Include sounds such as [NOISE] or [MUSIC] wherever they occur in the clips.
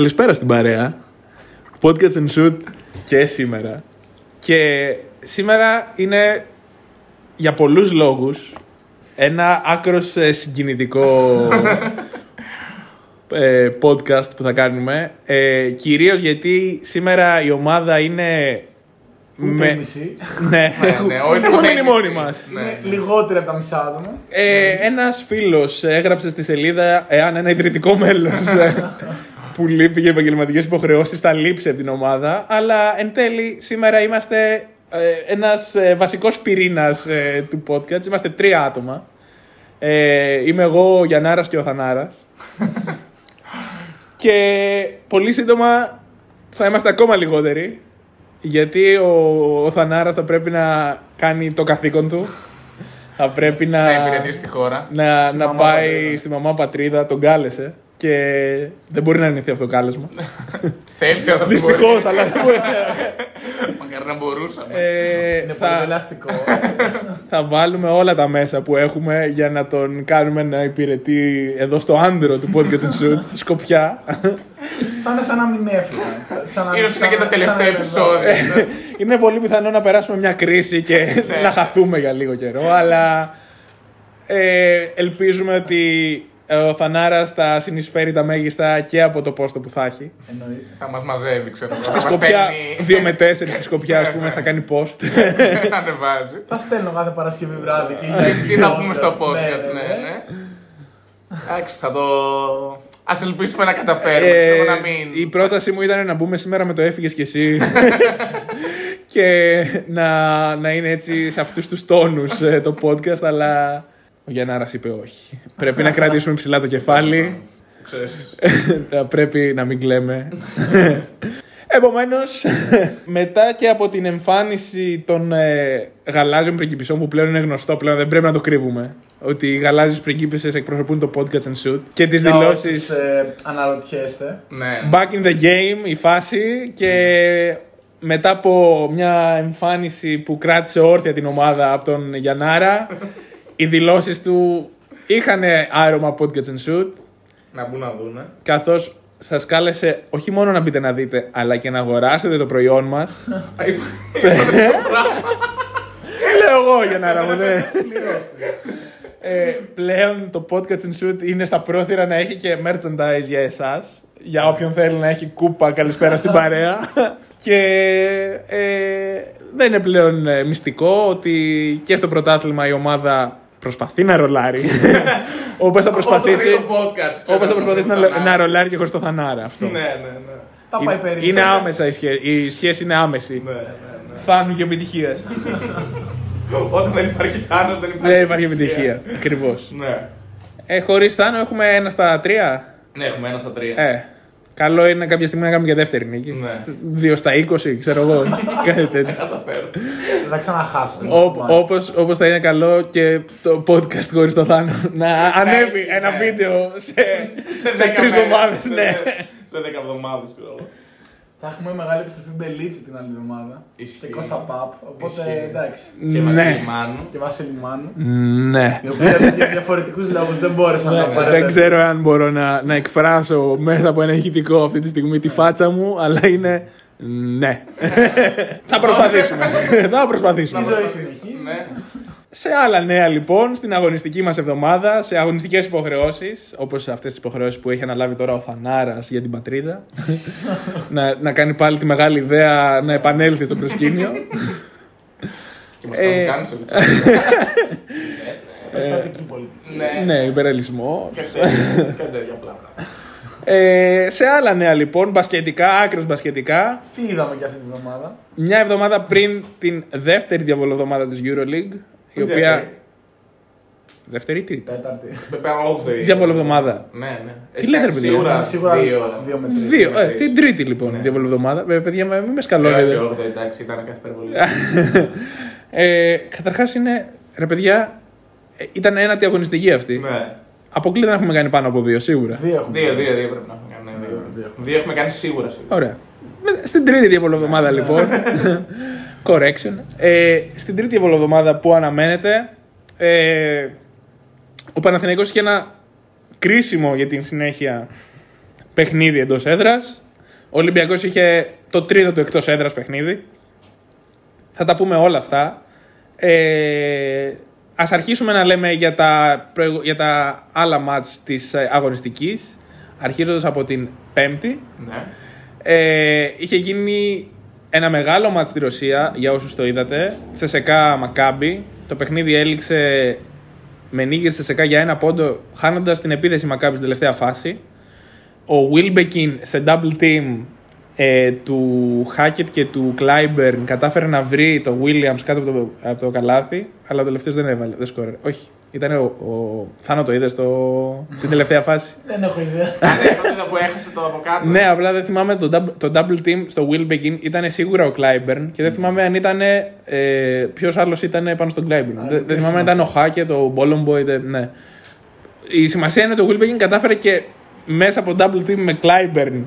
Καλησπέρα στην παρέα. Podcast and Shoot και σήμερα. Και σήμερα είναι για πολλούς λόγους ένα άκρος ε, συγκινητικό ε, podcast που θα κάνουμε. Ε, κυρίως γιατί σήμερα η ομάδα είναι... Ούτε μισή. ναι, [LAUGHS] ναι, όχι έχουμε ούτε μείνει μισή. μόνοι μας. Ναι. Είναι λιγότερο από τα μισά άτομα. Ε, Ένας φίλος έγραψε στη σελίδα εάν ένα ιδρυτικό μέλος ε, [LAUGHS] που λείπει για επαγγελματικές υποχρεώσεις θα λείψει από την ομάδα. Αλλά εν τέλει σήμερα είμαστε ε, ένας ε, βασικός πυρήνας ε, του podcast. Είμαστε τρία άτομα. Ε, είμαι εγώ, ο Γιαννάρας και ο Θανάρας. και πολύ σύντομα θα είμαστε ακόμα λιγότεροι. Γιατί ο, ο Θανάρας θα πρέπει να κάνει το καθήκον του. Θα πρέπει να, Να υπηρετήσει τη χώρα. να, να μαμά πάει πατρίδα. στη μαμά πατρίδα, τον κάλεσε. Και δεν μπορεί να αρνηθεί αυτό το κάλεσμα. [LAUGHS] Θέλει να το Δυστυχώ, αλλά δεν μπορεί. Μακάρι να μπορούσαμε. Ε, Είναι πολύ θα, ελαστικό. [LAUGHS] θα βάλουμε όλα τα μέσα που έχουμε για να τον κάνουμε να υπηρετεί εδώ στο άντρο του Podcast and Shoot, στη [LAUGHS] Σκοπιά. Θα είναι σαν να μην έφυγα. Σαν να- Ίσως είναι και το σαν- τελευταίο σαν να είναι εδώ. επεισόδιο. Είναι πολύ πιθανό να περάσουμε μια κρίση και να χαθούμε για λίγο καιρό, αλλά ε, ελπίζουμε ότι ε, ο Θανάρας θα συνεισφέρει τα μέγιστα και από το πόστο που θα έχει. Εννοείται. Θα μας μαζεύει, ξέρω εγώ. Στη Θα μας Σκοπιά, στέλνει- 2 με 4 στη Σκοπιά, ας πούμε, θα κάνει post. [LAUGHS] Ανεβάζει. Θα στέλνω κάθε Παρασκευή βράδυ. και Ε, για Τι θα πούμε στο podcast. podcast, ναι, ναι. Εντάξει, θα το. Α ελπίσουμε να καταφέρουμε. Ε, ξέρω, να μην. Η πρόταση μου ήταν να μπούμε σήμερα με το έφυγες κι εσύ. [LAUGHS] και να, να είναι έτσι σε αυτούς τους τόνους ε, το podcast, αλλά ο Γιαννάρας είπε όχι. Πρέπει να κρατήσουμε ψηλά το κεφάλι. Ξέρεις. [LAUGHS] Θα πρέπει να μην κλαίμε. [LAUGHS] Επομένως, [LAUGHS] μετά και από την εμφάνιση των ε, γαλάζιων πριγκιπισσών που πλέον είναι γνωστό, πλέον δεν πρέπει να το κρύβουμε. Ότι οι γαλάζιες πριγκίπισσες εκπροσωπούν το podcast and shoot και τις Για δηλώσεις. όσους, ε, αναρωτιέστε. Ναι. Back in the game η φάση και μετά από μια εμφάνιση που κράτησε όρθια την ομάδα από τον Γιαννάρα, οι δηλώσεις του είχαν άρωμα podcast and shoot Να μπουν να δούνε. καθώς σας κάλεσε όχι μόνο να μπείτε να δείτε αλλά και να αγοράσετε το προϊόν μας. [LAUGHS] Λέω εγώ Γιαννάρα μου, ναι. Ε, πλέον το podcast and shoot είναι στα πρόθυρα να έχει και merchandise για εσάς. Για όποιον θέλει να έχει κούπα, καλησπέρα στην παρέα. [LAUGHS] και ε, δεν είναι πλέον ε, μυστικό ότι και στο πρωτάθλημα η ομάδα προσπαθεί να ρολάρει. [LAUGHS] [LAUGHS] Όπως θα προσπαθήσει, Όπως το podcast, ξέρω όπως θα εγώ, προσπαθήσει με να, τον Θανάρα. να ρολάρει και χωρίς το θανάρα αυτό. Ναι, ναι, ναι. Τα πάει Είναι, περίπου. είναι άμεσα η σχέση. Η σχέση είναι άμεση. Ναι, ναι, ναι. Φάνου και επιτυχία. [LAUGHS] Όταν δεν υπάρχει θάνος, δεν υπάρχει. Δεν υπάρχει επιτυχία. Ακριβώς. Ναι. Ε, Χωρίς θάνο έχουμε ένα στα τρία; Ναι, έχουμε ένα στα τρία. Ε, καλό είναι κάποια στιγμή να κάνουμε και δεύτερη νίκη. Ναι. Δύο στα 20, ξέρω εγώ. [LAUGHS] Κάτι τέτοιο. Καταφέρω. Δεν θα ξαναχάσετε. Όπο- Όπως, όπως θα είναι καλό και το podcast χωρίς το θάνο να ανέβει ναι. ένα βίντεο σε, σε, δέκα τρεις μέρες, εβδομάδες. σε- Ναι. Σε 10 εβδομάδες, ξέρω εγώ. Θα έχουμε μεγάλη επιστροφή Μπελίτσι την άλλη εβδομάδα. Ισχύει. Και Κώστα Παπ. Οπότε Ισχύει. εντάξει. Και Ναι. Βασίλη Μάνου. Και Βασίλη Μάνου. Ναι. Οι οποίοι για διαφορετικούς λόγους δεν μπόρεσαν να Δεν παρέμβουν. ξέρω αν μπορώ να, να εκφράσω μέσα από ένα ηχητικό αυτή τη στιγμή τη φάτσα μου, αλλά είναι ναι. Θα προσπαθήσουμε. Θα προσπαθήσουμε. Η ζωή συνεχίζει. Ναι. Σε άλλα νέα λοιπόν, στην αγωνιστική μας εβδομάδα, σε αγωνιστικές υποχρεώσεις, όπως αυτές τις υποχρεώσεις που έχει αναλάβει τώρα ο Θανάρας για την πατρίδα, [LAUGHS] να, να κάνει πάλι τη μεγάλη ιδέα να επανέλθει στο προσκήνιο. [LAUGHS] Και μας Ε, το κάνει στο Επεκτατική πολιτική. Ναι. ναι, υπερελισμό. Και τέτοια- και τέτοια απλά πράγματα. Ε, σε άλλα νέα λοιπόν, μπασκετικά, άκρως μπασκετικά. Τι είδαμε και αυτή τη βδομάδα; Μια εβδομάδα πριν την δεύτερη διαβολοβδομάδα της EuroLeague, η οποία... δεύτερη; Δεύτερη ή τρίτη. Τέταρτη. Βέβαια, όγδοη. Διαβολοβδομάδα. Ναι, ναι. Τι λέτε, ρε, παιδιά; Σίγουρα, Σίγουρα δύο. δύο με τρεις. Δύο, ε, τρεις. την τρίτη λοιπόν διαβολοβδομάδα. Βέβαια, παιδιά, μην με Ε, όχι, σκαλώνετε. όγδοη, εντάξει, ήταν κάθε υπερβολή. [LAUGHS] ε, Καταρχάς είναι, ρε παιδιά, ε, ήταν ένατη αγωνιστική αυτή. Ναι. Αποκλείται να έχουμε κάνει πάνω από δύο, σίγουρα. Δύο έχουμε. Δύο, δύο, δύο πρέπει να έχουμε κάνει. ναι, δύο. δύο. Δύο έχουμε κάνει σίγουρα. σίγουρα. Ωραία. Με- Στην τρίτη διαβολοβδομάδα λοιπόν. [LAUGHS] [LAUGHS] Correction. Ε, στην τρίτη διαβολοβδομάδα που αναμένεται, ε, ο Παναθηναϊκός είχε ένα κρίσιμο για την συνέχεια παιχνίδι εντός έδρας. Ο Ολυμπιακός είχε το τρίτο του εκτός έδρας παιχνίδι. Θα τα πούμε όλα αυτά. Ε, ας αρχίσουμε να λέμε για τα, προηγου- για τα άλλα μάτς της ε, αγωνιστικής, αρχίζοντας από την πέμπτη. Ναι. Ε, είχε γίνει ένα μεγάλο μάτς στη Ρωσία, για όσους το είδατε. Τσεσεκά Μακάμπι. Το παιχνίδι έληξε με νίκη της Τσεσεκά για ένα πόντο, χάνοντας την επίθεση Μακάμπι στην τελευταία φάση. Ο Wilbekin σε double team ε, του Hackett και του Clyburn κατάφερε να βρει το Williams κάτω από το, από το καλάθι, αλλά ο τελευταίος δεν έβαλε, δεν σκόρε. Όχι, ήταν ο, ο Θάνο το είδες στο, την τελευταία φάση; [LAUGHS] Δεν έχω ιδέα. Α, ναι, αυτό ήταν που έχασε το από κάτω. Ναι, απλά δεν θυμάμαι το, double- το double team στο Wilbekin ήταν σίγουρα ο Clyburn και δεν θυμάμαι αν ήταν. Ε, Ποιος άλλος ήταν πάνω στον Clyburn. δεν, δεν θυμάμαι αν ήταν ο Hackett, ο Bolomboy. δεν- Ναι. Η σημασία είναι ότι ο Wilbekin κατάφερε και μέσα από double team με Clyburn.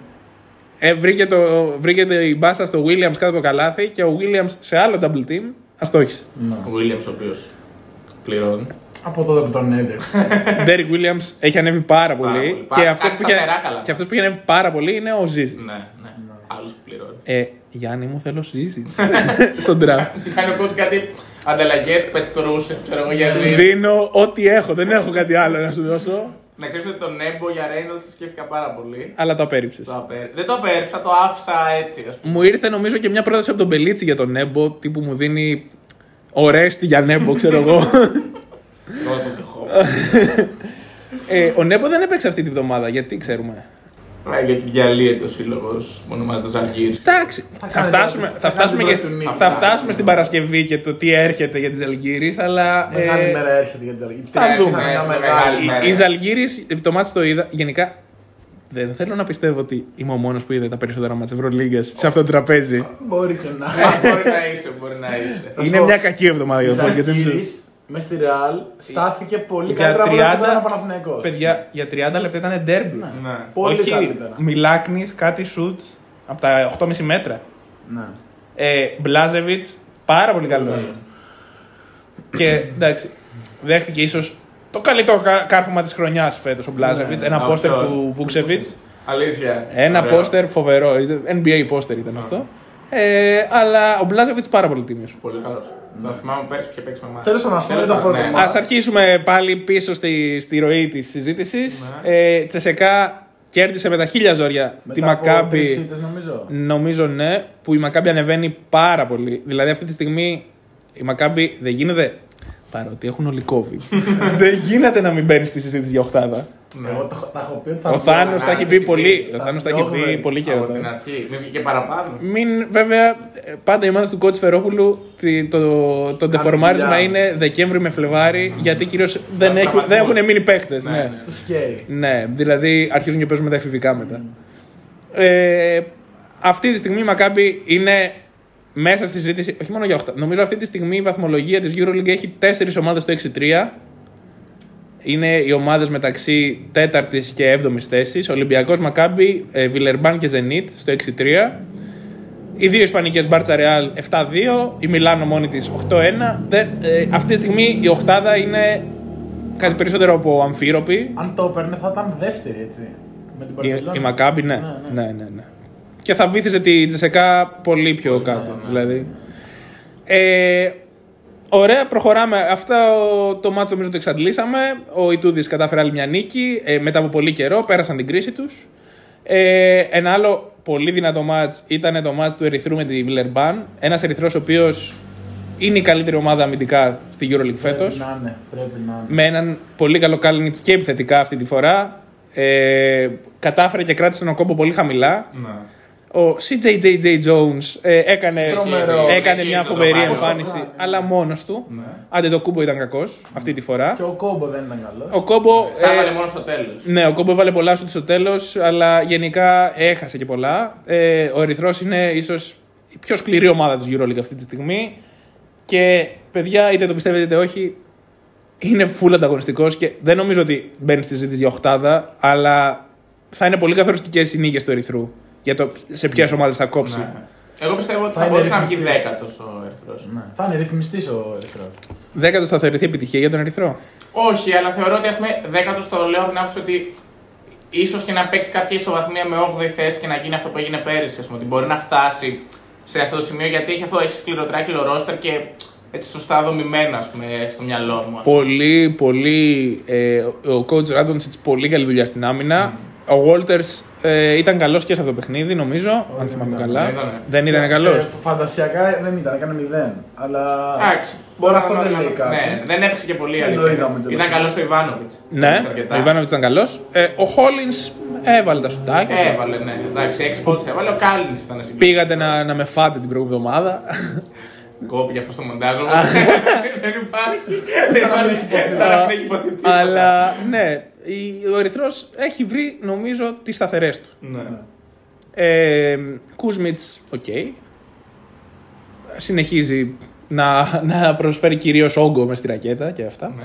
Ε, βρήκε, το, βρήκε η μπάσα στο Williams κάτω από το καλάθι και ο Williams σε άλλο double team αστόχησε. Ο Williams ο οποίος πληρώνει. Από τότε που τον έδιωξε. [LAUGHS] Derek Williams έχει ανέβει πάρα πολύ. πολύ. Και Πάρα- αυτός κάνει που, είχε- σταθερά καλά. και αυτός που έχει ανέβει πάρα πολύ είναι ο Zizic. Ναι, ναι. Άλλος που πληρώνει. Ε, Γιάννη μου θέλω Zizic. [LAUGHS] Στον draft. Κάνει ο coach κάτι ανταλλαγές, Πετρούσεφ, ξέρω εγώ γιατί. Δίνω ό,τι έχω, δεν έχω κάτι άλλο να σου δώσω. Να ξέρεις ότι τον Έμπο για Reynolds σκέφτηκα πάρα πολύ. Αλλά το απέρριψες. Το απέ- Δεν το απέρριψα, το άφησα έτσι. Ας πούμε. Μου ήρθε νομίζω και μια πρόταση από τον Μπελίτσι για τον Νέμπο, τύπου μου δίνει ορέστη για Νέμπο, ξέρω εγώ. [LAUGHS] Τώρα το δεχόμαι. ε, ο Νέμπο δεν έπαιξε αυτή τη βδομάδα, γιατί ξέρουμε. Ε, Γιατί διαλύεται ο σύλλογος που ονομάζεται Ζαλγκύρη. Εντάξει, θα κάνει φτάσουμε, το- θα θα κάνει φτάσουμε, την και, πρώτη του νύχτα. θα φτάσουμε στην Παρασκευή και το τι έρχεται για τις Ζαλγκύρης, αλλά Μεγάλη ε, μέρα έρχεται για την Ζαλγκύρη. θα Ναι, δούμε. θα είναι μια Ναι, μεγάλη μεγάλη μέρα. μέρα. η Ζαλγκύρης, το μάτς το είδα, γενικά δεν θέλω να πιστεύω ότι είμαι ο μόνος που είδε τα περισσότερα μάτς Ευρωλίγκας σε αυτό το τραπέζι. Μπορεί και να. Ε, Μπορεί να είσαι, μπορεί να είσαι. Είναι πω, μια κακή εβδομάδα Η για το Podcast Ζαλγκύρης μες στη Ρεάλ στάθηκε πολύ Για καλύτερα από ό,τι 30 ήταν ο Παναθηναϊκός. Παιδιά, για 30 λεπτά ήταν ντέρμπι. Ναι. Πολύ Όχι καλύτερα. Μιλάκνης, κάτι σουτ από τα 8,5 μέτρα. Ναι. Ε, Μπλάζεβιτς, πάρα πολύ καλός. και εντάξει, δέχτηκε ίσως το καλύτερο κα- κάρφωμα της χρονιάς φέτος ο Μπλάζεβιτς. Ναι. ένα Α, πόστερ αυτό. του Βούξεβιτ. Αλήθεια. Ένα Ωραίο. πόστερ φοβερό. ήταν- NBA πόστερ ήταν αυτό. Ε, αλλά ο Μπλάζεβιτ πάρα πολύ τίμιος. Πολύ καλός. Να θυμάμαι πέρσι που είχε παίξει με εμάς. Τέλος πάντων, ας πούμε το πρώτο ναι. μάτς. Α αρχίσουμε πάλι πίσω στη, στη ροή της συζήτησης. Ναι. Ε, Τσεσεκά κέρδισε με τα χίλια ζόρια τη Μετά από Μακάμπη. τρεις ήττες, νομίζω. Νομίζω ναι, που η Μακάμπη ανεβαίνει πάρα πολύ. Δηλαδή αυτή τη στιγμή η Μακάμπη δεν γίνεται. Παρότι έχουν όλοι COVID. [LAUGHS] δεν γίνεται να μην μπαίνεις στη συζήτηση για οχτάδα. Εγώ το- τα έχω πει ότι θα Ο βγω. Θάνος τα έχει πει έχει πολύ. πει. Ο Τα Θάνος τα έχει διώχνουμε. πει πολύ καιρό Από την τώρα. αρχή. Μην βγήκε παραπάνω. Μην, βέβαια, ε, πάντα η ομάδα του κότσι Φερόπουλου τι- το, το ντεφορμάρισμα δουλειά. είναι Δεκέμβρη με Φλεβάρι, γιατί κυρίως δεν, Τα έχουν, δεν τραυματισμούς. έχουν μείνει παίχτε. Ναι, Ναι, ναι. Τους καίει. ναι, δηλαδή αρχίζουν και παίζουν με τα εφηβικά μετά. Ε, αυτή τη στιγμή η Μακάμπη είναι μέσα στη συζήτηση, όχι μόνο για 8. Νομίζω αυτή τη στιγμή η βαθμολογία της EuroLeague έχει 4 ομάδες στο 6-3. Είναι οι ομάδες μεταξύ 4ης και 7ης θέσης. Ολυμπιακός Μακάμπη, ε, Βιλερμπάν και Ζενίτ στο 6-3. Οι δύο Ισπανικές Μπάρτσα Ρεάλ 7-2. Η Μιλάνο μόνη της 8-1. Δεν, ε, αυτή τη στιγμή η οχτάδα είναι κάτι περισσότερο από αμφίροπη. Αν το έπαιρνε θα ήταν δεύτερη, έτσι. Με την Η, Παρσελόνα. η Μακάμπη, ναι. Ναι, Ναι, ναι. ναι, ναι. Και θα βήθησε τη Τζεσεκά πολύ πιο κάτω. ναι. Δηλαδή. Ε, ωραία, προχωράμε. Αυτό το μάτσο νομίζω το εξαντλήσαμε. Ο Ιτούδης κατάφερε άλλη μια νίκη. Ε, μετά από πολύ καιρό πέρασαν την κρίση τους. Ε, ένα άλλο πολύ δυνατό μάτς ήταν το μάτς του Ερυθρού με τη Βιλερμπάν. Ένας Ερυθρός ο οποίος είναι η καλύτερη ομάδα αμυντικά στη EuroLeague φέτος Πρέπει να είναι. Πρέπει να είναι. με έναν πολύ καλό Κάλινιτ και επιθετικά αυτή τη φορά. Ε, κατάφερε και κράτησε τον κόμπο πολύ χαμηλά. Ναι. Ο CJJJ Jones ε, έκανε, Τρομερό. έκανε μια Ισχύει το φοβερή δωμάτιο. εμφάνιση, αλλά μόνος του. Άντε το κούμπο ήταν κακός αυτή τη φορά. Και ο κόμπο δεν ήταν καλός. Ο κόμπο. Τα ε, έβαλε μόνο στο τέλος. ναι, ο Κόμπο έβαλε πολλά σου στο τέλος, αλλά γενικά έχασε και πολλά. Ε, ο Ερυθρός είναι ίσως η πιο σκληρή ομάδα της EuroLeague αυτή τη στιγμή. Και παιδιά, είτε το πιστεύετε είτε όχι, είναι full ανταγωνιστικός και δεν νομίζω ότι μπαίνει στη συζήτηση για οχτάδα, αλλά θα είναι πολύ καθοριστικές οι νίκες του Ερυθρού για το σε ποιες ομάδες θα κόψει. Ναι. Εγώ πιστεύω ότι Θα θα είναι μπορούσε να βγει ρυθμιστής. δέκατος ο Ερυθρός. Ναι. Θα είναι ρυθμιστής ο Ερυθρό. Δέκατος θα θεωρηθεί επιτυχία για τον Ερυθρό. Όχι, αλλά θεωρώ ότι ας πούμε δέκατος το λέω από την άποψη ότι ίσως και να παίξει κάποια ισοβαθμία με 8η θέση και να γίνει αυτό που έγινε πέρυσι. Ας πούμε, ότι μπορεί να φτάσει σε αυτό το σημείο γιατί έχει αυτό, έχει σκληροτράκυλο ρόστερ και έτσι σωστά δομημένο ας πούμε, στο μυαλό μου. ας πούμε. Πολύ, πολύ. Ε, ο coach Ράντοντσιτ πολύ καλή δουλειά στην άμυνα. Ο Walters ε, ήταν καλός και σε αυτό το παιχνίδι, νομίζω. αν θυμάμαι ήταν. καλά. Δεν ήταν. Δεν ήταν Σε καλός. Φαντασιακά δεν ήταν, έκανε 0. Αλλά. Εντάξει, Μπορεί να αυτό το δεν δούμε. λέει κάτι. Ναι, δεν έπαιξε και πολύ Δεν αλήθεια. το είδαμε τέλος Ήταν πάντων. καλός ο Ιβάνοβιτς. Ναι, ο Ιβάνοβιτς ήταν καλός. Ε, ο Χόλιν έβαλε τα σουτάκια. Έβαλε, ναι. Εντάξει, 6 πόντους έβαλε. Ο Κάλιν ήταν στην Πήγατε να, να με φάτε την προηγούμενη εβδομάδα. [LAUGHS] Κόπηκε αυτό στο μοντάζ. όμως Δεν υπάρχει. Δεν υπάρχει. Σαν να μην έχει ειπωθεί τίποτα. Αλλά ναι, η- ο Ερυθρός έχει βρει νομίζω τις σταθερές του. Ναι. Ε, Κούσμιτ, οκ. Συνεχίζει να, να προσφέρει κυρίως όγκο μες στη ρακέτα και αυτά. Ναι.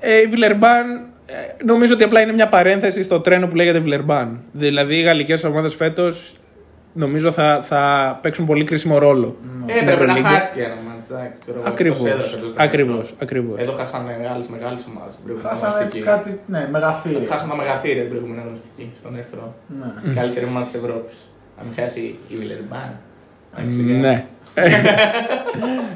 Ε, η Βιλερμπάν, ε, νομίζω ότι απλά είναι μια παρένθεση στο τρένο που λέγεται Βιλερμπάν. Δηλαδή οι γαλλικές ομάδες φέτος νομίζω θα, θα παίξουν πολύ κρίσιμο ρόλο. Ε, στην Έπρεπε να Ευρωλίγκα. χάσει και ένα μάτι. Ακριβώς, ακριβώς, ακριβώς. Εδώ χάσανε άλλες μεγάλες ομάδες στην προηγούμενη Χάσανε αγωνιστική. κάτι. Ναι, μεγαθύρι. Χάσανε τα μεγαθύρια την προηγούμενη αγωνιστική στον Ερθρό. Ναι. Η καλύτερη ομάδα της Ευρώπης. Αν μην χάσει η Βιλερμπάν. Ναι. [LAUGHS]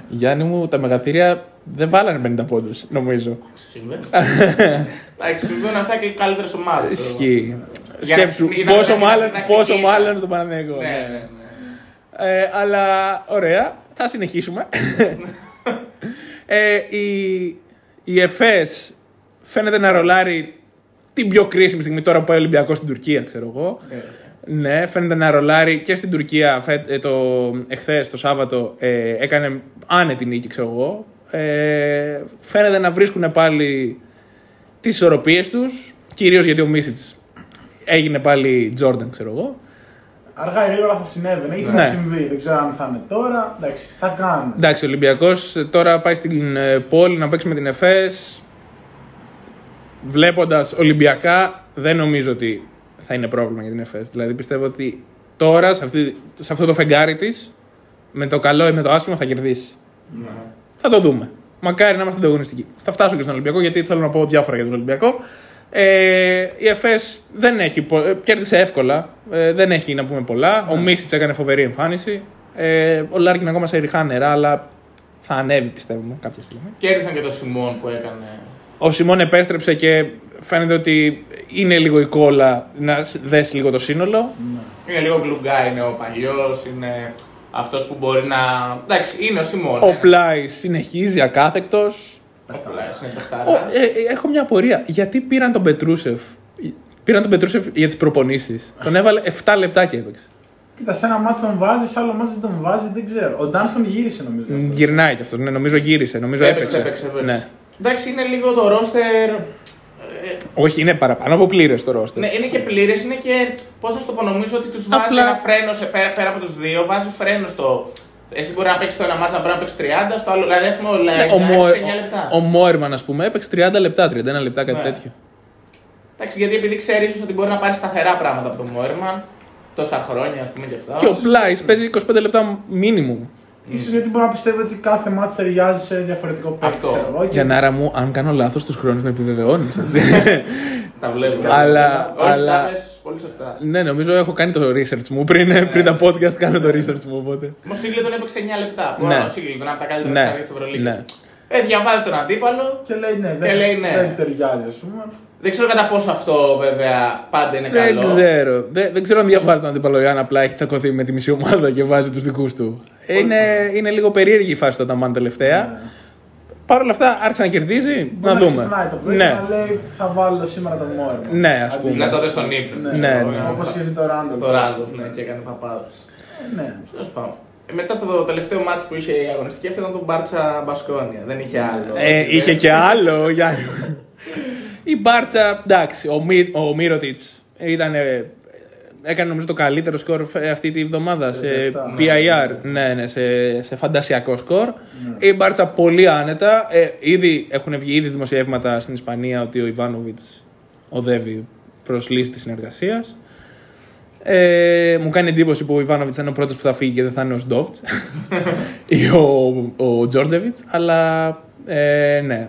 Γιάννη μου, τα μεγαθύρια δεν βάλανε 50 πόντους, νομίζω. Συμβαίνει. [LAUGHS] Εντάξει, συμβαίνουν αυτά και οι καλύτερες ομάδες. Ισχύει. Για- Σκέψου, ήταν- πόσο ήταν- μάλλον, ήταν πόσο κριτική. μάλλον στον Παναγενικό. Ναι, ναι, ναι. Ε, αλλά ωραία, θα συνεχίσουμε. [LAUGHS] ε, η, η ΕΦΕΣ φαίνεται να ρολάρει την πιο κρίσιμη στιγμή τώρα που πάει ο Ολυμπιακός στην Τουρκία, ξέρω εγώ. Ε, Ναι, φαίνεται να ρολάρει και στην Τουρκία φε- ε, το, εχθές, το Σάββατο, ε, έκανε άνετη νίκη, ξέρω εγώ. Ε, φαίνεται να βρίσκουν πάλι τις ισορροπίες τους, κυρίως γιατί ο Μίσιτς έγινε πάλι Jordan, ξέρω εγώ. Αργά ή γρήγορα θα συνέβαινε ή θα Ναι. συμβεί. Δεν ξέρω αν θα είναι τώρα. Εντάξει, θα κάνουν. Εντάξει, ο Ολυμπιακός τώρα πάει στην ε, πόλη να παίξει με την ΕΦΕΣ. Βλέποντας Ολυμπιακά, δεν νομίζω ότι θα είναι πρόβλημα για την ΕΦΕΣ. Δηλαδή πιστεύω ότι τώρα σε, αυτή, σε αυτό το φεγγάρι της, με το καλό ή με το άσχημο, θα κερδίσει. ναι. Θα το δούμε. Μακάρι να είμαστε ανταγωνιστικοί. Θα φτάσω και στον Ολυμπιακό γιατί θέλω να πω διάφορα για τον Ολυμπιακό. Ε, η ΕΦΕΣ δεν έχει, πο- ε, κέρδισε εύκολα. Ε, δεν έχει να πούμε πολλά. Ο Μίσιτς έκανε φοβερή εμφάνιση. Ε, ο Λάρκιν ακόμα σε ριχά νερά, αλλά θα ανέβει πιστεύουμε κάποια στιγμή. Κέρδισαν και το Σιμόν που έκανε. Ο Σιμόν επέστρεψε και φαίνεται ότι είναι λίγο η κόλλα να σ- δέσει λίγο το σύνολο. Είναι λίγο glue guy, είναι ο παλιός, είναι αυτός που μπορεί να. Εντάξει, είναι ο Σιμών. Ο ναι. Πλάι συνεχίζει ακάθεκτος. Ο Πλάις είναι Ο- παιχτάρα. ε, ε, έχω μια απορία. Γιατί πήραν τον Πετρούσεφ; Πήραν τον Πετρούσεφ για τις προπονήσεις. Τον έβαλε 7 λεπτά και έπαιξε. Κοίτα, σε ένα μάτι τον βάζεις, σε άλλο μάτι δεν τον βάζει, δεν ξέρω. Ο Ντάνστον γύρισε νομίζω. Μ, Γυρνάει κι αυτός. Ναι, νομίζω γύρισε. Νομίζω Έπαιξε, έπαιξε. έπαιξε, έπαιξε. Ναι. Εντάξει, είναι λίγο το ρόστερ. Όχι, είναι παραπάνω από πλήρες το ρόστερ. Ναι, είναι και πλήρες, είναι και. Πώς να σου το πω, νομίζω ότι τους βάζει Απλά- ένα φρένο σε, πέρα, πέρα από τους δύο, βάζει φρένο στο. Εσύ μπορεί να παίξεις το ένα μάτσα, μπορεί να παίξεις 30, στο άλλο. Δηλαδή, ας πούμε, ο Ναι, Λαϊκά ο, Μο, έπαιξε 9 λεπτά. ο, ο Μόερμαν, ας πούμε, έπαιξε 30 λεπτά, 31 λεπτά, κάτι Ναι. τέτοιο. Εντάξει, γιατί επειδή ξέρεις ίσως ότι μπορεί να πάρει σταθερά πράγματα από τον Μόερμαν, τόσα χρόνια, ας πούμε και αυτά. Και ο Πλάις παίζει 25 λεπτά minimum. Σω γιατί μπορεί να πιστεύει ότι κάθε μάτι ταιριάζει σε διαφορετικό παίκτη. Αυτό. ξέρω εγώ, και- Για να μου, αν κάνω λάθος τους χρόνους, με επιβεβαιώνεις. [LAUGHS] Τα βλέπω. [LAUGHS] Αλλά- Όχι, αλλά- τα πες πολύ σωστά. ναι, νομίζω έχω κάνει το research μου. Πριν, πριν τα podcast κάνω το research μου. Οπότε. Ο Σίγκλετον έπαιξε 9 λεπτά. Που Ναι. ο Σίγκλετον από τα καλύτερα Ναι, ναι. της Ευρωλίγα. ναι. Ε, διαβάζει τον αντίπαλο. Και λέει ναι, Και δεν, λέει ναι. δεν ταιριάζει, ας πούμε. Δεν ξέρω κατά πόσο αυτό βέβαια πάντα είναι Δεν καλό. ξέρω. Δεν, δεν ξέρω αν διαβάζει τον αντίπαλο ή αν απλά έχει τσακωθεί με τη μισή ομάδα και βάζει τους δικούς του. Είναι, είναι λίγο περίεργη η φάση του Αταμάν τελευταία. Ναι. Παρ' όλα αυτά άρχισε να κερδίζει. Να Μπορεί δούμε. ξυπνάει το πρωί Ναι, και να λέει θα βάλω σήμερα τον Μόρι. Ναι, ας πούμε. Να το δεις στον ύπνο. Ναι, Ναι, ναι. Όπω και το Ράντολφ. Το Ράντοφ, ναι, και έκανε παπάδες. Ναι. Τέλος πάντων. Ε, Μετά το τελευταίο μάτς που είχε η αγωνιστική αυτή ήταν το Μπάρτσα Μπασκόνια. Δεν είχε άλλο. Ε, είχε και άλλο. για- [LAUGHS] Η Μπάρτσα, εντάξει, ο, Μι, ο Μύρωτιτς ήταν. Ε, Έκανε νομίζω το καλύτερο σκορ φε- αυτή τη βδομάδα σε 37, PIR. Ναι, ναι, σε, σε φαντασιακό σκορ. Η Μπάρτσα πολύ άνετα. Ε, ήδη έχουν βγει ήδη δημοσιεύματα στην Ισπανία ότι ο Ιβάνοβιτς οδεύει προς λύση της συνεργασίας. Ε, μου κάνει εντύπωση που ο Ιβάνοβιτς είναι ο πρώτος που θα φύγει και δεν θα είναι ο Σντόβτ [LAUGHS] ή ο, ο Τζόρτζεβιτς. Αλλά ε, ναι,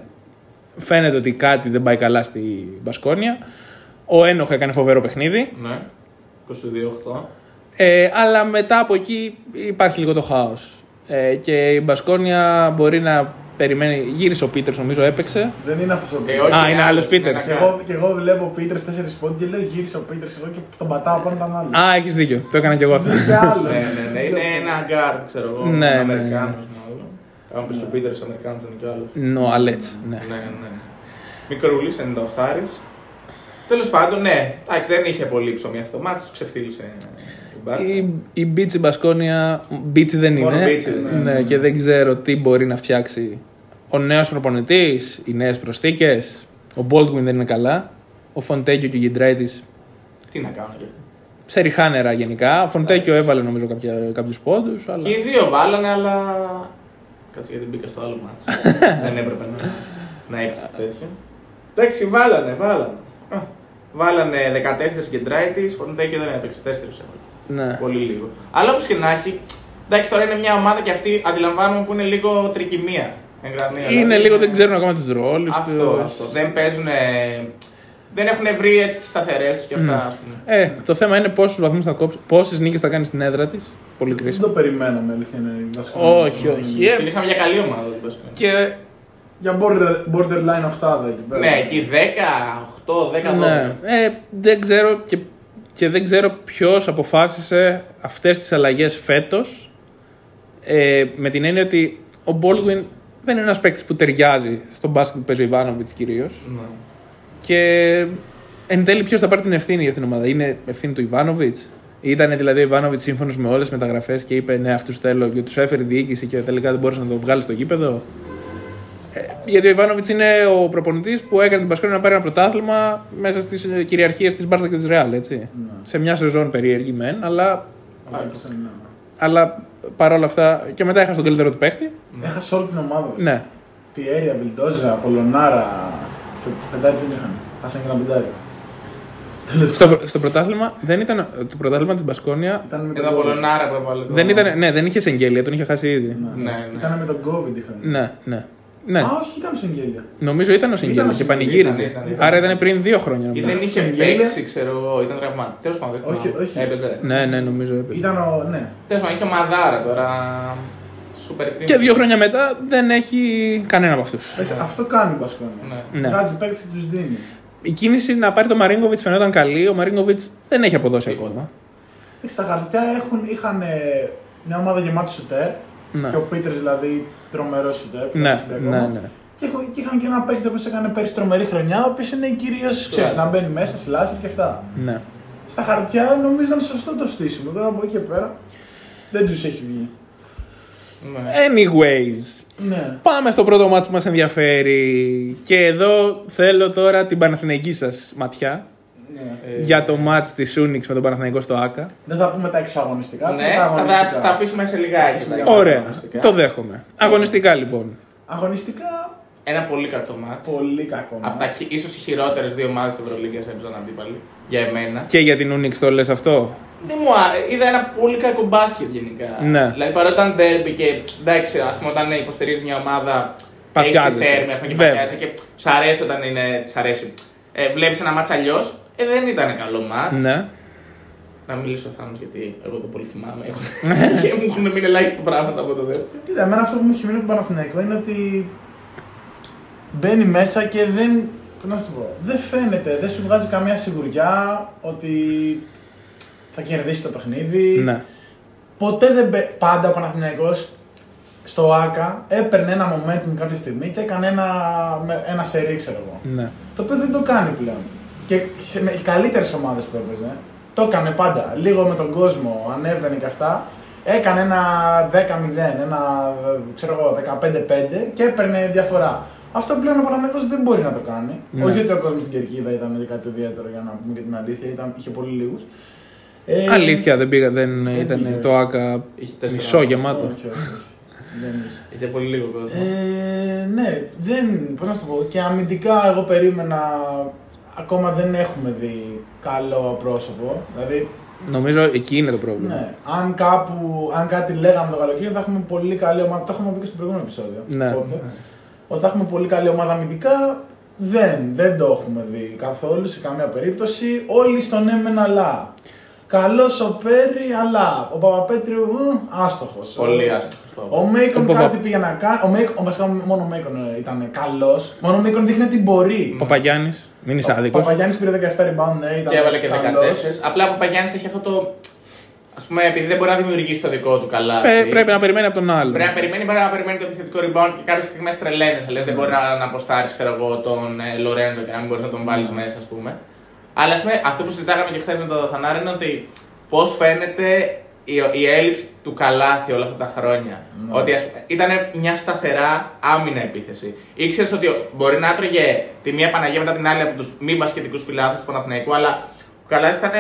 φαίνεται ότι κάτι δεν πάει καλά στη Μπασκόνια. Ο Ένοχ έκανε φοβερό παιχνίδι. Ναι. 22-8. Ε, αλλά μετά από εκεί υπάρχει λίγο το χάος. Ε, και η Μπασκόνια μπορεί να περιμένει. Γύρισε ο Πίτερς, νομίζω έπαιξε. Δεν είναι αυτός ο Ε, Πίτερς. όχι, Α, είναι είναι άλλος, άλλος είναι Πίτερς. ένα Και εγώ, και εγώ βλέπω Πίτερς 4 πόντους και λέω γύρισε ο Πίτερς εγώ και τον πατάω πάνω τον άλλο. Α, έχεις δίκιο. Το έκανα κι εγώ αυτό. Και άλλο. Ναι, ναι, ναι. Είναι ένα γκάρτ, ξέρω εγώ. Ναι, ναι, ναι. Αμερικάνο μάλλον. Αν πεις και ο Πίτερς Αμερικάνος είναι κι άλλος. Νο, Αλέτς, ναι. Ναι, ναι. Μικρούλης 98. Τέλος πάντων, ναι. Εντάξει, δεν είχε πολύ ψωμί αυτό. Μα τους ξεφτύλισε η Μπάρτσα. Η, η Bitci Μπασκόνια. Bitci δεν Μόνο είναι. Bitci δεν ναι, και δεν ξέρω τι μπορεί να φτιάξει ο νέος προπονητής, οι νέες προσθήκες. Ο Baldwin δεν είναι καλά. Ο Φοντέκιο και ο Γκιεντράιτις Τι να κάνω γι' αυτό. σε ριχά νερά γενικά. Ο Φοντέκιο έβαλε νομίζω κάποιους πόντους. Αλλά... Και οι δύο βάλανε, αλλά. Κάτσε γιατί μπήκα στο άλλο ματς. [LAUGHS] δεν έπρεπε να, να έχει τέτοιο. Εντάξει, βάλανε, βάλανε. Α, Βάλανε 14 και Ντράιτη, Φοντέκιο δεν έπαιξε 4 έβαλε. Ναι. Πολύ λίγο. Αλλά όπως και να έχει, εντάξει τώρα είναι μια ομάδα και αυτή αντιλαμβάνομαι που είναι λίγο τρικυμία. εν γραμμή, Είναι δηλαδή. λίγο, δεν ξέρουν ακόμα τους ρόλους Αυτό, αυτό. Δεν παίζουν. Δεν έχουν βρει έτσι τις σταθερές τους και αυτά, ας πούμε. Ε, το θέμα είναι πόσους βαθμούς θα κόψει, πόσες νίκες θα κάνει στην έδρα της. Πολύ Δεν κρίσιμο. το περιμέναμε, αλήθεια είναι. η Μπασκόνια. Όχι, όχι. Την Ε, είχαμε για καλή ομάδα, δεν πες. και Για border- borderline οκτάδα εκεί πέρα. Ναι, εκεί 10, 8, 10, 12. Ναι. Ε, δεν ξέρω και, και δεν ξέρω ποιος αποφάσισε αυτές τις αλλαγές φέτος. Ε, με την έννοια ότι ο Baldwin δεν είναι ένας παίκτης που ταιριάζει στον μπάσκετ που παίζει ο Ιβάνοβιτς κυρίως. Ναι. Και εν τέλει, ποιος θα πάρει την ευθύνη για αυτήν την ομάδα; Είναι ευθύνη του Ιβάνοβιτς; Ήταν δηλαδή ο Ιβάνοβιτς σύμφωνος με όλες τις μεταγραφές και είπε Ναι, αυτούς θέλω και τους έφερε η διοίκηση και τελικά δεν μπόρεσε να το βγάλει στο γήπεδο; Ε, γιατί ο Ιβάνοβιτς είναι ο προπονητής που έκανε την Πασκόνια να πάρει ένα πρωτάθλημα μέσα στις κυριαρχίες της Μπάρστα και της Ρεάλ. Έτσι. Σε μια σεζόν περίεργη μεν, αλλά, Άρχισε, ναι. αλλά παρόλα αυτά. Και μετά είχα τον καλύτερο του παίχτη. Έχασε όλη την ομάδα. τους. Ναι. Πιέρια, Βιλντόζα, Πολωνάρα. Και πεντάρι δεν είχαν; Χάσαν και ένα πεντάρι. Τέλος Στο, στο πρωτάθλημα δεν ήταν. Το πρωτάθλημα της Μπασκόνια Ήταν με Εδώ τον από COVID. Λονάρα που έβαλε. το- δεν, ήταν, ναι, δεν είχε εγγέλια, τον είχε χάσει ήδη. Ναι, ναι. Ήταν με τον COVID είχαν. Ναι. Ναι, ναι. ναι. Α, όχι, ήταν σε εγγέλια. Νομίζω ήταν ο Σεγγέλιο ο και Σεγγέλιο, πανηγύριζε. ήταν, ήταν, ήταν. Άρα ήταν πριν δύο χρόνια. Ή νομίζω. δεν είχε Σεγγέλια. παίξει, ξέρω εγώ, ήταν τραυματικό. Τέλος πάντων, δεν Όχι, θυμάμαι. όχι. Έπαιζε. Ναι, ναι, νομίζω έπαιζε. Ήταν ο. Ναι. Τέλος πάντων, είχε μαδάρα τώρα. Σούπερ team. Και δύο χρόνια μετά δεν έχει κανένα από αυτούς. Εντάξει, Αυτό κάνει η Μπασκόνια. Ναι. Ναι. Βγάζει παίκτες και τους δίνει. Η κίνηση να πάρει τον Μαρίγκοβιτ φαινόταν καλή. Ο Μαρίγκοβιτ δεν έχει αποδώσει ακόμα. Εντάξει, Στα χαρτιά έχουν, είχαν ε, μια ομάδα γεμάτη σουτέρ. Ναι. Και ο Πίτερς δηλαδή τρομερός σουτέρ. που Ναι, έχει μπει ναι, ακόμα. ναι. Και, έχω- και είχαν και ένα παίκτη που έκανε πέρσι τρομερή χρονιά, ο οποίος είναι κυρίως να μπαίνει μέσα, σλάσερ και αυτά. ναι. Στα χαρτιά νομίζω ήταν σωστό το στήσιμο. Τώρα από εκεί και πέρα δεν τους έχει βγει. Ναι. Anyways, Ναι. πάμε στο πρώτο μάτι που μας ενδιαφέρει. Και εδώ θέλω τώρα την Παναθηναϊκή σας ματιά. Ναι. Για το μάτς της Unix με τον Παναθηναϊκό στο ΆΚΑ. Δεν θα πούμε τα εξωαγωνιστικά. Ναι, πούμε τα θα τα, αγωνιστικά. τα αφήσουμε σε λιγάκι. τα Ωραία, αγωνιστικά. το δέχομαι. Αγωνιστικά λοιπόν. Αγωνιστικά Ένα πολύ κακό μάτς. πολύ κακό. Από τα μάτς. χι- ίσως οι χειρότερες δύο ομάδες της Ευρωλίγκας έπαιζαν αντίπαλοι. Για εμένα. Και για την Unix το λες αυτό; Δεν μου άρεσε. Είδα ένα πολύ κακό μπάσκετ γενικά. Ναι. Δηλαδή παρότι ήταν derby και εντάξει, ας πούμε, όταν υποστηρίζεις μια ομάδα. Παθιάζεσαι. έχεις τη θέρμη, ας πούμε, και Βέβαια. παθιάζεσαι και σ' αρέσει όταν είναι. Σ' αρέσει. Ε, Βλέπεις ένα μάτς αλλιώς. Ε, δεν ήταν καλό μάτς. Ναι. Να μιλήσω ο Θάνος γιατί εγώ το πολύ θυμάμαι. [LAUGHS] και μου έχουν μείνει ελάχιστα πράγματα από το δεύτερο. Κοίτα, εμένα αυτό που μου έχει μείνει από τον Παναθηναϊκό είναι ότι μπαίνει μέσα και δεν. πώς Να σου το πω, δεν φαίνεται, δεν σου βγάζει καμία σιγουριά ότι θα κερδίσει το παιχνίδι. Ναι. Ποτέ δεν μπε... Πάντα ο Παναθηναϊκός στο ΑΚΑ έπαιρνε ένα momentum κάποια στιγμή και έκανε ένα, με- ένα σερί, ξέρω εγώ. Ναι. Το οποίο δεν το κάνει πλέον. Και σε- με οι καλύτερες ομάδες που έπαιζε, το έκανε πάντα. Λίγο με τον κόσμο, ανέβαινε και αυτά. Έκανε ένα 10-0, ένα ε, ξέρω εγώ, 15-5 και έπαιρνε διαφορά. Αυτό πλέον ο Παναθηναϊκός δεν μπορεί να το κάνει. Ναι. Όχι ότι ο κόσμος στην Κερκίδα ήταν κάτι ιδιαίτερο για να πούμε και την αλήθεια, ήταν, είχε πολύ λίγους. Αλήθεια, δεν πήγα, δεν δεν ήταν πήγες, το ΑΚΑ Είχε τέσσερα μισό μάτς. γεμάτο. Όχι, όχι, όχι. δεν είχε. Είχε πολύ λίγο κόσμο. Ε, ναι, δεν. Πώς να σου το πω. Και αμυντικά, εγώ περίμενα. Ακόμα δεν έχουμε δει καλό πρόσωπο. Δηλαδή, Νομίζω εκεί είναι το πρόβλημα. ναι, αν, κάπου, αν κάτι λέγαμε το καλοκαίρι, θα έχουμε πολύ καλή ομάδα. Το έχουμε πει και στο προηγούμενο επεισόδιο. Ναι. Οπότε, ότι θα έχουμε πολύ καλή ομάδα αμυντικά. Δεν, δεν το έχουμε δει καθόλου σε καμία περίπτωση. Όλοι στον έμεν αλλά. Καλός ο Πέρι, αλλά ο Παπαπέτριου άστοχος. Πολύ άστοχος. Ο Μέικον Ο Παπα- κάτι πήγε να κάνει. Ο Μέικον, ο, βασικά μόνο ο Μέικον ε, ήταν καλός. Μόνο ο Μέικον δείχνει ότι μπορεί. Παπαγιάννης, μην είσαι Ο άδικος. Παπαγιάννης πήρε 17 rebound, ναι, ήταν Και έβαλε και 14. καλός. Απλά ο Παπαγιάννης έχει αυτό το. Α πούμε, επειδή δεν μπορεί να δημιουργήσει το δικό του καλάθι. Πρέπει να περιμένει από τον άλλο. Πρέπει να περιμένει, πρέπει να περιμένει το επιθετικό rebound και κάποιες στιγμές τρελαίνεσαι. Λες, δεν μπορεί να, να αποστάρεις τον ε, Λορέντζο και να μην μπορείς να τον βάλεις μέσα, ας πούμε. Αλλά ας πούμε, αυτό που συζητάγαμε και χθες με τον Δαθανάρη είναι ότι πώς φαίνεται η, η έλλειψη του καλάθι όλα αυτά τα χρόνια. Ότι ας πούμε, ήταν μια σταθερά άμυνα επίθεση. Ήξερες ότι μπορεί να έτρωγε τη μία Παναγία μετά την άλλη από τους μη μπασκετικούς φιλάθλους του Παναθηναϊκού, αλλά ο καλάθι ήταν.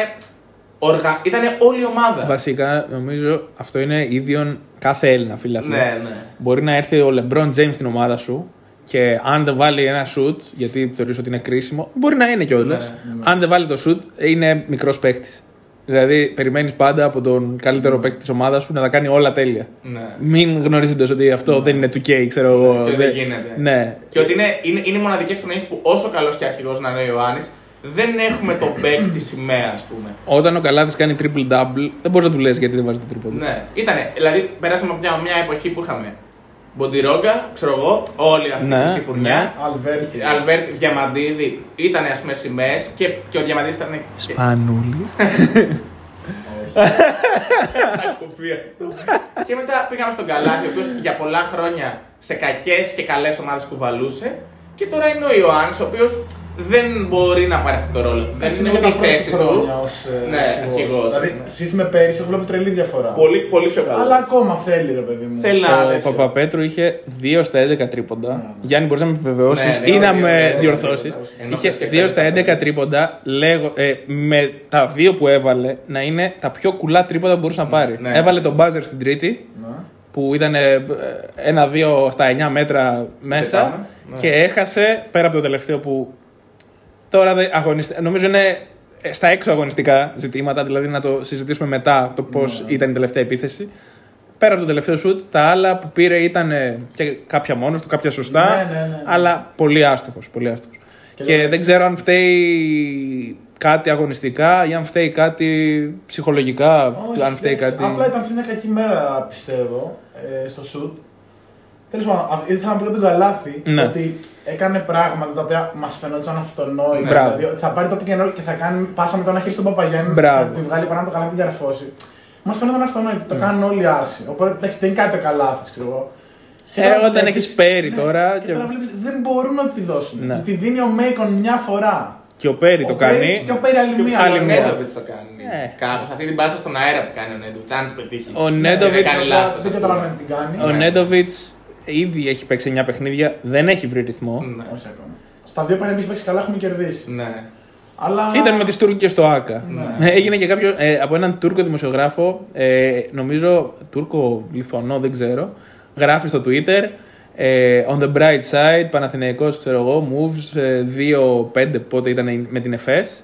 Οργα... Ήτανε όλη η ομάδα. Βασικά, νομίζω αυτό είναι ίδιον κάθε Έλληνα φίλαθλο. Ναι, ναι. Μπορεί να έρθει ο LeBron James στην ομάδα σου και αν δεν βάλει ένα shoot, γιατί θεωρείς ότι είναι κρίσιμο, μπορεί να είναι κιόλας. Ναι, Αν δεν βάλει το shoot, είναι μικρός παίκτης. Δηλαδή, περιμένεις πάντα από τον καλύτερο παίκτη της ομάδας σου να τα κάνει όλα τέλεια. Ναι. Μην γνωρίζετε ότι αυτό δεν είναι 2K, ξέρω εγώ. Και ότι δεν γίνεται. Ναι. Και ότι είναι, είναι, είναι οι μοναδικές χρονιέ που όσο καλός και αρχηγός να είναι ο Ιωάννης, δεν έχουμε τον παίκτη [CLEARS THROAT] σημαία, ας πούμε. Όταν ο Καλάθι κάνει triple double, δεν μπορείς να του λες γιατί δεν βάζει το τρίποντο. Ναι, ήτανε. Δηλαδή, περάσαμε από μια, μια εποχή που είχαμε Μποντιρόγκα, ξέρω εγώ, όλη αυτή Ναι, η χρυσή φουρνιά. Αλβέρτη. Αλβέρτ Διαμαντίδη ήταν ας πούμε σημαίες και, και ο Διαμαντίδης ήταν. Σπανούλη. [LAUGHS] Τα κουπί αυτό. και μετά πήγαμε στον Καλάθι, ο οποίος για πολλά χρόνια σε κακές και καλές ομάδες κουβαλούσε. Και τώρα είναι ο Ιωάννης, ο οποίος δεν μπορεί να πάρει αυτό το ρόλο. Δεν είναι ούτε η θέση του. Ως, ε, Ναι, αρχηγός. αρχηγός, Δηλαδή, ναι. εσείς με πέρυσι, εγώ βλέπω τρελή διαφορά. Πολύ, πολύ πιο καλό. Αλλά ακόμα θέλει, ρε παιδί μου. Θέλει να. Ο τέτοιο. Παπαπέτρου είχε 2 στα 11 τρίποντα. Γιάννη, μπορεί να με επιβεβαιώσει Ναι, ναι, ή να δύο, με δύο, διορθώσει. δύο, δύο. Ενώ Είχε και 2 στα πέντε 11 τρίποντα, λέγω, ε, με τα δύο που έβαλε να είναι τα πιο κουλά τρίποντα που μπορούσε να πάρει. ναι. Έβαλε τον μπάζερ στην τρίτη, Ναι. που ήταν ε, ένα-δύο στα 9 μέτρα μέσα Πετάμε, ναι. και έχασε πέρα από το τελευταίο που τώρα δεν αγωνιστεί. Νομίζω είναι ε, στα έξω αγωνιστικά ζητήματα, δηλαδή να το συζητήσουμε μετά το πώς Ναι. ήταν η τελευταία επίθεση. Πέρα από το τελευταίο σουτ, τα άλλα που πήρε ήταν ε, και κάποια μόνος του, κάποια σωστά, Ναι, ναι, ναι, ναι. αλλά πολύ άστοχος. Πολύ άστοχος. Και Και, λέω, δεν ξέρω αν φταίει κάτι αγωνιστικά ή αν φταίει κάτι ψυχολογικά, Όχι, αν φταίει εντάξει. κάτι. Απλά ήταν σε μια κακή μέρα, πιστεύω, ε, στο σουτ. Τέλος πάντων, αυ- ήθελα να πω για τον Καλάθι Ναι. ότι έκανε πράγματα τα οποία μας φαινόταν αυτονόητα. Μπράβο. Δηλαδή, ότι θα πάρει το pick and roll και θα κάνει πάσα με το ένα χέρι στον Παπαγιάννη Μπράβο. θα τη βγάλει πάνω από το καλάθι και την καρφώσει. Μας φαινόταν αυτονόητο. Το κάνουν όλοι άσοι. Οπότε εντάξει, δεν είναι κάτι το καλάθι, ξέρω εγώ. Και Ε, τώρα όταν βλέπεις- έχεις Πέρι ναι, τώρα Και και- τώρα βλέπεις, δεν μπορούν να τη δώσουν. Ναι. Τη δίνει ο Μέικον μια φορά. Και ο Πέρι το Ο Πέρι- κάνει. Και ο Πέρι άλλη Και μία. ο άλλη μία. Νέντοβιτς το κάνει. Ε. Κάπως αυτή την πάσα στον αέρα που κάνει ο Νέντοβιτς. Αν το πετύχει. Ο Δεν Νέντοβιτς- κάνει Δεν λάθος, ας πούμε. καταλαβαίνω τι κάνει. Ο Ναι. Νέντοβιτς ήδη έχει παίξει 9 παιχνίδια, δεν έχει βρει ρυθμό. Ναι. Όχι ακόμα. Στα δύο παιχνίδια που έχει παίξει καλά έχουμε κερδίσει. Ναι. Αλλά... Ήταν με τις Τούρκες στο ΑΚΑ. Ναι. Έγινε και κάποιο ε, από έναν Τούρκο δημοσιογράφο, ε, νομίζω Τούρκο Λιθωνό, δεν ξέρω, γράφει στο Twitter. Ε, on the bright side, Παναθηναϊκός, ξέρω εγώ, moves ε, 2-5 πότε ήταν με την ΕΦΕΣ.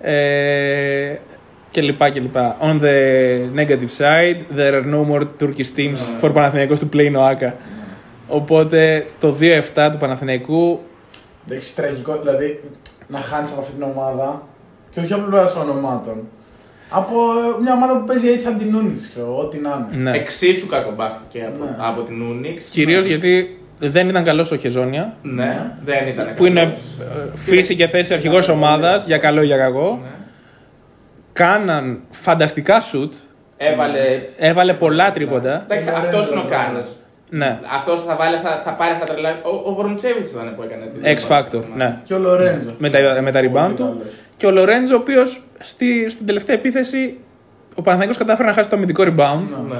Ε, και λοιπά και λοιπά. On the negative side, there are no more Turkish teams for Παναθηναϊκός to play in OAKA. Οπότε το 2-7 του Παναθηναϊκού Εντάξει, τραγικό, δηλαδή να χάνεις από αυτή την ομάδα και όχι απλά ονομάτων. Από ε, μια ομάδα που παίζει έτσι σαν την Ούνιξ, ξέρω εγώ, ό,τι να είναι. ναι. Εξίσου κακομπάστηκε από, Ναι. από την Ούνιξ. Κυρίως γιατί δεν ήταν καλός ο Χεζόνια. Ναι, δεν ήταν. που είναι καλός. ε, φύση και θέση αρχηγός ομάδας, για καλό ή για κακό. Ναι. Κάναν φανταστικά σουτ, Έβαλε. έβαλε πολλά τρίποντα. Εντάξει, Και αυτός είναι ο Λορέντζο, Κάνο. Ναι. Αυτός θα, βάλει, θα, θα πάρει αυτά τα τρελά. Ο, ο Βορντσέβιτ ήταν που έκανε. την X ομάδα Factor, στο ναι. Και ο Λορέντζο. Με τα, με τα rebound Πολύ του. καλός. Και ο Λορέντζο, ο οποίος στη, στην τελευταία επίθεση ο Παναθηναϊκός κατάφερε να χάσει το αμυντικό rebound Ναι.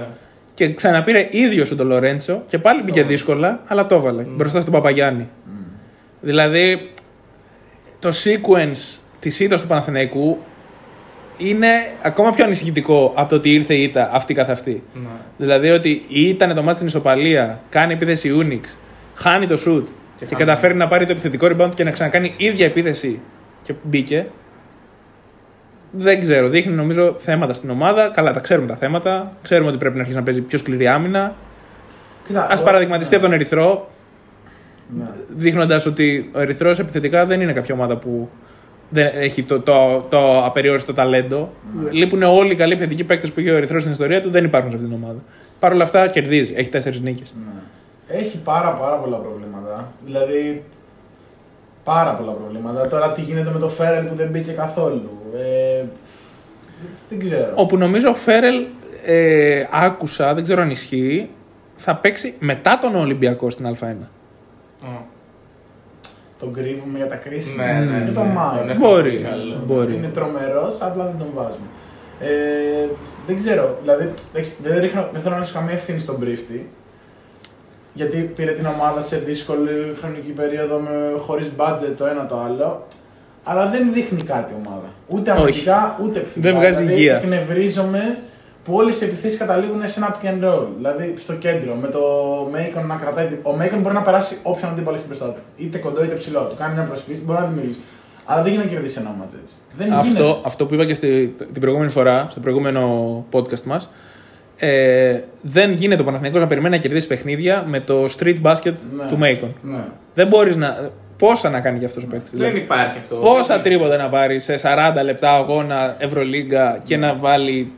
και ξαναπήρε ίδιος τον Λορέντσο και πάλι μπήκε δύσκολα, αλλά το έβαλε μπροστά στον Παπαγιάννη. Δηλαδή το sequence της ήττας του Παναθηναϊκού είναι ακόμα πιο ανησυχητικό από το ότι ήρθε η ήττα αυτή καθ' αυτή. Ναι. Δηλαδή ότι ήταν το μάτι στην ισοπαλία, κάνει επίθεση Unix, χάνει το shoot και, χάνει. καταφέρει να πάρει το επιθετικό rebound και να ξανακάνει ίδια επίθεση και μπήκε. Δεν ξέρω, δείχνει νομίζω θέματα στην ομάδα. Καλά, τα ξέρουμε τα θέματα. Ξέρουμε ότι πρέπει να αρχίσει να παίζει πιο σκληρή άμυνα. Κοίτα, Α ο- παραδειγματιστεί από τον Ερυθρό, Ναι. δείχνοντας ότι ο Ερυθρός επιθετικά δεν είναι κάποια ομάδα που δεν έχει το, το, το απεριόριστο ταλέντο. Λείπουν όλοι οι καλοί επιθετικοί παίκτες που έχει ο Ερυθρός στην ιστορία του, δεν υπάρχουν σε αυτήν την ομάδα. Παρ' όλα αυτά κερδίζει, έχει τέσσερις νίκες. Ναι. Έχει πάρα πάρα πολλά προβλήματα. Δηλαδή, πάρα πολλά προβλήματα. Τώρα τι γίνεται με το Φέρελ που δεν μπήκε καθόλου; Ε, δεν ξέρω. Όπου νομίζω ο Φέρελ ε, άκουσα, δεν ξέρω αν ισχύει, θα παίξει μετά τον Ολυμπιακό στην Α1. Ω. Τον κρύβουμε για τα κρίσιμα. Ναι, ναι, Για ναι. τον Μάιο. Τον έχουμε Μπορεί, πολύ καλό. μπορεί. Είναι τρομερός, απλά δεν τον βάζουμε. Ε, δεν ξέρω, δηλαδή δεν, δεν, ρίχνω, δεν θέλω να ρίξω καμία ευθύνη στον πρίφτη. Γιατί πήρε την ομάδα σε δύσκολη χρονική περίοδο με, χωρίς budget το ένα το άλλο. Αλλά δεν δείχνει κάτι η ομάδα. Ούτε Όχι. αμυντικά ούτε επιθετικά. Δεν βγάζει δηλαδή, υγεία. Εκνευρίζομαι που όλε οι επιθέσεις καταλήγουν σε ένα pick and roll. Δηλαδή στο κέντρο, με το Μέικον να κρατάει. την- Ο Μέικον μπορεί να περάσει όποιον αντίπαλο έχει μπροστά του. Είτε κοντό είτε ψηλό. Του κάνει μια προσφύση, μπορεί να δημιουργήσει. Αλλά δεν γίνεται να κερδίσει ένα μάτζ έτσι. Δεν γίνεται. Αυτό, αυτό που είπα και στη, την προηγούμενη φορά, στο προηγούμενο podcast μας, ε, δεν γίνεται ο Παναθηναϊκός να περιμένει να κερδίσει παιχνίδια με το street basket Ναι. του Macon. Ναι. Δεν μπορείς να... Πόσα να κάνει για αυτός ο παίκτης. Δεν δηλαδή. υπάρχει αυτό. Πόσα Δεν- τρίποτα να πάρει σε 40 λεπτά αγώνα Ευρωλίγκα και να βάλει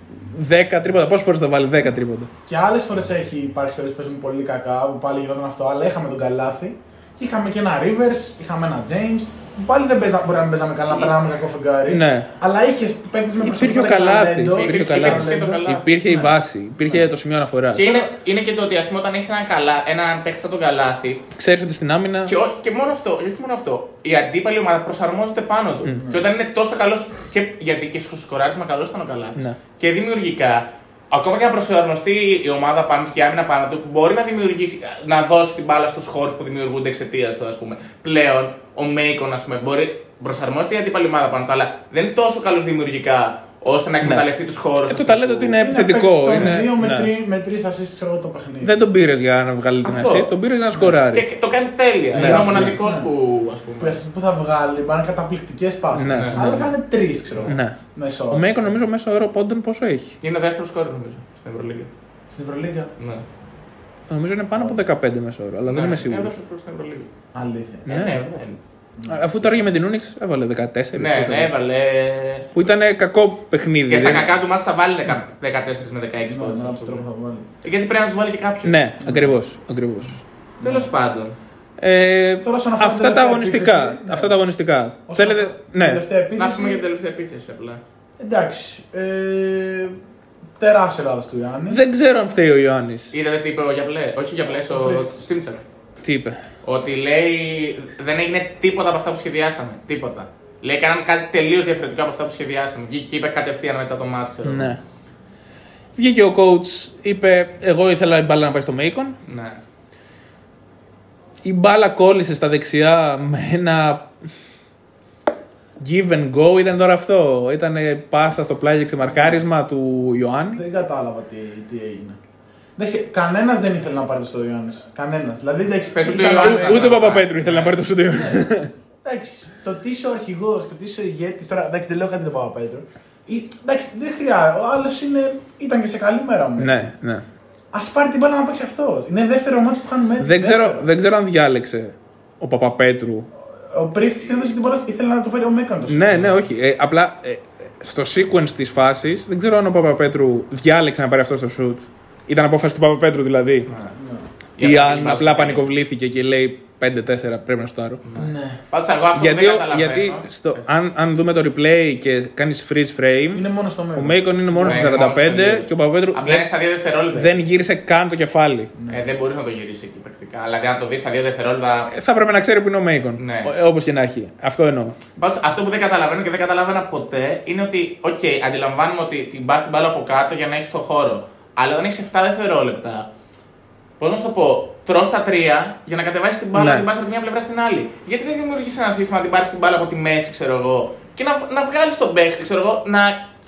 10 τρίποτα. Πόσες φορές θα βάλει 10 τρίποτα. Και άλλες φορές έχει υπάρξει περίπτωση που παίζουν πολύ κακά, που πάλι γινόταν αυτό, αλλά είχαμε τον Καλάθι και είχαμε και ένα Rivers, είχαμε ένα James, που πάλι δεν παίζα, μπορεί να μην παίζαμε καλά, να περνάμε κακό φεγγάρι. Ναι. Αλλά είχες παίκτες με Υπήρχε ο προσωπικότητα και Καλάθι. ταλέντο. Υπήρχε ο Υπήρχε Καλάθι. και το Καλάθι. Υπήρχε η Ναι. βάση. Υπήρχε το σημείο αναφοράς. Και είναι, είναι και το ότι ας πούμε, όταν έχεις έναν, καλά, έναν παίκτη σαν τον Καλάθι, Ξέρεις ότι στην άμυνα. Και όχι και μόνο αυτό, όχι μόνο αυτό. Η αντίπαλη ομάδα προσαρμόζεται πάνω του. Και όταν είναι τόσο καλό. Και, γιατί και στο σκοράρισμα καλός ήταν ο Καλάθι. Ναι. Και δημιουργικά, ακόμα και να προσαρμοστεί η ομάδα πάνω του και η άμυνα πάνω του, μπορεί να δημιουργήσει, να δώσει την μπάλα στους χώρους που δημιουργούνται εξαιτίας του, ας πούμε. Πλέον, ο Μέικον, ας πούμε, μπορεί προσαρμόζεται η αντίπαλη ομάδα πάνω του, αλλά δεν είναι τόσο καλός δημιουργικά ώστε να εκμεταλλευτεί τους χώρους. Ε, το ταλέντο του είναι Είναι επιθετικό. παίκτης Είναι, στον δύο με, ναι. τρει, με τρεις assists ξέρω εγώ, το παιχνίδι. Δεν τον πήρες για να βγάλει την Αυτό. assist, τον πήρες για να σκοράρει. Και το κάνει τέλεια. Ναι, είναι ο assist, μοναδικός ναι. που, ας Που, πούμε. assist που θα βγάλει, μπορεί να είναι καταπληκτικές πάσεις. Ναι, αλλά ναι. θα είναι τρεις, ξέρω εγώ. Ναι. Μέσω. Ο Μέικον νομίζω μέσα όρο πόντων πόσο έχει. Είναι ο δεύτερος σκόρ, νομίζω, στην Ευρωλίγα. Στην Ευρωλίγκα; Ναι. Νομίζω είναι πάνω από 15 μέσα όρο, αλλά δεν είμαι Είναι ο σίγουρος. δεύτερο σκόρ στην Ευρωλίγα. Αλήθεια. Ε, Ναι. ναι, δεν. Αφού τώρα με την Unix έβαλε 14. Ναι, πόσο ναι, έβαλε. έβαλε. Που ήταν κακό παιχνίδι. Και στα δεν- κακά του μάτια θα βάλει 10 14 με 16 Ναι, πόντους, με ας αυτόν τον τρόπο πούμε. θα βάλει. Γιατί πρέπει να τους βάλει και κάποιος. Ναι, ακριβώς. Ακριβώς. Τέλος πάντων. Ε, Τώρα όσον αφορά την αυτά τα τελευταία αγωνιστικά. επίθεση, ναι. Αυτά τα αγωνιστικά. Όσον Θέλετε. αφορά την Ναι. τελευταία Να επίθεση, πούμε για την τελευταία επίθεση απλά. Εντάξει. Ε, τεράστια λάθο του Ιωάννη. Δεν ξέρω αν φταίει ο Ιωάννης. Είδατε τι είπε ο Γιαβλέ, όχι ο Γιαβλέ, ο Πρίφτης. Σίμψακ. Τι είπε; Ότι λέει δεν έγινε τίποτα από αυτά που σχεδιάσαμε. Τίποτα. Λέει κάναμε κάτι τελείως διαφορετικό από αυτά που σχεδιάσαμε. Βγήκε και είπε κατευθείαν μετά το μάτς, ξέρω. Ναι. Βγήκε ο coach, είπε: Εγώ ήθελα η μπάλα να πάει στο Μέικον. ναι. Η μπάλα κόλλησε στα δεξιά με ένα give and go. Ήταν τώρα αυτό. Ήταν πάσα στο πλάγι και ξεμαρκάρισμα του Ιωάννη. Δεν κατάλαβα τι, τι έγινε. Εντάξει, κανένας δεν ήθελε να πάρει το στο Ιωάννης. Κανένας. Δηλαδή, εντάξει, Πες ότι ήταν- ο Ιωάννης- Ούτε ο Παπαπέτρου ήθελε να πάρει το σούτο. Εντάξει, το τι είσαι ο αρχηγός και το τι είσαι ο ηγέτης. Τώρα, εντάξει, δεν λέω κάτι για τον Παπαπέτρο. Ή- Εντάξει, δεν χρειάζεται. Ο άλλος ήταν και σε καλή μέρα μου. ναι, ναι. Α πάρει την μπάλα να παίξει αυτός. Είναι δεύτερο μάτι που χάνουμε έτσι. Δεν ξέρω, δεύτερο. δεν ξέρω αν διάλεξε ο Παπαπέτρου. Ο πρίφτης την έδωσε την μπάλα, ήθελε να το πάρει ο Μέκαν το Ναι, ναι, όχι. Ε, απλά ε, στο sequence της φάσης δεν ξέρω αν ο Παπαπέτρου διάλεξε να πάρει αυτό στο shoot. Ήταν απόφαση του Παπαπέτρου δηλαδή. Για Ή να αν μην απλά βάλει. πανικοβλήθηκε και λέει 5-4 πρέπει να σουτάρω. Ναι. Πάντως εγώ αυτό Γιατί, που δεν ο- καταλαβαίνω. γιατί στο, αν, αν δούμε το replay και κάνεις freeze frame, Είναι μόνο στο ο μέλλον. Μέικον είναι μόνο Ναι, στο είναι μόνο στο 45 τέλος. και ο Παπαπέτρου Απλά είναι δεν, στα δύο δευτερόλεπτα. δεν γύρισε καν το κεφάλι. Ε, δεν μπορείς να το γυρίσεις εκεί πρακτικά. Δηλαδή, αν το δεις στα δύο δευτερόλεπτα. Ε, Θα έπρεπε να ξέρει που είναι ο Μέικον. Ναι. Όπως και να έχει. Αυτό εννοώ. Πάντως, αυτό που δεν καταλαβαίνω και δεν καταλάβαινα ποτέ είναι ότι, οκ, αντιλαμβάνουμε ότι την πας την μπάλα από κάτω για να έχεις το χώρο. Αλλά όταν έχεις 7 δευτερόλεπτα, πώς να σου το πω, τρώ τα τρία για να κατεβάσεις την μπάλα Ναι. να την πας από τη μια πλευρά στην άλλη. Γιατί δεν δημιουργήσει ένα σύστημα να την πάρεις την μπάλα από τη μέση, ξέρω εγώ, και να, να βγάλεις τον παίχτη, ξέρω εγώ, να.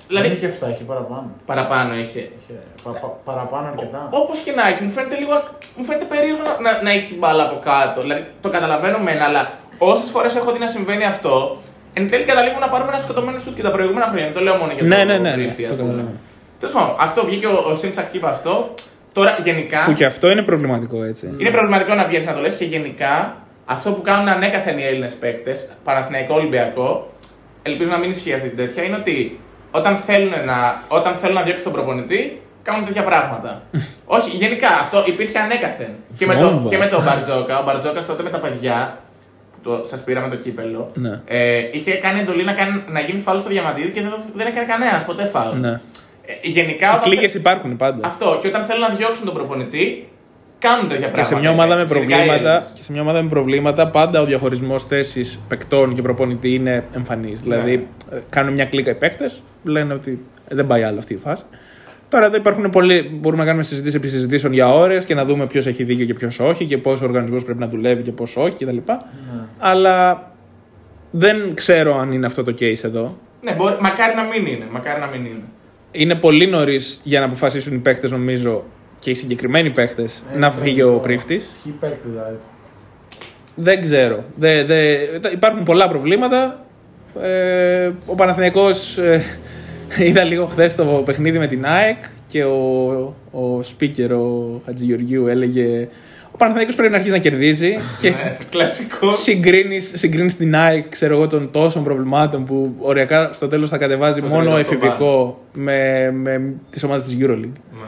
Δεν Δηλαδή, είχε 7, είχε παραπάνω. παραπάνω είχε. Είχε πα- πα- παραπάνω αρκετά. Όπως και να έχει, μου φαίνεται λίγο. Μου φαίνεται περίεργο να, να, να έχεις την μπάλα από κάτω. Δηλαδή το καταλαβαίνω μεν, αλλά όσες φορές έχω δει να συμβαίνει αυτό, εν τέλει καταλήγουμε να πάρουμε ένα σκοτωμένο σουτ και τα προηγούμενα χρόνια. Δεν το λέω μόνο για Ναι, το ναι, ναι, ναι, Ρίφτη, ας το πούμε. Καταλαβαίνω. Τέλος πάντων, αυτό βγήκε ο, ο Σίμψακ και είπε αυτό. Τώρα γενικά. Που και αυτό είναι προβληματικό έτσι. Είναι προβληματικό να βγαίνεις να το λες και γενικά αυτό που κάνουν ανέκαθεν οι Έλληνες παίκτες, Παναθηναϊκό Ολυμπιακό, ελπίζω να μην ισχύει αυτή την τέτοια, είναι ότι όταν θέλουν να, όταν θέλουν να διώξουν τον προπονητή, κάνουν τέτοια πράγματα. [LAUGHS] Όχι, γενικά αυτό υπήρχε ανέκαθεν. και, με το, Βόμβα. και με τον Μπαρτζόκα. Ο Μπαρτζόκας τότε με τα παιδιά, που το, σας πήραμε το κύπελο, Ναι. ε, είχε κάνει εντολή να, κάνει, να γίνει φάουλ στο διαμαντίδι και δεν, το- δεν έκανε κανένας ποτέ φάουλ. Ναι. Ε, γενικά όταν Κλίκες θε- υπάρχουν πάντα. αυτό. Και όταν θέλουν να διώξουν τον προπονητή, κάνουν τέτοια πράγματα. Και σε μια ομάδα με Ειδικά οι προβλήματα, Έλληνες. και σε μια ομάδα με προβλήματα πάντα ο διαχωρισμός θέσης παικτών και προπονητή είναι εμφανής. Δηλαδή, ε, κάνουν μια κλίκα οι παίκτες, λένε ότι ε, δεν πάει άλλο αυτή η φάση. Τώρα εδώ υπάρχουν πολλοί, μπορούμε να κάνουμε συζητήσει επί συζητήσεων για ώρες και να δούμε ποιος έχει δίκιο και ποιος όχι και πώς ο οργανισμός πρέπει να δουλεύει και πώς όχι κτλ. Αλλά δεν ξέρω αν είναι αυτό το case εδώ. Ναι, μπορεί, μακάρι να μην είναι. Μακάρι να μην είναι. Είναι πολύ νωρίς για να αποφασίσουν οι παίκτες, νομίζω, και οι συγκεκριμένοι παίκτες, να φύγει ο πρίφτης. Ποιοι παίκτες δηλαδή. Δεν ξέρω. Δε, δε, υπάρχουν πολλά προβλήματα. Ε, ο Παναθηναϊκός ε, [LAUGHS] είδα λίγο χθες το παιχνίδι με την ΑΕΚ και ο, ο speaker, ο Χατζηγεωργίου, έλεγε ο Παναθηναϊκός πρέπει να αρχίσει να κερδίζει και Ναι, Κλασικό. συγκρίνεις, συγκρίνεις την ΑΕΚ ξέρω εγώ, των τόσων προβλημάτων που οριακά στο τέλος θα κατεβάζει Το μόνο τελευταίο εφηβικό με, με τις ομάδες της EuroLeague. Ναι.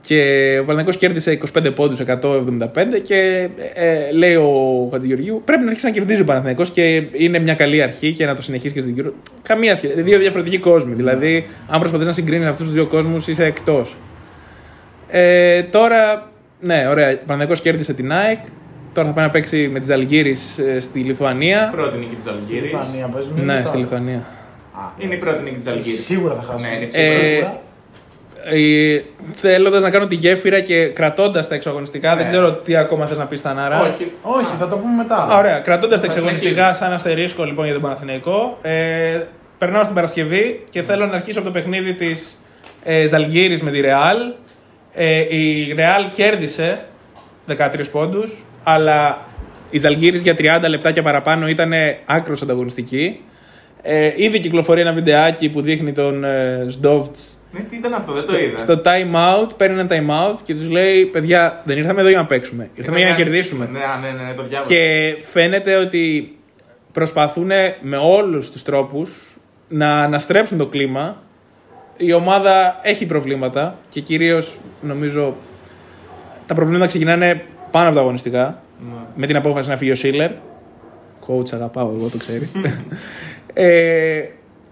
Και ο Παναθηναϊκός κέρδισε 25 πόντους, 175 και ε, λέει ο Χατζηγεωργίου πρέπει να αρχίσει να κερδίζει ο Παναθηναϊκός και είναι μια καλή αρχή και να το συνεχίσεις και στην Euro. Καμία σχέση. Δύο διαφορετικοί κόσμοι. Δηλαδή, αν προσπαθείς να συγκρίνεις αυτούς τους δύο κόσμους είσαι εκτός. Ε, τώρα, ναι, ωραία. Ο Παναθηναϊκός κέρδισε την ΑΕΚ. Τώρα θα πάει να παίξει με τις Αλγύρης ε, στη Λιθουανία. Πρώτη νίκη της Αλγύρη. Λιθουανία παίζουμε. Ναι, λεφτά. στη Λιθουανία. Α, Είναι η πρώτη νίκη της Αλγύρη. Σίγουρα θα χάσουμε. Ναι, είναι Ε, Σίγουρα. Ε, Θέλοντας να κάνω τη γέφυρα και κρατώντας τα εξαγωνιστικά, δεν Ναι. ξέρω τι ακόμα θες να πεις Στανάρα. Όχι. Όχι, θα το πούμε μετά. Α, Ωραία, κρατώντας τα Θα εξαγωνιστικά συνεχίσουμε. σαν αστερίσκο λοιπόν για τον Παναθηναϊκό. Ε, περνάω στην Παρασκευή και θέλω να αρχίσω από το παιχνίδι της ε, Ζαλγίρη με τη Ρεάλ. Ε, η Ρεάλ κέρδισε 13 πόντους, αλλά η Ζαλγίρη για 30 λεπτά και παραπάνω ήταν άκρος ανταγωνιστική. Ε, ήδη κυκλοφορεί ένα βιντεάκι που δείχνει τον ε, Σντόβτς Ναι, τι ήταν αυτό, δεν το είδα. στο time out, παίρνει ένα time out και τους λέει: Παιδιά, δεν ήρθαμε εδώ για να παίξουμε. Ήρθαμε για να κερδίσουμε. Ναι, α, ναι, ναι, ναι, το διάβασα. Και φαίνεται ότι προσπαθούν με όλους τους τρόπους να αναστρέψουν το κλίμα. Η ομάδα έχει προβλήματα και κυρίως νομίζω τα προβλήματα ξεκινάνε πάνω από τα αγωνιστικά. Ναι. Με την απόφαση να φύγει ο Σίλερ. Coach αγαπάω εγώ, το ξέρει. [LAUGHS] ε,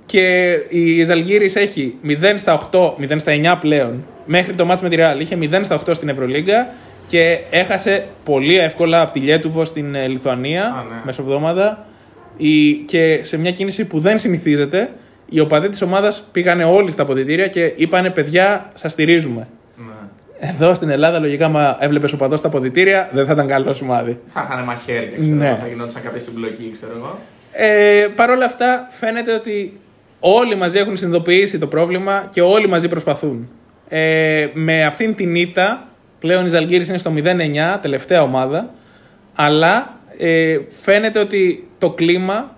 και η Ζαλγίρης έχει 0 στα 8, 0 στα 9 πλέον. Μέχρι το μάτς με τη Real είχε 0 στα 8 στην Ευρωλίγκα και έχασε πολύ εύκολα από τη Λιέτουβο στην ε, Λιθουανία Α, ναι. μεσοβδόμαδα. Η, και σε μια κίνηση που δεν συνηθίζεται, οι οπαδοί της ομάδας πήγανε όλοι στα αποδητήρια και είπανε παιδιά, σας στηρίζουμε. Ναι. Εδώ στην Ελλάδα, λογικά, μα έβλεπες οπαδός στα αποδητήρια, δεν θα ήταν καλός σημάδι. Θα είχαν μαχαίρια, ξέρω Ναι. εγώ, θα γινόταν κάποια συμπλοκή, ξέρω εγώ. Ε, Παρ' όλα αυτά, φαίνεται ότι όλοι μαζί έχουν συνειδητοποιήσει το πρόβλημα και όλοι μαζί προσπαθούν. Ε, με αυτήν την ήττα, πλέον η Ζαλγκύρης είναι στο 0-9, τελευταία ομάδα, αλλά ε, φαίνεται ότι το κλίμα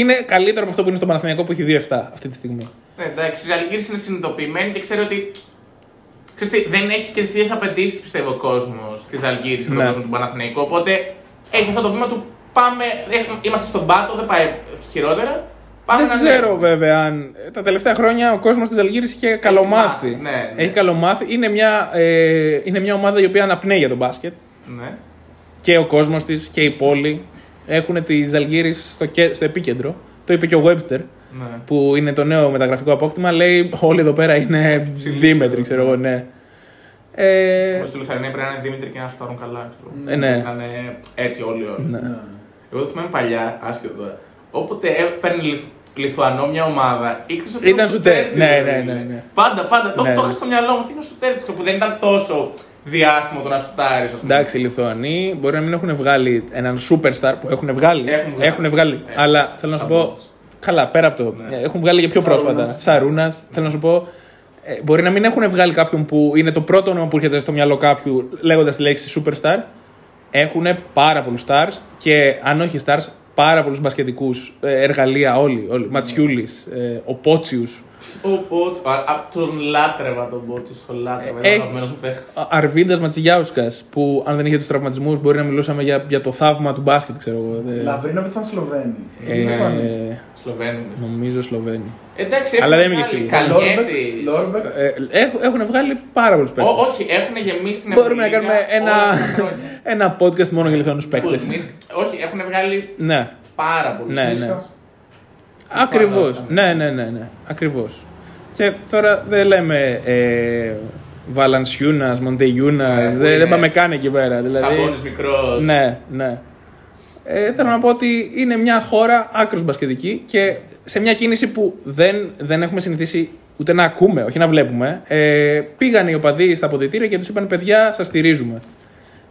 είναι καλύτερο από αυτό που είναι στο Παναθηναϊκό που έχει 2-7 αυτή τη στιγμή. Ναι, εντάξει, η Ζαλγκύρης είναι συνειδητοποιημένη και ξέρει ότι. Ξέρεις τι, δεν έχει και τι ίδιε απαιτήσεις, πιστεύω, ο κόσμος της Ζαλγκύρης και τον Ναι. κόσμο του Παναθηναϊκού. Οπότε έχει αυτό το βήμα του πάμε. έχουμε- Είμαστε στον πάτο, δεν πάει χειρότερα. Πάμε Δεν να ξέρω ανέβουμε. βέβαια αν τα τελευταία χρόνια ο κόσμος της Αλγύρης είχε καλομάθει. μάθει, ναι, ναι. Έχει καλομάθει. Είναι μια, ε, είναι μια ομάδα η οποία αναπνέει για τον μπάσκετ. Ναι. και ο κόσμος της και η πόλη έχουν τη Ζαλγίρη στο, κέ- στο επίκεντρο. Το είπε και ο Webster, Ναι. που είναι το νέο μεταγραφικό απόκτημα. Λέει όλοι εδώ πέρα είναι δίμετροι, ξέρω εγώ, ναι. Ε, Όπω στη Λουθαρινή πρέπει να είναι Δήμητρη και να σου πάρουν καλά. ξέρω. Ε, ναι. Να είναι έτσι όλοι όλοι. ναι. Εγώ το θυμάμαι παλιά, άσχετο τώρα. Όποτε έπαιρνε Λιθ- Λιθουανό μια ομάδα, ήξερες ότι Ήταν είναι σουτέρ. σουτέρ της, Ναι, ρε ναι, φίλε. ναι, ναι. Πάντα, πάντα. Το, Ναι. το είχα στο μυαλό μου. Τι είναι ο σουτέρ της, που δεν ήταν τόσο διάσημο το να σουτάρεις. Εντάξει, οι Λιθουανοί μπορεί να μην έχουν βγάλει έναν superstar που έχουν βγάλει. Έχουν βγάλει. Έχουν βγάλει. Ε, αλλά θέλω να σου πω. Σαπούνας. Καλά, πέρα από το. Ναι. Έχουν βγάλει και πιο Σαρούνας. πρόσφατα. Σαρούνας. Θέλω να σου πω. ε, μπορεί να μην έχουν βγάλει κάποιον που είναι το πρώτο όνομα που έρχεται στο μυαλό κάποιου λέγοντας τη λέξη superstar. Έχουν πάρα πολλούς stars και αν όχι stars, πάρα πολλούς μπασκετικούς εργαλεία όλοι. όλοι. Ματσιούλης, ε, ο Πότσιους, Ο Πότ, τον λάτρευα τον Πότ, τον λάτρευα. Ε, Ήταν αγαπημένος μου παίχτης. Αρβίντας Ματσιγιάουσκας, που αν δεν είχε τους τραυματισμούς μπορεί να μιλούσαμε για, για το θαύμα του μπάσκετ, ξέρω εγώ. Ε, Λαβρίνοβιτς ήταν Σλοβαίνοι. ε, Είναι φανεί. ε, Σλοβαίνοι. νομίζω Σλοβαίνοι. Εντάξει, Αλλά έχουν δεν είμαι βγάλει και σίγουρος. Καλνιέτη. Λόρμπεκ. Ε, έχουν, έχουν βγάλει πάρα πολλούς παίκτες. Ό, όχι, έχουν γεμίσει την Μπορούμε να Ευρωλίγα κάνουμε ένα, όλα αυτά τα χρόνια. [LAUGHS] ένα podcast μόνο για Λιθουανούς παίκτες. Κούζμιτς, Όχι, έχουν βγάλει Ναι, πάρα πολλούς. Ναι, ναι. Σισκάουσκας. ακριβώς. Φανώς, Ναι, ναι, ναι, ναι. Ακριβώς. Και τώρα δεν λέμε ε, Βαλανσιούνας, Μοτεγιούνας. Ναι, που δεν, είναι δεν πάμε καν εκεί πέρα. Δηλαδή, Σαμπόνις μικρός. Ναι, ναι. Ε, θέλω να πω ότι είναι μια χώρα άκρως μπασκετική και σε μια κίνηση που δεν, δεν έχουμε συνηθίσει ούτε να ακούμε, όχι να βλέπουμε. Ε, πήγαν οι οπαδοί στα αποδυτήρια και τους είπαν: Παιδιά, σας στηρίζουμε.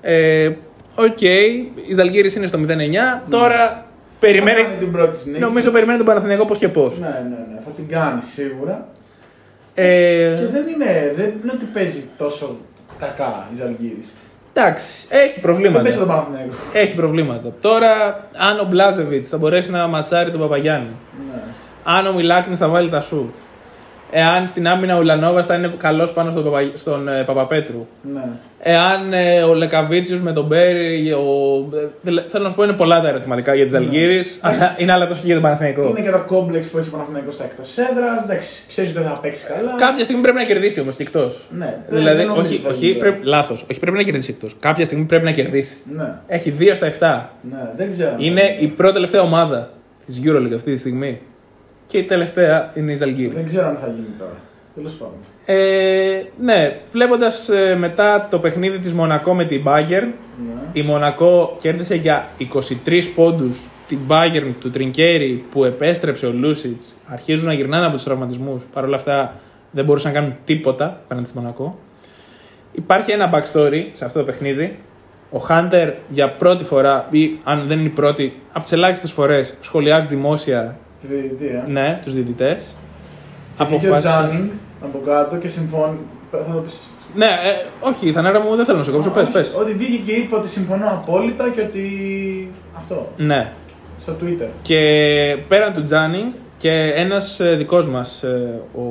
Ε, Οκ, η Ζαλγίρης είναι στο 0-9. Τώρα περιμένει. Θα κάνει την πρώτη της νίκη. Νομίζω περιμένει τον Παναθηναϊκό πώς και πώς. Ναι, ναι, ναι. Θα την κάνει σίγουρα. Ε, Και δεν είναι, δεν είναι ότι παίζει τόσο κακά η Ζαλγκύρη. εντάξει, έχει Δεν προβλήματα. παίζει τον Παναθηναϊκό. Έχει προβλήματα. Τώρα, αν ο Μπλάζεβιτς θα μπορέσει να ματσάρει τον Παπαγιάννη, Ναι. αν ο Μιλάκνης θα βάλει τα σουτ, εάν στην άμυνα ο Λανόβα θα είναι καλός πάνω στον, Παπα... στον ε, Παπαπέτρου, ναι. εάν ε, ο Λεκαβίτσιος με τον Μπέρι. Ο... ε, δηλα- θέλω να σου πω είναι πολλά τα ερωτηματικά για τις Αλγύρες, αλλά είναι άλλα τόσο και για τον Παναθηναϊκό. Είναι και το κόμπλεξ που έχει ο Παναθηναϊκός στα εκτός έδρας. Εντάξει, ξέρεις ότι δεν θα παίξει καλά. Κάποια στιγμή πρέπει να κερδίσει όμως και εκτός. Ναι, δεν- Δηλαδή, δεν νομίζω όχι, ότι θα όχι γίνει. πρέπει, λάθος. όχι πρέπει να κερδίσει εκτός. Κάποια στιγμή πρέπει να κερδίσει. Ναι, Έχει 2 στα 7. ναι, δεν ξέρω. Είναι η πρώτη τελευταία ομάδα της EuroLeague αυτή τη στιγμή. Και η τελευταία είναι η Ζαλγκύρη. Δεν ξέρω αν θα γίνει τώρα. Τέλος πάντων. Ε, ναι, βλέποντας μετά το παιχνίδι της Μονακό με την Bayern, Ναι. η Μονακό κέρδισε για 23 πόντους την Bayern του Τρινκέρι που επέστρεψε ο Λούσιτς. Αρχίζουν να γυρνάνε από τους τραυματισμούς. Παρ' όλα αυτά δεν μπορούσαν να κάνουν τίποτα πέραν τη Μονακό. Υπάρχει ένα backstory σε αυτό το παιχνίδι. Ο Χάντερ για πρώτη φορά, ή αν δεν είναι η πρώτη, από τις ελάχιστες φορές σχολιάζει δημόσια Τη διαιτητή, ε. ναι, τους διαιτητές. Και βγήκε ο Τζάνινγκ από κάτω και συμφώνει. Θα το πεις. Ναι, ε, όχι, Θανάρα μου δεν θέλω να σε κόψω. Πες, Όχι, πες. Ότι βγήκε και είπε ότι συμφωνώ απόλυτα και ότι. Αυτό. Ναι. Στο Twitter. Και πέραν του Τζάνινγκ και ένας δικός μας, ο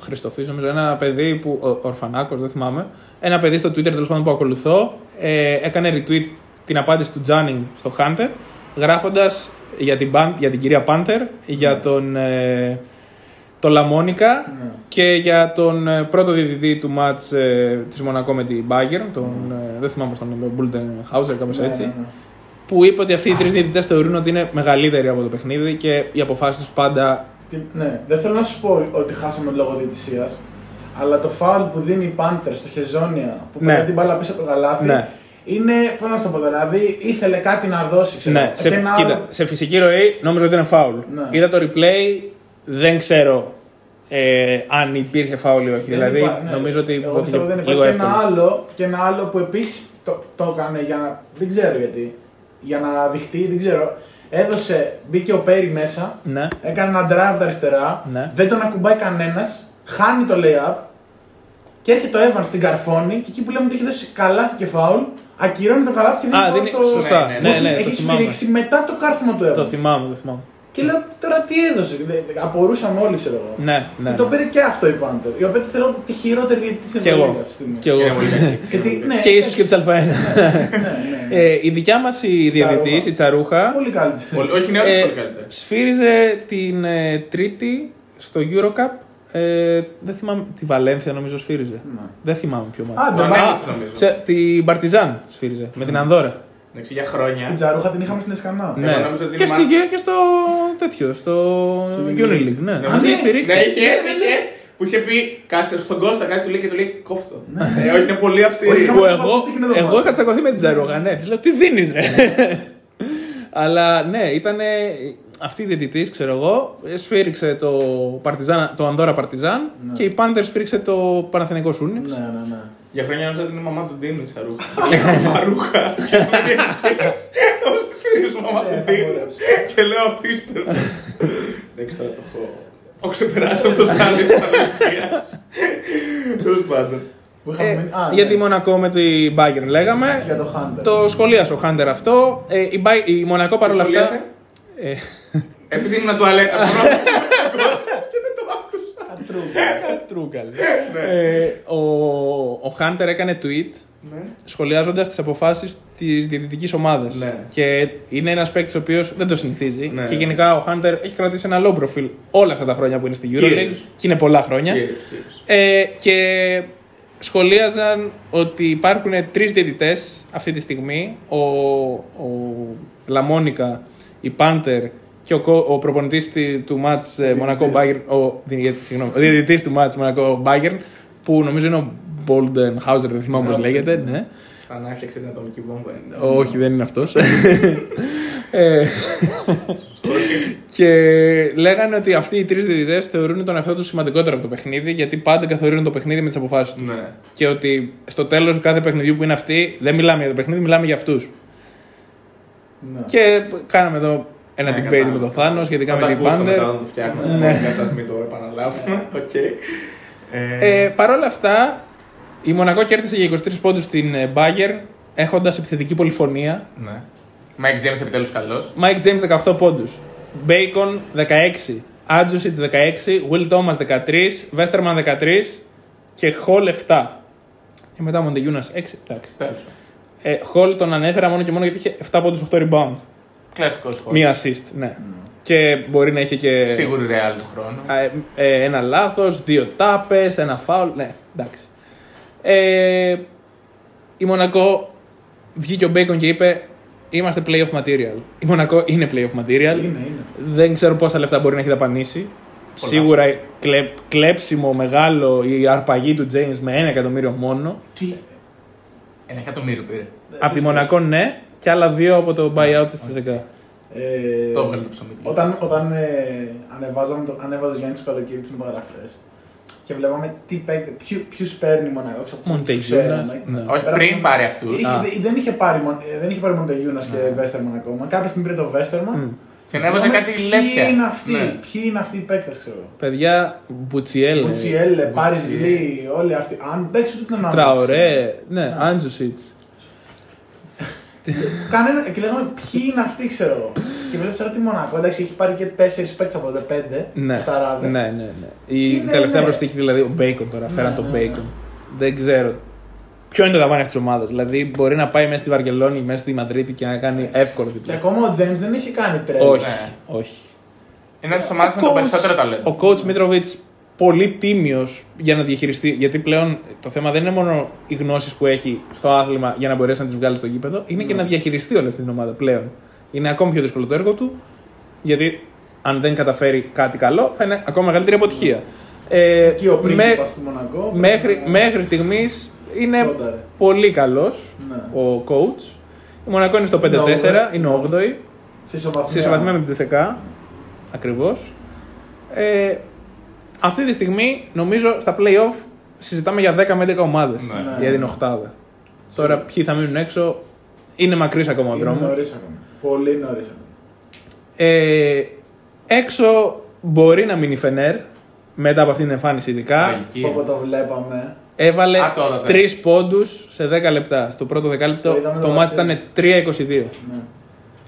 Χριστοφής, νομίζω, ένα παιδί που. Ο Ορφανάκος, δεν θυμάμαι. Ένα παιδί στο Twitter τέλος πάντων που ακολουθώ, ε, έκανε retweet την απάντηση του Τζάνινγκ στο Hunter, γράφοντας για την, Pan- για την κυρία Πάντερ, για τον. Ε, το Λαμόνικα Ναι. και για τον ε, πρώτο διαιτητή του μάτς ε, της Μονακό με την Bayern, τον, ε, δεν θυμάμαι πώς τον λένε, τον Μπούλτεν κάπως Ναι, έτσι, ναι, ναι. που είπε ότι αυτοί οι τρεις διαιτητές θεωρούν ότι είναι μεγαλύτεροι από το παιχνίδι και οι αποφάσεις τους πάντα... Και- Ναι, δεν θέλω να σου πω ότι χάσαμε λόγω διαιτησίας, αλλά το φάουλ που δίνει η Πάντερ στο Χεζόνια που Ναι. πήρε την μπάλα πίσω από το καλάθι Ναι. Είναι. Πώς να σου το πω, δηλαδή ήθελε κάτι να δώσει. Ξέρω. Ναι, σε, Και ένα κοίτα, άλλο- σε φυσική ροή νόμιζα ότι είναι φάουλ. Ναι. Είδα το replay, δεν ξέρω ε, αν υπήρχε φάουλ ή όχι. δεν δηλαδή είπα, ναι. νομίζω ότι Εγώ δόθηκε πιστεύω δεν λίγο υπάρχει. Και ένα, εύκολο. άλλο, και ένα άλλο που επίσης το, το έκανε για να. Δεν ξέρω γιατί. Για να δειχτεί, δεν ξέρω. Έδωσε, μπήκε ο Πέρι μέσα, Ναι. έκανε ένα drive από τα αριστερά, Ναι. δεν τον ακουμπάει κανένας, χάνει το layup και έρχεται ο Evans στην καρφώνη και εκεί που λέμε ότι έχει δώσει καλάθι και φάουλ, ακυρώνει το καλάθι και δίνει Α, φάουλ δίνει, στο... σωστά. Ναι, Ναι, Όχι, ναι, το έχει θυμάμαι. σφυρίξει μετά το κάρφωμα του Evans. Το θυμάμαι, το θυμάμαι. Και λέω τώρα τι έδωσε. Λέει, Απορούσαμε όλοι, ξέρω εγώ. Ναι, ναι. Και το πήρε και αυτό η Πάντερ. Η οποία τη θεωρώ τη χειρότερη γιατί τη Κι εγώ. αυτή τη στιγμή. Κι εγώ. Και, τι, ναι, και ίσως και τη Α1. Ναι, ναι. Ε, η δικιά μας η διαιτητής, Τσαρούχα. η Τσαρούχα, Πολύ καλύτερη. Πολύ- Όχι, είναι όλες ε, πολύ καλύτερε. σφύριζε την ε, Τρίτη στο Eurocup. Ε, δεν θυμάμαι. Τη Βαλένθια νομίζω σφύριζε. Ναι. Δεν θυμάμαι ποιο Α, μάτι. το Το μάτι. ανέβασε νομίζω. Σε, την Παρτιζάν σφύριζε με την Ανδώρα. Εντάξει, για χρόνια. Την τζαρούχα την είχαμε στην Εσκανά. Ναι. Εγώ νόμιζα ότι Και, είναι στη, μα- και στο τέτοιο, στο Στην Unileague, ναι. Ναι, Μας ναι, είχε σφυρίξει. Ναι, είχε, είχε. Που είχε πει κάσε στον Κώστα κάτι του λέει και του λέει κόφτο. Ε, όχι, είναι πολύ αυστηρή. Όχι, Που είχαμε εγώ, τσακωθεί εκείνο το εγώ μάτι. είχα τσακωθεί με την Τζαρούγα, ναι. Της λέω τι δίνεις, ρε. Αλλά ναι, ήταν αυτή η διαιτητής, ξέρω εγώ, σφύριξε το, Παρτιζάν, το Ανδόρα Παρτιζάν και η Πάντερ σφύριξε το Παναθηναϊκός Σούνι. Ναι, ναι, ναι. Για χρόνια νόμιζα ότι είναι η μαμά του Ντίνου η Σαρούχα. [LAUGHS] Φαρούχα. Νόμιζα ότι σφυρίζει η μαμά του Ε, θα Ντίνου. μπορούσε. Και λέω απίστευτο. [LAUGHS] Εντάξει, τώρα το έχω. Έχω ξεπεράσει αυτό το στάδιο της αναλυσία. Τέλος πάντων. Που είχαμε Ε, μείνει- Α, γιατί ναι. Μονακό με την Bayern λέγαμε. Για το Hunter. Το σχολίασε ο Χάντερ αυτό. Ε, η, Μπάι- η Μονακό παρόλα αυτά. Σχολίασε; Ε, Επειδή ήμουν τουαλέτα. μπορώ να- Και δεν το άκουσα. Τρούγκαλ. Ε, ο, ο Χάντερ έκανε tweet Ναι. σχολιάζοντας τις αποφάσεις της διαιτητικής ομάδας. Ναι. Και είναι ένας παίκτης ο οποίος δεν το συνηθίζει. Ναι. Και γενικά ο Χάντερ έχει κρατήσει ένα low profile όλα αυτά τα χρόνια που είναι στη EuroLeague. Κύριος. Και είναι πολλά χρόνια. Κύριος, κύριος. Ε, και σχολίαζαν ότι υπάρχουν τρεις διαιτητές αυτή τη στιγμή. Ο, ο Λαμόνικα, η Πάντερ και ο, κο- ο προπονητής του μάτς ε, Μονακό Bayern, ο, δι- συγγνώμη, ο διαιτητής του μάτς Μονακό Bayern, που νομίζω είναι ο Bolden Hauser, δεν θυμάμαι πώς λέγεται. Ναι. Σαν να έφτιαξε την ατομική βόμβα. είναι. Όχι, δεν είναι αυτός. [LAUGHS] ε, και λέγανε ότι αυτοί οι τρεις διαιτητές θεωρούν τον εαυτό τους σημαντικότερο από το παιχνίδι, γιατί πάντα καθορίζουν το παιχνίδι με τις αποφάσεις τους. Ναι. Και ότι στο τέλος κάθε παιχνιδιού που είναι αυτοί, δεν μιλάμε για το παιχνίδι, μιλάμε για αυτούς. Ναι. Και κάναμε εδώ ένα Ναι, debate κατάλαβα. με τον Θάνο σχετικά Θα με τα την ακούσω Πάντερ. μετά όταν το φτιάχνουμε. Ναι. Ναι. Ας μην το επαναλάβουμε. [LAUGHS] Οκ. Ε, Ε, Παρ' όλα αυτά, η Μονακό κέρδισε για 23 πόντους στην ε, Bayern, έχοντας επιθετική πολυφωνία. Ναι. Mike James επιτέλους καλός. Mike James 18 πόντους. Bacon 16. Αντζούσιτς 16. Will Thomas 13. Westerman 13. Και Hall 7. Και μετά Μοντεγιούνα 6. Εντάξει. Ε, Hall τον ανέφερα μόνο και μόνο γιατί είχε 7 πόντους 8 rebound. Κλασικό σχόλιο. Μία assist, ναι. Και μπορεί να είχε και Σίγουρη ρεάλ του χρόνου. Α, ε, ε, ένα λάθος, δύο τάπες, ένα φάουλ. Ναι, εντάξει. Ε, η Μονακό βγήκε ο Μπέικον και είπε: Είμαστε playoff material. Η Μονακό είναι playoff material. Είναι, είναι. Δεν ξέρω πόσα λεφτά μπορεί να έχει δαπανίσει. Σίγουρα κλε, κλέψιμο μεγάλο η αρπαγή του James με ένα εκατομμύριο μόνο. Τι; Ένα εκατομμύριο πήρε. Από τη Μονακό ναι, και άλλα δύο από το buyout της ЦΣΚΑ. Ε, Το έβγαλε το ψωμί. Όταν, όταν ε, ανεβάζαμε το, ανέβαζε ο Γιάννης το καλοκαίρι τις υπογραφέ και βλέπαμε τι παίκτε, ποιου παίρνει η Μονακό. ξέρω, ποιους Μοντεγιούνας, ξέραμε. ναι. Όχι, Πέρα πριν από- πάρει αυτούς. Είχε- Α. δε- δεν είχε πάρει, Μον- ε, δεν είχε πάρει Μοντεγιούνα και Βέστερμαν ακόμα. Κάποια στιγμή πήρε το Βέστερμαν. Και ανέβαζε κάτι Ποιοι λέσια. είναι αυτοί, Ναι. ποιοι είναι αυτοί οι παίκτες, ξέρω. Παιδιά, Μπουτσιέλε, Μπουτσιέλε, Πάρις Γλί, όλοι αυτοί. Αν δεν ξέρω τι να Τραωρέ, ναι, Άντζουσιτς. Κανένα, και λέγαμε ποιοι είναι αυτοί, ξέρω εγώ. Και βλέπεις τώρα τη Μονακό, εντάξει, έχει πάρει και τέσσερις παίκτες από τότε, πέντε. Ναι, καταράδες. ναι, ναι, ναι. Η είναι, τελευταία ναι. προσθήκη, δηλαδή, ο Bacon τώρα, φέραν τον ναι, ναι. Bacon. Δεν ξέρω. Ποιο είναι το ταβάνι αυτής της ομάδας. Δηλαδή, μπορεί να πάει μέσα στη Βαρκελόνη, μέσα στη Μαδρίτη και να κάνει εύκολο Και διπλό. ακόμα ο James δεν έχει κάνει τρέλα. Όχι, Ναι. όχι. Είναι από τις ομάδες με το Coach- περισσότερο ταλέντο. Ο coach Μίτροβιτς πολύ τίμιος για να διαχειριστεί. Γιατί πλέον το θέμα δεν είναι μόνο οι γνώσεις που έχει στο άθλημα για να μπορέσει να τις βγάλει στο γήπεδο, είναι Ναι. και να διαχειριστεί όλη αυτή την ομάδα πλέον. Είναι ακόμη πιο δύσκολο το έργο του, γιατί αν δεν καταφέρει κάτι καλό, θα είναι ακόμα μεγαλύτερη αποτυχία. Ε, Εκεί ο με- πρίγκιπας στη Μονακό. μέχρι, πρέπει να- μέχρι στιγμής είναι Τσόνταρε. πολύ καλός Ναι. ο coach. Η Μονακό είναι στο 5-4, είναι 8η. Σε ισοβαθμία. Σε ισοβαθμία με την Τεσεκά. Ακριβώς. Ε, αυτή τη στιγμή νομίζω στα playoff συζητάμε για 10 με 11 ομάδες Ναι. για την Οχτάδα. Τώρα ποιοι θα μείνουν έξω είναι μακρύς ακόμα ο Είναι δρόμος. νωρίς ακόμα. Πολύ νωρίς ακόμα. Ε, έξω μπορεί να μείνει η Φενέρ μετά από αυτήν την εμφάνιση ειδικά. Τραγική. Όπω το βλέπαμε. Έβαλε Α, το είδατε. 3 πόντους σε 10 λεπτά. Στο πρώτο δεκάλεπτο Το είδαμε το το μάτι Βασίλη. ήταν 3-22. Ναι.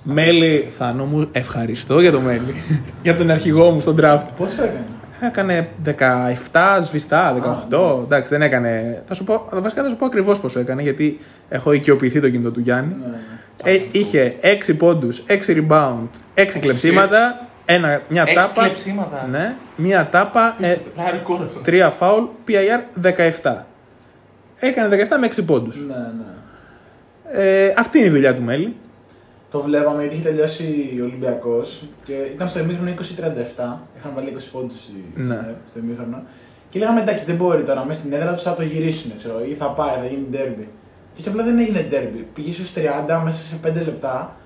Μέλη, Θάνο μου, ευχαριστώ για το Μέλη. [LAUGHS] για τον αρχηγό μου στον draft. Πόσο έκανε. Έκανε 17 σβηστά, 18. Α, ναι. εντάξει, δεν έκανε. Θα σου πω, βασικά θα σου πω ακριβώς πόσο έκανε, γιατί έχω οικειοποιηθεί το κινητό του Γιάννη. Ναι, ναι. Ε, είχε 6 πόντους, 6 rebound, 6 κλεψίματα, ένα, μια Έξι τάπα. κλεψίματα. Ναι, μια τάπα, ε, Πλάι ρεκόρ αυτό. 3 φάουλ, PIR 17. Έκανε 17 με 6 πόντους. Ναι, ναι. Ε, αυτή είναι η δουλειά του Μέλη. Το βλέπαμε γιατί είχε τελειώσει ο Ολυμπιακός και ήταν στο ημίχρονο 20-37. Είχαν βάλει 20 πόντους Ναι. στο ημίχρονο. Και λέγαμε εντάξει, δεν μπορεί τώρα μέσα στην έδρα τους θα το γυρίσουν, ξέρω, ή θα πάει, θα γίνει derby. Και έτσι απλά δεν έγινε derby. Πήγε στους 30 μέσα σε 5 λεπτά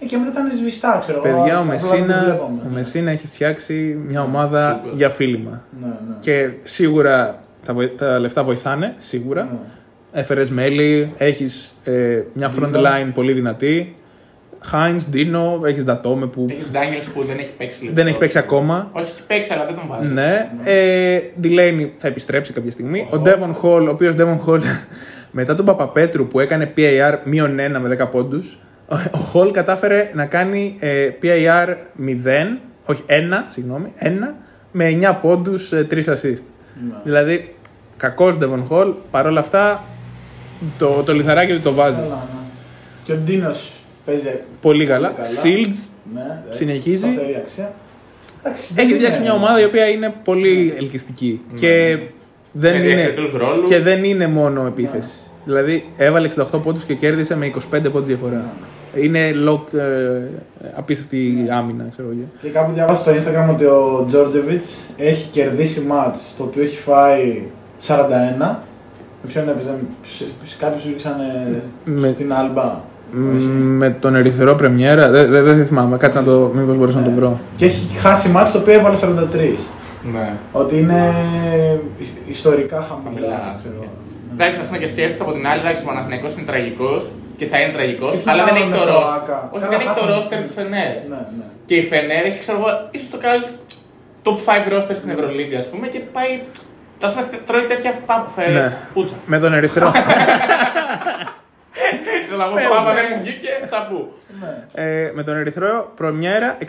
ε, και μετά ήταν σβηστά, ξέρω εγώ. Παιδιά, ο Απλά δεν το Μεσίνα, βλέπαμε. ο Μεσίνα έχει φτιάξει μια ομάδα Σίγουρα. για φίλημα. Ναι, ναι. Και σίγουρα τα, βοη- τα λεφτά βοηθάνε, σίγουρα. Ναι. Έφερες μέλη, έχεις μια front Δίνο. line πολύ δυνατή. Χάινς, Ντίνο, έχεις Ντατόμε που Έχει Ντάνιελς που δεν έχει παίξει λεπτό. δεν έχει παίξει ακόμα. Όχι, έχει παίξει, αλλά δεν τον βάζει. Ναι. Ε, Delaney θα επιστρέψει κάποια στιγμή. Ο Devon Hall, ο οποίος Devon Hall [LAUGHS] μετά τον Παπαπέτρου που έκανε PAR μείον 1 με 10 πόντους, ο Hall κατάφερε να κάνει ε, PAR 0, όχι 1, συγγνώμη, 1 με 9 πόντους, 3 assist. Ναι. Δηλαδή, κακός Devon Hall, παρόλα αυτά το, το λιθαράκι του το βάζει. Καλά, ναι. Και ο Ντίνος παίζει Πολύ καλά. καλά. Shields Ναι, εντάξει, Συνεχίζει. σταθερή αξία. Εντάξει, δεν έχει είναι- φτιάξει μια ομάδα η οποία είναι πολύ ελκυστική. Και δεν, Με είναι, διακριτούς ρόλους. και δεν είναι μόνο επίθεση. Δηλαδή έβαλε 68 πόντους και κέρδισε με 25 πόντους διαφορά. Είναι lock, ε, απίστευτη άμυνα, ξέρω εγώ. Και κάπου διάβασα στο Instagram ότι ο Τζόρτζεβιτ έχει κερδίσει μάτς στο οποίο έχει φάει 41. Με ποιον έπαιζε, κάποιοι σου ρίξαν Με- την Άλμπα. Μ, Με τον Ερυθρό Πρεμιέρα, δεν δεν- δεν θυμάμαι, κάτσε να το, μήπως μπορούσα να το βρω. Και έχει χάσει μάτς το οποίο έβαλε 43. Ναι. Ότι είναι ιστορικά χαμηλά. Χαμηλά. ξέρω. Εντάξει, ας πούμε και σκέφτεσαι από την άλλη, εντάξει, ο Παναθηναϊκός είναι τραγικός και θα είναι τραγικός, Σκεφτείτε αλλά δεν άλλο έχει το με ρόστερ. Φλάκα. Όχι, Καλά, δεν έχει το χάσαμε. ρόστερ της Φενέρ. Ναι, ναι. Και η Φενέρ έχει, ξέρω εγώ, ίσως το καλύτερο top 5 ρόστερ στην Ευρωλίγκα, ας πούμε, και πάει. Τα πούμε, τρώει τέτοια πάπου, φε, Ναι. πουτσα. Με τον Ερυθρό. [LAUGHS] Θέλω να πω, πάπα δεν μου βγήκε, τσαπού. ναι. ε, με τον Ερυθρό Πρεμιέρα 61-57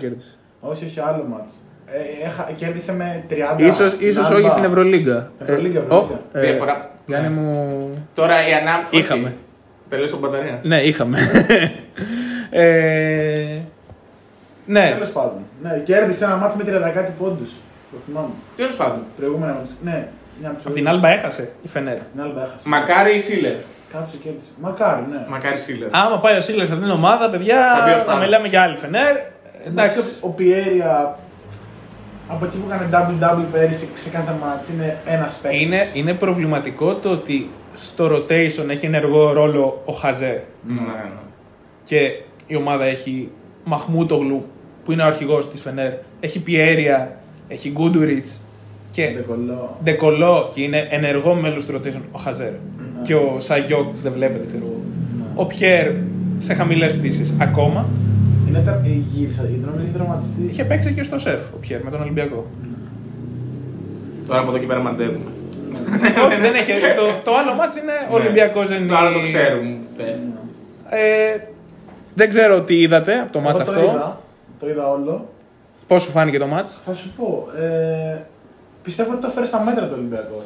κέρδισε. Όχι, όχι άλλο μάτς. Ε, έχα- κέρδισε με 30. Ίσως, την ίσως Άλμπα. όχι στην Ευρωλίγκα. Ευρωλίγκα, Ε, Ευρωλίγκα. όχι, ε, Διαφορά. Γιάννη Ναι. μου. Τώρα η ανάμ. Είχαμε. Τελείωσε η μπαταρία. Ναι, είχαμε. ε, ναι, Τέλος πάντων. Ναι, κέρδισε ένα μάτς με 30 κάτι πόντους. Το θυμάμαι. Τέλος πάντων. Προηγούμενα μάτς. Ναι, μια από την Άλμπα έχασε η Φενέρα. Την Άλμπα έχασε. Μακάρι η Σίλερ. Κάποιος κέρδισε. Μακάρι, ναι. Μακάρι η Σίλερ. Άμα πάει ο Σίλερ σε αυτήν την ομάδα, παιδιά, Θα μπει θα οφθάλμα. μιλάμε για άλλη Φενέρ. Εντάξει. ο Πιέρια από εκεί που έκανε double-double πέρυσι σε κάθε μάτς είναι ένας παίκτης. Είναι, είναι προβληματικό το ότι στο rotation έχει ενεργό ρόλο ο Χαζέ. Ναι, ναι. Και η ομάδα έχει Μαχμούτογλου που είναι ο αρχηγός της Φενέρ. Έχει Πιέρια, έχει Γκούντουριτς και Ντεκολό. Ντεκολό και είναι ενεργό μέλος του rotation ο Χαζέρ. Και ο Σαγιόκ δεν βλέπετε, ξέρω εγώ. Ο Πιέρ σε χαμηλές πτήσεις ακόμα. Είναι τα ε, γύρισα, γιατί νομίζω έχει δραματιστεί. Είχε παίξει και στο σεφ ο Πιέρ με τον Ολυμπιακό. Τώρα από εδώ και πέρα μαντεύουμε. [LAUGHS] Όχι, δεν έχει. Το, το άλλο μάτς είναι Ολυμπιακός δεν Ναι. Το άλλο το ξέρουμε. Ναι. Ε, δεν ξέρω τι είδατε από το μάτς Εγώ το αυτό. είδα, το είδα όλο. Πώς σου φάνηκε το μάτς; Θα σου πω, ε, πιστεύω ότι το έφερε στα μέτρα του Ολυμπιακός.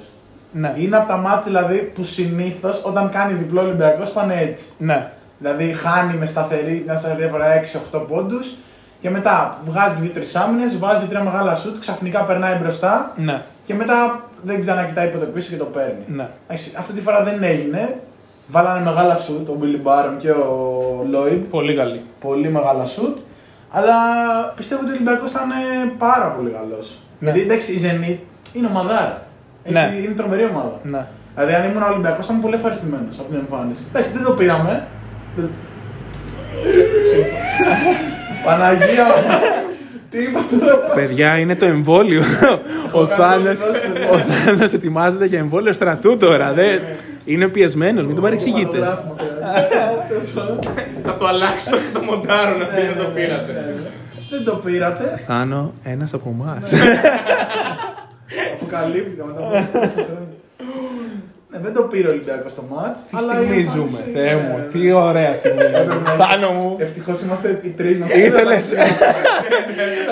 Ναι. Είναι από τα μάτια δηλαδή που συνήθως όταν κάνει διπλό Ολυμπιακός πάνε έτσι. Ναι. Δηλαδή χάνει με σταθερή, μια σταθερή διαφορά 6-8 πόντους και μετά βγάζει 2-3 άμυνες, βάζει τρία μεγάλα σουτ, ξαφνικά περνάει μπροστά Ναι. και μετά δεν ξανακοιτάει ποτέ πίσω και το παίρνει. Ναι. Εντάξει, αυτή τη φορά δεν έγινε. Βάλανε μεγάλα σουτ, ο Μπίλι Μπάρον και ο Λόιντ. Πολύ καλή. Πολύ μεγάλα σουτ. Αλλά πιστεύω ότι ο Ολυμπιακός θα είναι πάρα πολύ καλός. Ναι. Γιατί εντάξει, η Zenit είναι ομαδάρα. Έχει, Ναι. Είναι τρομερή ομάδα. Ναι. Δηλαδή, αν ήμουν Ολυμπιακός, θα ήμουν πολύ ευχαριστημένος από την εμφάνιση. Εντάξει, δεν το πήραμε. Δεν- Παναγία μου. Τι είπατε εδώ; Παιδιά, είναι το εμβόλιο. ο Θάνος, ο Θάνος ετοιμάζεται για εμβόλιο στρατού τώρα. Δεν... Είναι πιεσμένος, μην τον παρεξηγείτε. Φωτογράφημα, παιδιά. [LAUGHS] Θα το αλλάξω και το μοντάρω να πει δεν το πήρατε. Δεν το πήρατε. Θάνο, ένας από εμάς. Αποκαλύφθηκα μετά από τόσα χρόνια. Ναι, δεν το πήρε ο Ολυμπιακός στο μάτς. Τι στιγμή ζούμε, Θεέ μου, τι ωραία στιγμή. [LAUGHS] Θάνο μου, Ευτυχώς είμαστε οι τρεις να Ήθελες.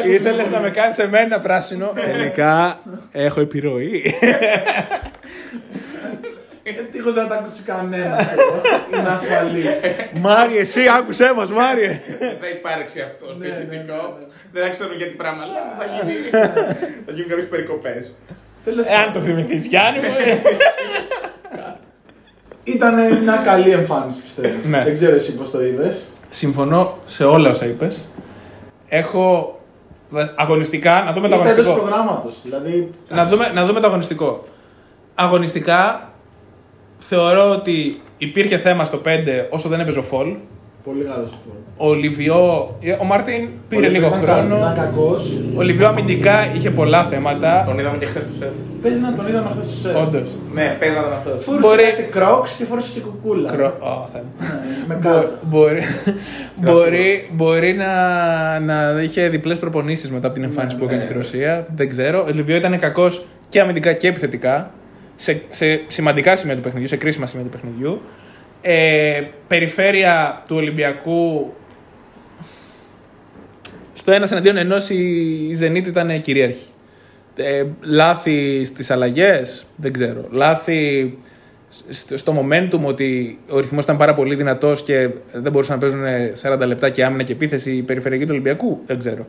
ήθελες να με κάνεις εμένα πράσινο. Τελικά έχω επιρροή. [LAUGHS] Ευτυχώ δεν θα τα ακούσει κανένα. Είναι ασφαλής. Μάριε, εσύ άκουσέ μας, Μάριε. Δεν θα υπάρξει αυτό στο Ναι, ναι, ηθικό. ναι, ναι. Δεν θα ξέρω γιατί πράγμα, αλλά θα γίνει. Θα γίνουν κάποιες περικοπές. Τέλος Εάν το θυμηθείς Γιάννη μου. ε. Ήταν μια καλή εμφάνιση πιστεύω. Ναι. Δεν ξέρω εσύ πώς το είδες. Συμφωνώ σε όλα όσα είπες. Έχω αγωνιστικά να δούμε το Ήταν εντός αγωνιστικό. προγράμματος. Δηλαδή. Να δούμε, να δούμε το αγωνιστικό. Αγωνιστικά θεωρώ ότι υπήρχε θέμα στο 5 όσο δεν έπαιζε ο Φολ. Πολύ καλός σου Ο Λιβιό, ο Μάρτιν πήρε λίγο Ήταν χρόνο. κακός. Ο Λιβιό αμυντικά είχε πολλά θέματα. Τον είδαμε και χθες του σεφ. Παίζει να τον είδαμε χθες στο σεφ. Όντως. Ναι, παίζανε αυτό. Φόρησε Μπορεί- κάτι κρόξ και φόρησε και κουκούλα. Κρο... Ω, Θεέ μου. Ναι, Με Μπο- κάτσα. Μπορεί, μπορεί, μπορεί να, να είχε διπλές προπονήσεις μετά από την εμφάνιση που έκανε στη Ρωσία. Δεν ξέρω. Ο Λιβιό ήταν κακός και αμυντικά και επιθετικά. Σε, σε σημαντικά σημεία του παιχνιδιού, σε κρίσιμα σημεία του παιχνιδιού. Ε, περιφέρεια του Ολυμπιακού. Στο ένας εναντίον ενός η Zenit ήταν κυρίαρχη. Ε, λάθη στις αλλαγές, δεν ξέρω. Λάθη στο- στο momentum ότι ο ρυθμός ήταν πάρα πολύ δυνατός και δεν μπορούσαν να παίζουν 40 λεπτά και άμυνα και επίθεση η περιφερειακή του Ολυμπιακού, δεν ξέρω.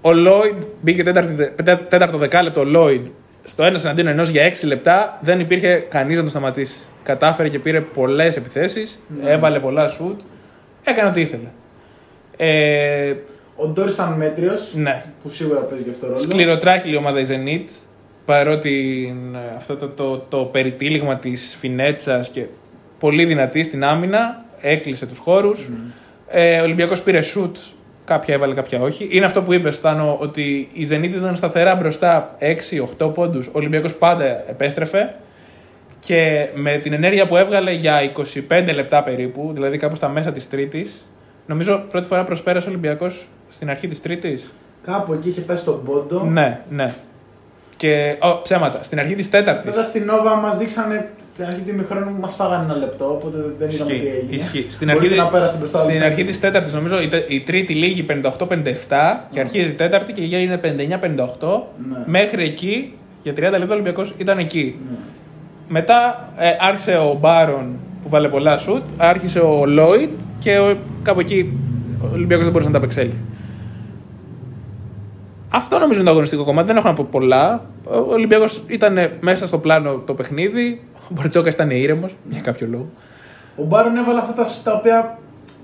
Ο Λόιντ μπήκε τέταρτη, πετά- τέταρτο δεκάλεπτο ο Λόιντ στο ένας εναντίον ενός για 6 λεπτά, δεν υπήρχε κανείς να τον σταματήσει. Κατάφερε και πήρε πολλές επιθέσεις, έβαλε πολλά σουτ, έκανε ό,τι ήθελε. Ε, Ο Ντόρις ήταν μέτριος. ναι. Που σίγουρα παίζει και αυτό ρόλο. Σκληροτράχυλη η ομάδα η Zenit, παρότι ε, αυτό το, το, το περιτύλιγμα της Φινέτσας και πολύ δυνατή στην άμυνα, έκλεισε τους χώρους. Ε, ο Ολυμπιακός πήρε σουτ, κάποια έβαλε, κάποια όχι. Είναι αυτό που είπες, Στάνο, ότι η Zenit ήταν σταθερά μπροστά 6-8 πόντους. Ο Ολυμπιακός πάντα επέστρεφε και με την ενέργεια που έβγαλε για 25 λεπτά περίπου, δηλαδή κάπου στα μέσα της Τρίτης, νομίζω πρώτη φορά προσπέρασε ο Ολυμπιακός στην αρχή της Τρίτης. Κάπου εκεί είχε φτάσει στον πόντο. Ναι, ναι. Και. Ω, ψέματα. Στην αρχή της Τέταρτης. Βέβαια στην Νόβα μας δείξανε στην αρχή του ημιχρόνου μας φάγανε ένα λεπτό, οπότε δεν είδαμε τι έγινε. Ισχύει. Στην Μπορείτε αρχή, να πέρασε μπροστά στην όλοι. αρχή της Τέταρτης, νομίζω η, τε- η Τρίτη λίγη 58-57 και αρχίζει η Τέταρτη και είναι 59-58. Ναι. Μέχρι εκεί, για 30 λεπτά ο Ολυμπιακός ήταν εκεί. Ναι. Μετά ε, άρχισε ο Μπάρον που βάλε πολλά σουτ, άρχισε ο Λόιτ και ο, κάπου εκεί ο Ολυμπιακός δεν μπορούσε να τα απεξέλθει. Αυτό νομίζω είναι το αγωνιστικό κομμάτι. Δεν έχω να πω πολλά. Ο Ολυμπιακός ήταν μέσα στο πλάνο το παιχνίδι. Ο Μπαρτσόκα ήταν ήρεμος για κάποιο λόγο. Ο Μπάρον έβαλε αυτά τα, τα οποία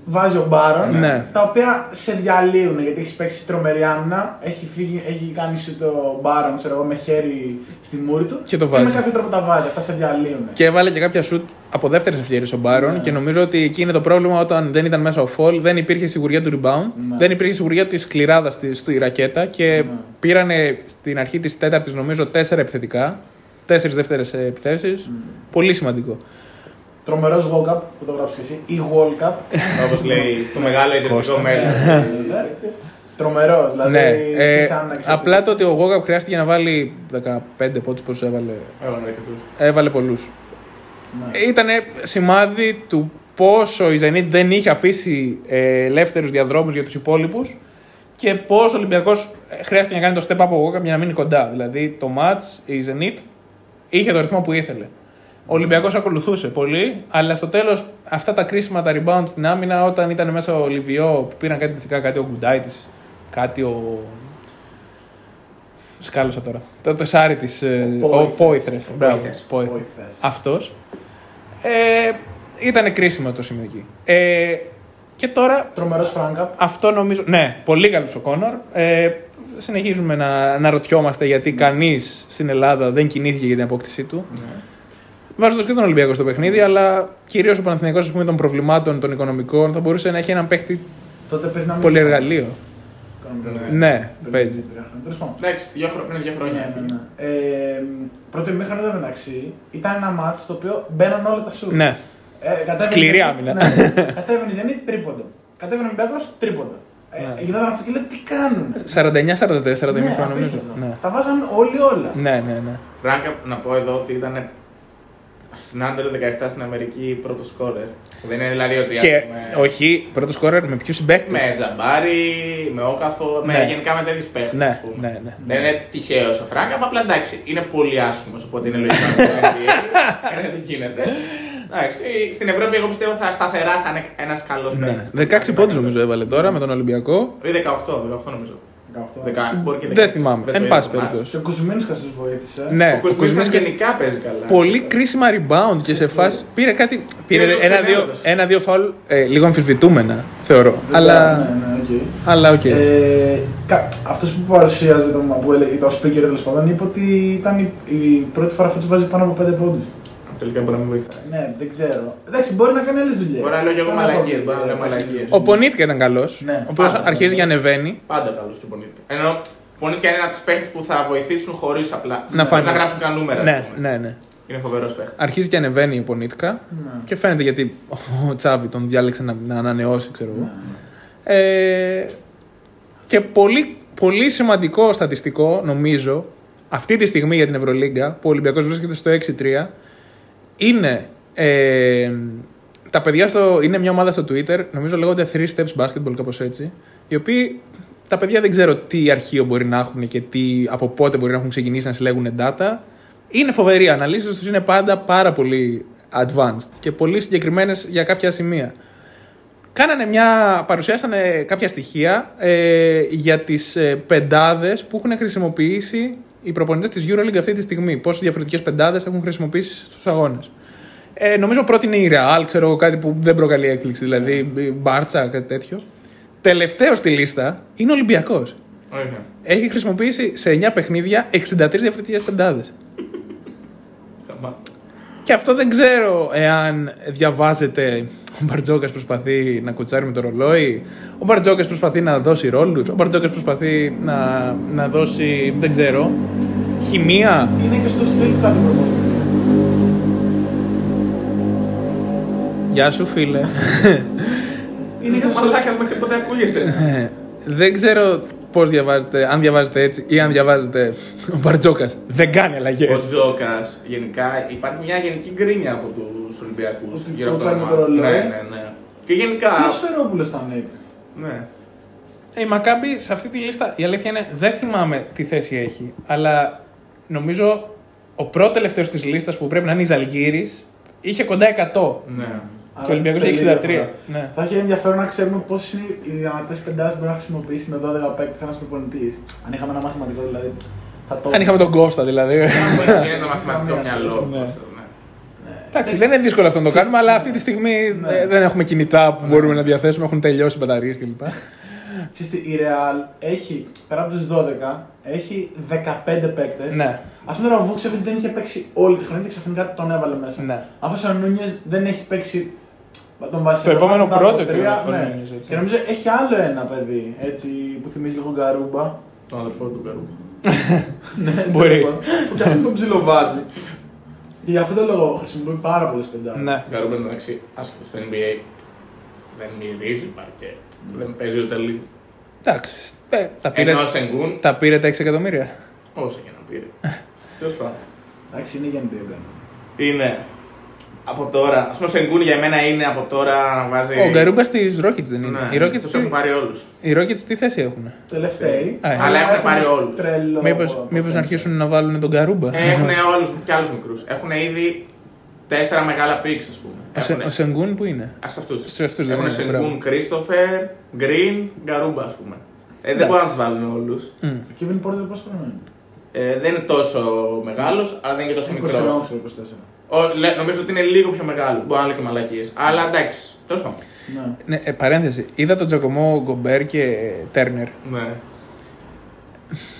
βάζει ο Μπάρον, Ναι. τα οποία σε διαλύουν γιατί έχεις παίξει τρομερή άμυνα, έχει, φύγει, έχει κάνει σου το Μπάρον ξέρω εγώ, με χέρι στη μούρη του Και το με βάζει. κάποιο τρόπο τα βάζει, αυτά σε διαλύουν. Και έβαλε και κάποια σουτ από δεύτερες ευκαιρίες ο Μπάρον. Και νομίζω ότι εκεί είναι το πρόβλημα όταν δεν ήταν μέσα ο Φολ, δεν υπήρχε σιγουριά του rebound, Ναι. δεν υπήρχε σιγουριά της κληράδα στη ρακέτα και πήρανε στην αρχή της τέταρτης νομίζω τέσσερα επιθετικά. Τέσσερις δεύτερες επιθέσεις. Πολύ σημαντικό. Τρομερός walk-up που το γράψεις και εσύ, ή walk-up. Όπως λέει το μεγάλο ιδρυτικό Κώστα. μέλλον. Τρομερός, δηλαδή. ναι, και ε, σε άμυνα και σε απλά το επίθεση. ότι ο Γόγαπ χρειάστηκε να βάλει 15 πόντους, πόσους έβαλε. Έβαλε αρκετούς. Έβαλε πολλούς. Ναι. Ήταν σημάδι του πόσο η Zenit δεν είχε αφήσει ε, ελεύθερους διαδρόμους για τους υπόλοιπους και πόσο ο Ολυμπιακός χρειάστηκε να κάνει το step up ο Γόγαπ για να μείνει κοντά. Δηλαδή το match, η Zenit είχε το ρυθμό που ήθελε. Ο Ολυμπιακός ακολουθούσε πολύ, αλλά στο τέλος αυτά τα κρίσιμα τα rebound στην άμυνα, όταν ήταν μέσα ο Λιβιό που πήραν κάτι επιθετικά, κάτι ο Γκουντάιτης, κάτι ο. Σκάλωσα τώρα. Το τεσάρι της. Ο Πόηθρες. Πόηθρε. Μπράβο. Πόηθρες. Πόηθρες. Αυτός. Ε, ήταν κρίσιμο το σημείο εκεί. Ε, και τώρα Τρομερός φράγκαπ. αυτό νομίζω. Ναι, πολύ καλός ο Κόνορ. Ε, συνεχίζουμε να, να ρωτιόμαστε γιατί κανείς στην Ελλάδα δεν κινήθηκε για την απόκτησή του. Βάζοντας και τον Ολυμπιακό στο παιχνίδι, αλλά κυρίως ο Παναθηναϊκός, ας πούμε, των προβλημάτων των οικονομικών θα μπορούσε να έχει έναν παίχτη Τότε παίζει να μην. πολυεργαλείο. Κανονικά. Ναι, Δεν παίζει. Τέλος πάντων. Εντάξει, δύο χρο- πριν δύο χρόνια Ναι, έφυγε. ναι, ναι. Ε, πρώτο ημίχρονο εδώ μεταξύ ήταν ένα μάτι στο οποίο μπαίναν όλα τα σουτ. Ναι. Ε, κατέβαινε Σκληρή η Zenit- άμυνα. Ναι. Κατέβαινε η Zenit τρίποντο. Κατέβαινε ο Ολυμπιακός τρίποντο. Ε, Ναι. γινόταν αυτό και λέω τι κάνουν; 49-44 το Ναι, ημίχρονο νομίζω. απίστευτο. Ναι. Τα βάζαν όλοι όλα. ναι, ναι, ναι. Φράγκα, να πω εδώ ότι ήταν στην Under 17 στην Αμερική πρώτο σκόρερ. Δεν είναι δηλαδή ότι. ας Και πούμε, όχι, πρώτο σκόρερ με ποιους συμπαίκτες; Με Τζαμπάρι, με Όκαθο, με, Ναι. γενικά με τέτοιους παίχτε. Ναι, ναι, ναι. Δεν είναι τυχαίος ο Φράγκα, απλά εντάξει, είναι πολύ άσχημος, οπότε είναι λογικό να το [LAUGHS] NBA. Ε, Δεν γίνεται. Εντάξει, στην Ευρώπη εγώ πιστεύω θα σταθερά θα είναι ένας καλός Ναι. παίκτης. 16 πόντους νομίζω έβαλε τώρα με τον Ολυμπιακό. Ή 18, 18 νομίζω. 18. Δεκα- μπορεί και Δεν 16, θυμάμαι. το Εν είδα πάση το μάτς. περιπτώσει. Και ο Κουζουμίνσκας τους βοήθησε. Ναι, Ο ο Κουσμίνσκας Κουσμίνσκας γενικά παίζει καλά. πολύ κρίσιμα rebound και σε φάση. Πήρε κάτι. Πήρε το ένα-δύο ξενέρωσε. ένα, δύο φάουλ ε, λίγο αμφισβητούμενα, θεωρώ. Δεν Αλλά. Ναι, ναι, οκ. Αλλά οκ. Ε, κα- αυτός που παρουσίαζε το, που έλεγε, το speaker τέλος πάντων είπε ότι ήταν η, η πρώτη φορά που τους βάζει πάνω από 5 πόντους. Τελικά μπορεί να μην βοηθάει. Ναι, δεν ξέρω. Εντάξει, μπορεί να κάνει άλλες δουλειές. Μπορεί να λέω και εγώ μαλακίες, μπορεί να λέω μαλακίες. Ο Πονίτκα ήταν καλός. Ναι, ο οποίος πάντα. αρχίζει και ανεβαίνει. Πάντα καλός και Πονίτκα. Ενώ Πονίτκα είναι ένας από του παίχτε που θα βοηθήσουν χωρίς απλά Να χωρίς φανεί. να γράψουν καν νούμερα. ας Ναι, πούμε. ναι, ναι. Είναι φοβερός παίχτης. Αρχίζει και ανεβαίνει ο Πονίτκα. Ναι. Και φαίνεται γιατί ο Τσάβη τον διάλεξε να, να ανανεώσει, ξέρω εγώ. Ναι. Ε, και πολύ, πολύ σημαντικό στατιστικό, νομίζω, αυτή τη στιγμή για την Ευρωλίγκα, που ο Ολυμπιακός βρίσκεται στο 6-3, είναι ε, τα παιδιά στο, είναι μια ομάδα στο Twitter, νομίζω λέγονται 3 Steps Basketball, κάπως έτσι, οι οποίοι τα παιδιά δεν ξέρω τι αρχείο μπορεί να έχουν και τι, από πότε μπορεί να έχουν ξεκινήσει να συλλέγουν data. Είναι φοβεροί, οι αναλύσεις τους είναι πάντα πάρα πολύ advanced και πολύ συγκεκριμένες για κάποια σημεία. Κάνανε μια, παρουσιάσανε κάποια στοιχεία ε, για τις ε, πεντάδες που έχουν χρησιμοποιήσει οι προπονητές της EuroLeague αυτή τη στιγμή. Πόσες διαφορετικές πεντάδες έχουν χρησιμοποιήσει στους αγώνες. Ε, νομίζω πρώτη είναι η Real, ξέρω εγώ κάτι που δεν προκαλεί έκπληξη, δηλαδή η Μπάρτσα, κάτι τέτοιο. Τελευταίο στη λίστα είναι ο Ολυμπιακός. Όχι. Έχει χρησιμοποιήσει σε 9 παιχνίδια 63 διαφορετικές πεντάδες. Χαμά. Και αυτό δεν ξέρω εάν διαβάζεται. Ο Μπαρτζόκας προσπαθεί να κουτσάρει με το ρολόι. Ο Μπαρτζόκας προσπαθεί να δώσει ρόλους. Ο Μπαρτζόκας προσπαθεί να, να δώσει. δεν ξέρω. Χημεία. Είναι και στο στυλ του κάθε προπονητή. Γεια σου, φίλε. Είναι [LAUGHS] και Είναι στο μαλάκας μέχρι πότε ακούγεται. Ε, δεν ξέρω πώς διαβάζετε, αν διαβάζετε έτσι ή αν διαβάζετε. [LAUGHS] Ο Μπαρτζόκας δεν κάνει αλλαγές. Ο Τζόκα, γενικά υπάρχει μια γενική γκρίνια από τους Ολυμπιακούς. Ότι γύρω από το κότσανε όνομα. το ρολόι. Ναι, ναι, ναι. Και γενικά. Και ο Σφερόπουλος ήταν έτσι; Ναι. Ε, η Μακάμπη σε αυτή τη λίστα, η αλήθεια είναι, δεν θυμάμαι τι θέση έχει. Αλλά νομίζω ο πρώτο τελευταίος της λίστας που πρέπει να είναι η Ζαλγκύρη είχε κοντά 100. ναι. Και ο Ολυμπιακός έχει Άρα, 63. διαφορά. Ναι. Θα έχει ενδιαφέρον να ξέρουμε πώς είναι οι δυνατές πεντάδες που μπορεί να χρησιμοποιήσει με 12 παίκτες ένας προπονητής. Αν είχαμε ένα μαθηματικό δηλαδή. Θα το... Αν είχαμε τον Κώστα δηλαδή. Είναι το μαθηματικό Καμία μυαλό. σχέση, μου, ναι. αυτό, ναι. Εντάξει, δεν είναι δύσκολο αυτό να το κάνουμε, αλλά αυτή τη στιγμή Ναι. ε, δεν έχουμε κινητά που μπορούμε να διαθέσουμε, έχουν τελειώσει οι μπαταρίες κλπ. Ξέρεις τι, η Real έχει, πέρα από τους 12, έχει 15 παίκτες. Ναι. Α πούμε τώρα ο Βούξεβιτ δεν είχε παίξει όλη τη χρονιά και ξαφνικά τον έβαλε μέσα. Ναι. Αφού ο Νούνιες δεν έχει παίξει. Τον βάζει Το σε επόμενο βάση μετά από project τρία, είναι ο ναι. Νούνιες, έτσι. Και νομίζω έχει άλλο ένα παιδί έτσι, που θυμίζει λίγο Γκαρούμπα. Τον αδερφό του Καρού. [LAUGHS] Ναι, Μπορεί. τέλος πάντων, Που και αυτόν τον ψιλοβάζει. Και για αυτόν τον λόγο χρησιμοποιεί πάρα πολλές πεντάδε. Ναι. Καρού εντάξει, άσχετος στο NBA. Δεν μυρίζει παρκέ. Δεν παίζει ούτε λίγο. Εντάξει. ε, Τα πήρε, Ενώ ο Σενγκούν, τα πήρε τα 6 εκατομμύρια. όσο και να πήρε. Τέλος πάντων. Εντάξει, είναι για NBA. Είναι από τώρα. Α πούμε, ο Σενγκούν για μένα είναι από τώρα να βάζει. Ο Γκαρούμπα τη Rockets δεν είναι; Ναι, Οι Rockets, τους έχουν τι, πάρει όλους. οι Rockets τι θέση έχουν; Τελευταίοι. Α, Αλλά έχουν πάρει όλους. Τρελό. Μήπως, μήπως να αρχίσουν να βάλουν τον Γκαρούμπα; Έχουν όλους και άλλους μικρούς. Έχουν ήδη τέσσερα μεγάλα πίξ, ας πούμε. Ο, Σε- Έχουνε- ο Σενγκούν που είναι; Α αυτούς. Σε αυτούς δεν Έχουν είναι, μπράβο. Σενγκούν, Κρίστοφερ, Γκριν, Γκαρούμπα, ας πούμε. Ε, δεν μπορούν να τους βάλουν όλους. Μμ. Ο Kevin Porter πώς χρόνο είναι. Ε, δεν είναι τόσο μεγάλος, αλλά δεν είναι και τόσο 20 μικρός. χρονών, ξέρω, 24. Νομίζω ότι είναι λίγο πιο μεγάλο. Μπορεί να λέω και μαλακίες. Αλλά εντάξει, τέλος πάντων. Ναι. Ναι, ε, παρένθεση. Είδα τον Τζακωμό Γκομπέρ και Τέρνερ. Ναι.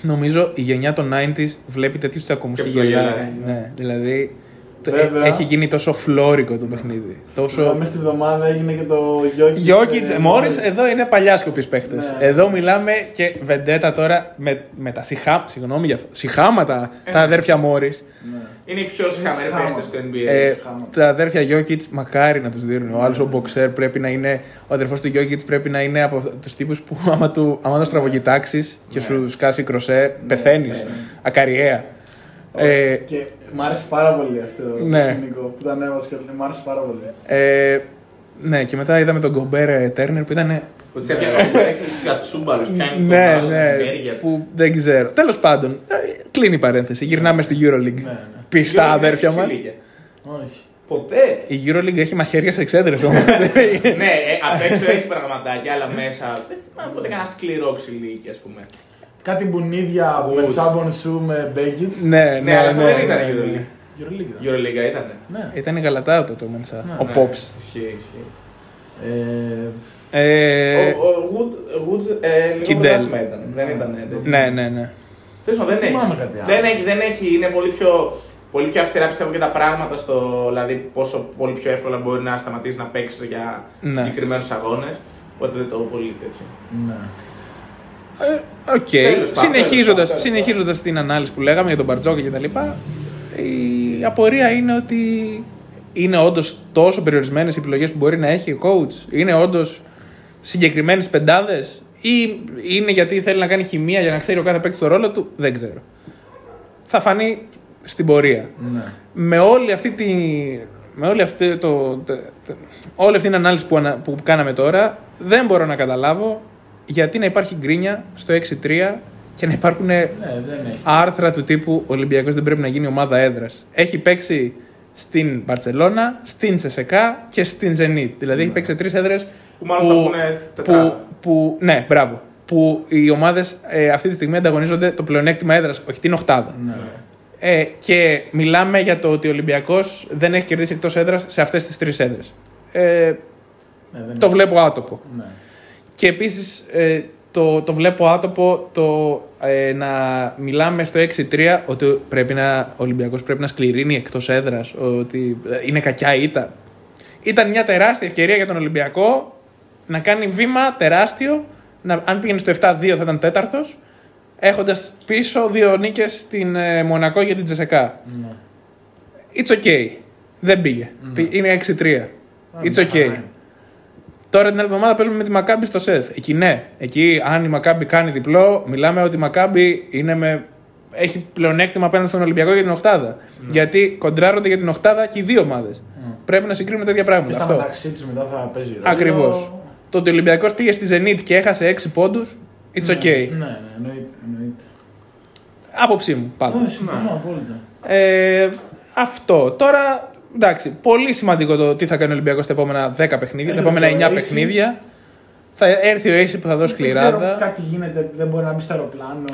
Νομίζω η γενιά των 90s βλέπει τέτοιους τσακωμούς Και και ψιλογελάει, γελάει. Ναι, δηλαδή. Το- Βέβαια. ε- έχει γίνει τόσο φλόρικο το παιχνίδι. Τόσο. Μέσα στη βδομάδα έγινε και το Jokic. Γιώκητ, ε, Μόρι, Morris. εδώ είναι παλιάσκοποι παίχτες. Ναι. Εδώ μιλάμε και βεντέτα τώρα με, με τα συχά, συγγνώμη γι' αυτό, συχάματα τα αδέρφια Μόρις. Ναι. Είναι οι πιο σχαμεροί σχάμα. παίχτες στο NBA. Ε, συχάματα. τα αδέρφια Γιώκητ μακάρι να τους δίνουν. Ο άλλος ο Μποξέρ πρέπει να είναι. Ο αδερφός του Γιώκητ πρέπει να είναι από τους τύπους που άμα, του, άμα τον στραβοκοιτάξει και Ναι. σου σκάσει κροσέ, πεθαίνεις. ναι. Ακαριέα. Ε, Και μ' άρεσε πάρα πολύ αυτό το Ναι. σκηνικό που τα ανέβασε και μ' άρεσε πάρα πολύ. ε, ναι, και μετά είδαμε τον Γκομπέρ Τέρνερ που ήταν. Που τη έπιανε έχει κατσούμπαλους, πιάνει Ναι, τον ναι, χέρια του. που δεν ξέρω. Τέλος πάντων, ε, κλείνει η παρένθεση. Γυρνάμε στη Euroleague. ναι. Πιστά Γιώργο, αδέρφια έχεις μας. ηλικία. Όχι. Ποτέ. Η Euroleague έχει μαχαίρια σε εξέδρες όμως. ναι, ε, απ' έξω έχει πραγματάκια, αλλά μέσα δεν θυμάμαι ποτέ κανένα σκληρό ξυλίκι, ας πούμε. Κάτι μπουνίδια με Woods. τσάμπον σου με Μπέγκιτς. Ναι, ναι, Ναι, αλλά ναι. δεν ήταν ναι, η ναι. Euroleague. Euroleague. Euroliga ήταν. Ναι. Ήταν η Γαλατά το το Μενσά. Ο Ναι, Pops. Ισχύει, ισχύει. Ε, Ε, Ο- Ο Wood- Woods ε, λίγο Κιντέλ. πρωτάθλημα ήταν. Δεν ήταν τέτοιο. Ναι, ναι, ναι. Τέλος πάντων, δεν Θυμάμαι έχει. κάτι άλλο. Δεν έχει, δεν έχει. Είναι πολύ πιο, πολύ πιο αυστηρά πιστεύω και τα πράγματα στο. Δηλαδή, πόσο πολύ πιο εύκολα μπορεί να σταματήσει να παίξει για Ναι. συγκεκριμένους αγώνες. Οπότε δεν το έχω πολύ τέτοιο. ναι. Ε, Οκ. Τέλος πάντων, Συνεχίζοντας, τέλος συνεχίζοντας την ανάλυση που λέγαμε για τον Μπαρτζόκα και τα λοιπά, η απορία είναι ότι είναι όντως τόσο περιορισμένες οι επιλογές που μπορεί να έχει ο coach; Είναι όντως συγκεκριμένες πεντάδες; Ή είναι γιατί θέλει να κάνει χημεία για να ξέρει ο κάθε παίκτης το ρόλο του; Δεν ξέρω. Θα φανεί στην πορεία. ναι. με όλη αυτή τη. Με όλη αυτή, το, το- το- όλη αυτή την ανάλυση που, ανα- που κάναμε τώρα, δεν μπορώ να καταλάβω γιατί να υπάρχει γκρίνια στο 6-3 και να υπάρχουν Ναι, δεν έχει. άρθρα του τύπου Ο Ολυμπιακός δεν πρέπει να γίνει ομάδα έδρας. Έχει παίξει στην Μπαρσελόνα, στην Τσεσεκά και στην Zenit. Δηλαδή έχει παίξει σε τρεις έδρες Που μάλλον θα πούνε τετράδα. που, που, ναι, μπράβο. Που οι ομάδες ε, αυτή τη στιγμή ανταγωνίζονται το πλεονέκτημα έδρας, όχι την οχτάδα. Ναι. Ε, και μιλάμε για το ότι ο Ολυμπιακός δεν έχει κερδίσει εκτός έδρας σε αυτές τις τρεις έδρες. Ε, Ναι, δεν το έχει. βλέπω άτοπο. Ναι. Και επίσης ε, το, το βλέπω άτοπο το ε, να μιλάμε στο 6-3 ότι πρέπει να, ο Ολυμπιακός πρέπει να σκληρύνει εκτός έδρας, ότι ε, είναι κακιά ήττα. Ήταν μια τεράστια ευκαιρία για τον Ολυμπιακό να κάνει βήμα τεράστιο. Να, αν πήγαινε στο 7-2 θα ήταν τέταρτος. Έχοντας πίσω δύο νίκες στην ε, Μονακό για την Τζεσεκά. Ναι. It's okay. Δεν πήγε. Πη- Είναι 6-3. It's ναι, okay. ναι. Τώρα την άλλη εβδομάδα παίζουμε με τη Μακάμπη στο ΣΕΘ. Εκεί ναι. Εκεί αν η Μακάμπη κάνει διπλό, μιλάμε ότι η Μακάμπη είναι με... έχει πλεονέκτημα απέναντι στον Ολυμπιακό για την Οχτάδα. Γιατί κοντράρονται για την Οχτάδα και οι δύο ομάδες. Πρέπει να συγκρίνουμε τέτοια Και πράγματα. στα Αυτό. μεταξύ τους μετά θα παίζει ρόλο. Ακριβώς. Το ότι ο Ολυμπιακός πήγε στη Zenit και έχασε 6 πόντους, it's okay. Ναι, ναι, εννοείται. εννοείται. Άποψή μου πάντα. Ναι, συμφωνώ απόλυτα. Ε, αυτό. Τώρα, εντάξει, πολύ σημαντικό το τι θα κάνει ο Ολυμπιακός στα επόμενα 10 παιχνίδια, τα Ε, επόμενα το 9 AC. παιχνίδια. Θα έρθει ο Ace που θα δώσει Δεν ξέρω, κληράδα. κάτι γίνεται, δεν μπορεί να μπει στο αεροπλάνο.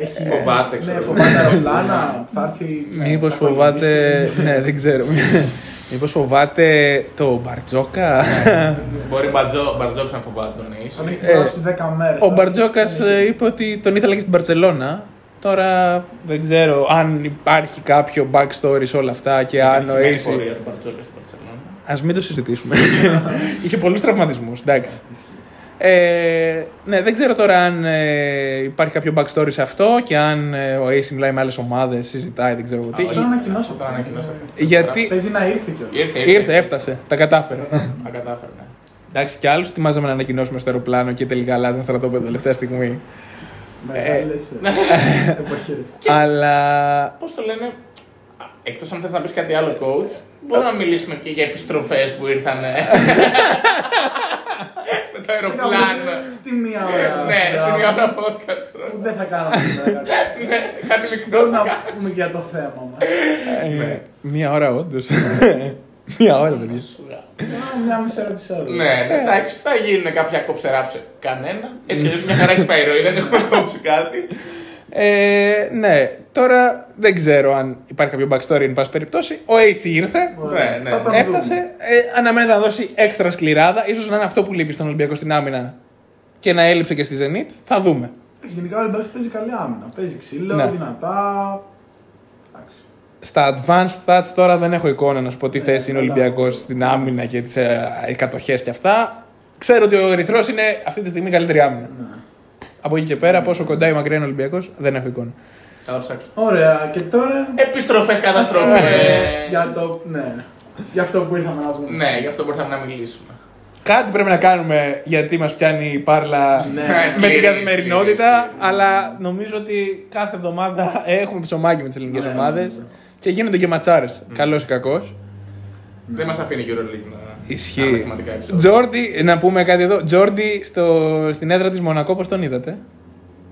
Έχει, Φοβάται, Ναι, ξέρω. φοβάται αεροπλάνα. Θα έρθει. ναι, Μήπως θα φοβάται. κολλήσει. ναι, δεν ξέρω. Μήπως φοβάται το Μπαρτζόκα; Μπορεί Μπαρτζό Μπαρτζόκ να φοβάται τον Ace. Τον έχει Ε, γράψει 10 μέρες. Ο Μπαρτζόκας είπε ότι τον ήθελε και στην Παρσελώνα. Τώρα δεν ξέρω αν υπάρχει κάποιο backstory σε όλα αυτά και αν ο Σημαίνει Ace. πορεία του Μπαρτζόκα στην Μπαρτσελόνα. Α μην το συζητήσουμε. [LAUGHS] Είχε πολλούς τραυματισμούς. Εντάξει. Ε, ναι, δεν ξέρω τώρα αν ε, υπάρχει κάποιο backstory σε αυτό και αν ε, ο Ace μιλάει με άλλες ομάδες, συζητάει, δεν ξέρω εγώ τι. Αυτό το ανακοινώσω. Το ανακοινώσατε. Γιατί Παίζει να ήρθε κιόλας. Ήρθε, ήρθε, έφτασε, τα κατάφερε. Τα κατάφερε. ναι. Εντάξει, και άλλους ετοιμάζαμε να ανακοινώσουμε στο αεροπλάνο και τελικά αλλάζαν στρατόπεδο τελευταία στιγμή. Μεγάλες [LAUGHS] εποχές. Αλλά. Πώς το λένε, εκτός αν θες να πεις κάτι άλλο, coach, μπορούμε να μιλήσουμε και για επιστροφές που ήρθαν. ε, [LAUGHS] με το αεροπλάνο. Στη μία ώρα. Ναι, στην μπράβο. μία ώρα podcast, ξέρω. Που Δεν θα κάναμε σήμερα. [LAUGHS] Ναι, κάτι μικρό Μπορούμε να να κάνω. πούμε και για το θέμα μας. ε, Μία ώρα, όντως. Μία ώρα, παιδιά. Μια μισή ώρα επεισόδιο. Ναι, ναι, εντάξει, θα γίνουν κάποια κόψε κανένα. Έτσι κι αλλιώς μια χαρά έχει πάει η ροή, δεν έχουμε κόψει κάτι. Ε, ναι, τώρα δεν ξέρω αν υπάρχει κάποιο backstory, εν πάση περιπτώσει. Ο AC ήρθε. Ναι, ναι. Θα τον Έφτασε. δούμε. Ε, αναμένεται να δώσει έξτρα σκληράδα. σω να είναι αυτό που λείπει στον Ολυμπιακό στην άμυνα και να έλειψε και στη Zenit. Θα δούμε. Γενικά ο Ολυμπιακός παίζει καλή άμυνα. Παίζει ξύλο, Ναι. δυνατά. Εντάξει. Στα advanced stats τώρα δεν έχω εικόνα να σου πω τι θέση είναι ο καλά. Ολυμπιακός στην άμυνα και τις ε, κατοχές και αυτά. Ξέρω ότι ο Ερυθρός είναι αυτή τη στιγμή η καλύτερη άμυνα. Ναι. Από εκεί και πέρα, πόσο κοντά ή μακριά είναι ο Ολυμπιακός, δεν έχω εικόνα. Θα το ψάξω. Ωραία, και τώρα; Επιστροφές, καταστροφές. Για το. Ναι. Για αυτό που ήρθαμε να πούμε. Ναι, γι' αυτό μπορούσαμε να μιλήσουμε. Κάτι πρέπει να κάνουμε γιατί μας πιάνει η πάρλα Ναι. με Σκληρή, την καθημερινότητα. σκληρή, σκληρή. Αλλά νομίζω ότι κάθε εβδομάδα έχουμε ψωμάκι με τις ελληνικές Ναι, ομάδες ναι, ναι. Και γίνονται και ματσάρες. Καλός ή κακός. Δεν μας αφήνει η EuroLeague να. Ισχύει. κάνουμε θεματικά επεισόδια. Τζόρντι, να πούμε κάτι εδώ. Τζόρντι στο, στην έδρα της Μονακό, πώς τον είδατε;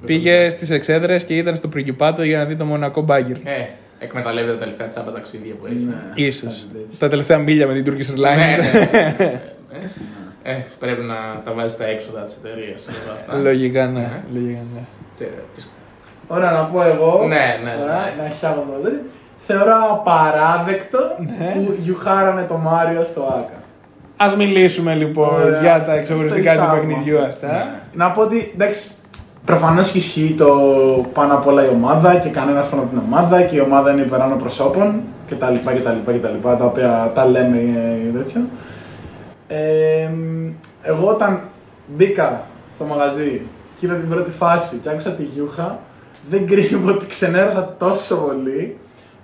Πήγε στις εξέδρες και ήταν στο Πριγκιπάτο για να δει το Μονακό Μπάγκερ. Ε, εκμεταλλεύεται τα τελευταία τσάπα ταξίδια που έχει. Ναι. Ίσως. Κάτι τέτοιο. Τα τελευταία μίλια με την Turkish Ναι, Airlines. ναι, ναι. [LAUGHS] Ε, ε, πρέπει να τα βάζεις στα έξοδα της εταιρείας. Λογικά ναι. Λογικά, ναι. τε- τις- Ωραία, να πω εγώ. Ναι, ναι. Ωραία, να εισάγω εδώ. Θεωρώ απαράδεκτο Ναι. που γιουχάρανε το Μάριο στο Άκα. Α μιλήσουμε λοιπόν Ωραία. για τα ξεχωριστικά Στο του εισάγουμε παιχνιδιού αυτό. αυτά. Να πω ότι εντάξει, προφανώς και ισχύει το πάνω απ' όλα η ομάδα και κανένας πάνω από την ομάδα και η ομάδα είναι υπεράνω προσώπων κτλ. κτλ, κτλ τα οποία τα λέμε ε, τέτοιο. Ε, εγώ όταν μπήκα στο μαγαζί και είδα την πρώτη φάση και άκουσα τη γιούχα, δεν κρύβω ότι ξενέρωσα τόσο πολύ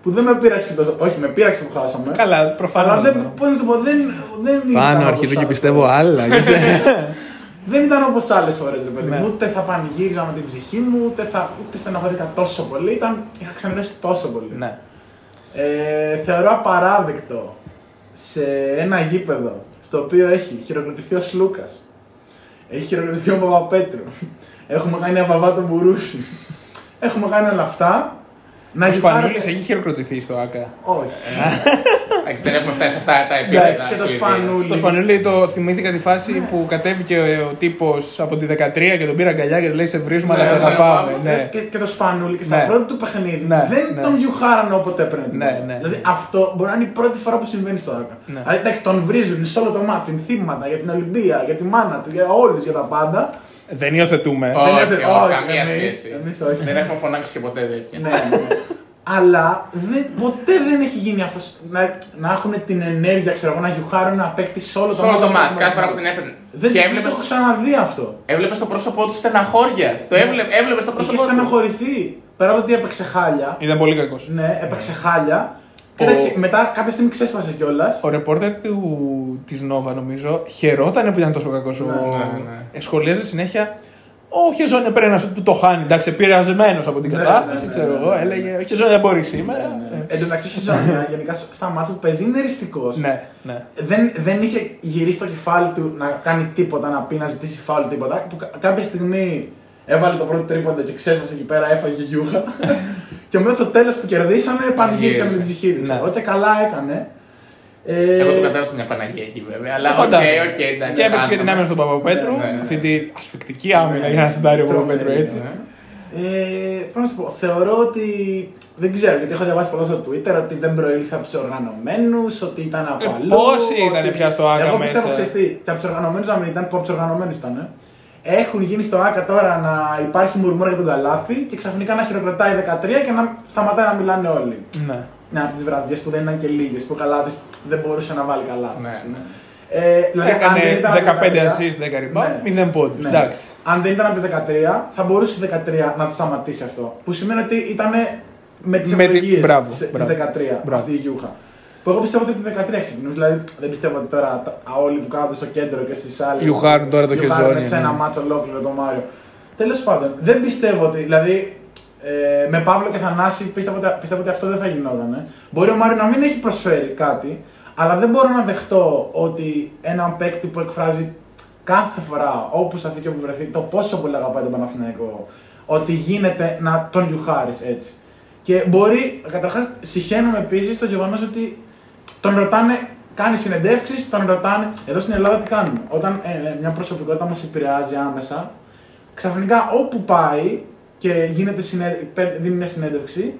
που δεν με πείραξε τόσο. Όχι, με πείραξε που χάσαμε. Καλά, προφανώς. Αλλά δεν, πώς να το πω, δεν, δεν ήταν Πάνω όπως αρχίζω και άλλες πιστεύω φορές. άλλα. [LAUGHS] Δεν ήταν όπως άλλες φορές, ρε παιδί Ναι. μου. Ούτε θα πανηγύριζα με την ψυχή μου, ούτε, θα, ούτε στεναχωρήθηκα τόσο πολύ. Ήταν, είχα ξενερώσει τόσο πολύ. Ναι. Ε, θεωρώ απαράδεκτο σε ένα γήπεδο στο οποίο έχει χειροκροτηθεί ο Σλούκας, έχει χειροκροτηθεί ο Παπαπέτρου, έχουμε κάνει αβαβά τον Μπουρούση, έχουμε κάνει όλα αυτά. Να Ο γιουχάρετε- Σπανούλη έχει χειροκροτηθεί στο ΑΚΑ. Όχι. Εντάξει, δεν έχουμε φτάσει σε αυτά τα επίπεδα. Εντάξει, και το σου, Σπανούλη. Το Σπανούλη το θυμήθηκα τη φάση που κατέβηκε ο, ο τύπος από τη 13 και τον πήρε αγκαλιά και του λέει σε βρίζουμε, αλλά Ναι, σε σε αγαπάμε. αγαπάμε. Ναι. Και, και το Σπανούλη και στα Ναι. πρώτα του παιχνίδι Ναι, δεν ναι. τον γιουχάρανε όποτε έπαιρνε. την Ναι, μπάλα. ναι. Δηλαδή αυτό μπορεί να είναι η πρώτη φορά που συμβαίνει στο ΑΚΑ. Ναι. Δηλαδή εντάξει, τον βρίζουν σε όλο το μάτι, ενθύματα για την Ολυμπία, για τη μάνα του, για όλους, για τα πάντα. Δεν υιοθετούμε. Όχι, Δεν έφερε- όχι, όχι, καμία εμείς- σχέση. εμείς όχι. Δεν έχουμε φωνάξει και ποτέ τέτοια. ναι, ναι. Αλλά δεν, ποτέ δεν έχει γίνει αυτός να, να έχουν την ενέργεια ξέρω, εγώ, να γιουχάρουν ένα παίκτη σε όλο Σε όλο το μάτς. μάτς, κάθε φορά που την έπαιρνε. Δεν, Και δεν έβλεπες- το έχω ξαναδεί αυτό. Έβλεπες το πρόσωπό του στεναχώρια. Το έβλεπε, έβλεπες το Είχε πρόσωπό του. στεναχωρηθεί. Πέρα από ότι έπαιξε χάλια. Ήταν πολύ κακός. Ναι, έπαιξε χάλια. Και Ο- εντάξει, μετά κάποια στιγμή ξέσπασε κιόλας. Ο ρεπόρτερ του, της Νόβα νομίζω χαιρόταν που ήταν τόσο κακός. Ναι, ο... ναι, ναι. Ε, Σχολίαζε συνέχεια. Ο Χεζόν έπαιρνε ένα σουτ που το χάνει. Εντάξει, επηρεασμένος από την Ναι, κατάσταση, ναι, ναι, ξέρω ναι, εγώ. ναι, Έλεγε: ναι. Ο Χεζόν δεν μπορείς σήμερα. Ε, Εν τω μεταξύ, ο Χιζόνια γενικά στα μάτια που παίζει είναι εριστικός. Ναι, ναι. Δεν, δεν είχε γυρίσει το κεφάλι του να κάνει τίποτα, να πει, να ζητήσει φάουλ τίποτα. Που κα- κάποια στιγμή έβαλε το πρώτο τρίποντο και ξέσπασε εκεί πέρα, έφαγε γιούχα. [LAUGHS] και μετά στο τέλος που κερδίσανε, πανηγύρισε με την ψυχή τους. Ναι. Ό,τι καλά έκανε. Ε, Εγώ του κατέβασα μια Παναγία εκεί βέβαια. Αλλά Το οκ, φαντάζομαι. οκ, εντάξει. Και έπαιξε και την χάσαμε. άμυνα στον Παπαπέτρου. Ναι, ναι, ναι. Αυτή την ασφυκτική άμυνα για να σουτάρει ο Τρομερή, Παπαπέτρου έτσι. Ναι. Ε, πώς να σου πω, θεωρώ ότι. Δεν ξέρω, γιατί έχω διαβάσει πολλά στο Twitter ότι δεν προήλθε από τους οργανωμένους, ότι ήταν από Ε, αλλού. πόσοι ότι- ήτανε πια στο ΟΑΚΑ Εγώ πιστεύω, μέσα; ξέρεις τι, και από τους οργανωμένους να μην ήταν, που από τους οργανωμένους ήταν. Έχουν γίνει στο ΑΚΑ τώρα να υπάρχει μουρμούρα για τον Καλάθι και ξαφνικά να χειροκροτάει 13 και να σταματάει να μιλάνε όλοι. Ναι. Μια από τις βραδιές που δεν ήταν και λίγες, που ο Καλάθι δεν μπορούσε να βάλει καλά. Ναι, ναι. Ε, δηλαδή, αν δεν Έκανε ήταν από 15 13, assist, 10 rebound, Ναι. 0 πόντους. ναι. Εντάξει. Αν δεν ήταν από το 13, θα μπορούσε το 13 να το σταματήσει αυτό. Που σημαίνει ότι ήταν με τις Με τη- ευλογίες μπράβο, τη μπράβο. 13 Μπράβο. αυτή η γιούχα. Που εγώ πιστεύω ότι από το 13 ξεκινούσε. Δηλαδή δεν πιστεύω ότι τώρα τα- όλοι που κάθονται στο κέντρο και στις άλλες. Γιουχάρουν τώρα το χεζόνι, σε ένα ναι. μάτσο ολόκληρο το Μάριο. Τέλος πάντων, δεν πιστεύω ότι. Δηλαδή ε, με Παύλο και Θανάση πίστευα ότι, πίστευα ότι αυτό δεν θα γινόταν. Μπορεί ο Μάριο να μην έχει προσφέρει κάτι, αλλά δεν μπορώ να δεχτώ ότι έναν παίκτη που εκφράζει κάθε φορά όπου σταθεί και όπου βρεθεί το πόσο πολύ αγαπάει τον Παναθηναϊκό, ότι γίνεται να τον γιουχάρεις έτσι. Και μπορεί, καταρχάς, συχαίνομαι επίσης το γεγονός ότι τον ρωτάνε, κάνει συνεντεύξεις, τον ρωτάνε. Εδώ στην Ελλάδα τι κάνουμε; Όταν ε, ε, μια προσωπικότητα μας επηρεάζει άμεσα, ξαφνικά όπου πάει και γίνεται συνέ... πε- δίνει μια συνέντευξη,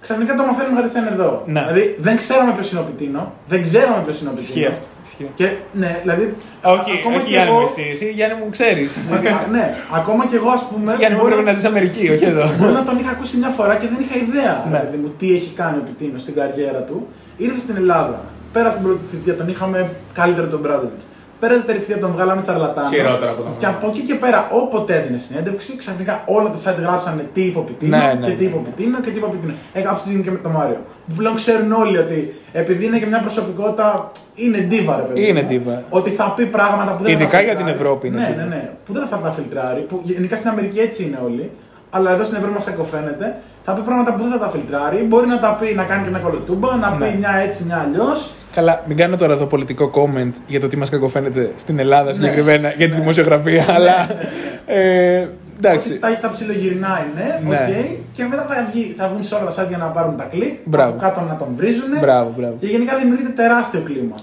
ξαφνικά το μαθαίνουμε γιατί θα είναι εδώ. Ναι. Δηλαδή δεν ξέραμε ποιος είναι ο Πιτίνο, δεν ξέραμε ποιος είναι ο Ισχύει Πιτίνο. αυτό. Ισχύει. Και ναι, δηλαδή. Όχι, ακόμα όχι και Γιάννη εγώ- μου, εσύ. Εσύ Γιάννη μου ξέρεις. Α, ναι, ακόμα και εγώ ας πούμε. Εσύ Γιάννη μου μπορεί- πρέπει να ζεις Αμερική, όχι εδώ. Μπορεί να τον είχα ακούσει μια φορά και δεν είχα ιδέα Ναι. ρε παιδί μου, τι έχει κάνει ο Πιτίνος στην καριέρα του. Ήρθε στην Ελλάδα. Πέρασε την πρώτη θητεία, τον είχαμε καλύτερο τον Μπράδοβιτς. Πέρασε τη θητεία, τον βγάλαμε τσαρλατάνο. Χειρότερα από τον Και από εκεί και πέρα, όποτε έδινε συνέντευξη, ξαφνικά όλα τα site γράψανε τι είπε ο Πιτίνο Ναι, ναι, και τι είπε ο ναι. Πιτίνο και τι είπε ο Πιτίνο. Ε, κάπου γίνει και με τον Μάριο. Που πλέον ξέρουν όλοι ότι επειδή είναι και μια προσωπικότητα, είναι ντίβα, ρε παιδί. Είναι μου. ντίβα. Ότι θα πει πράγματα που δεν Ειδικά θα τα για την φιλτράρει. Ευρώπη είναι Ναι, ντίβα. ναι, ναι. Που δεν θα τα φιλτράρει. Που γενικά στην Αμερική έτσι είναι όλοι. Αλλά εδώ στην Ευρώπη μας κακοφαίνεται. Θα πει πράγματα που δεν θα τα φιλτράρει. Μπορεί να τα πει να κάνει και μια κωλοτούμπα, να Ναι. πει μια έτσι, μια αλλιώς. Καλά, μην κάνω τώρα εδώ πολιτικό comment για το τι μας κακοφαίνεται στην Ελλάδα συγκεκριμένα για τη δημοσιογραφία, αλλά. [LAUGHS] ε, εντάξει. Τα, τα ψιλογυρνάει, ναι, Ναι. οκ. Και μετά θα, βγει, θα βγουν σε όλα τα site για να πάρουν τα κλικ. Μπράβο. Από κάτω να τον βρίζουν. Μπράβο, μπράβο. Και γενικά δημιουργείται τεράστιο κλίμα.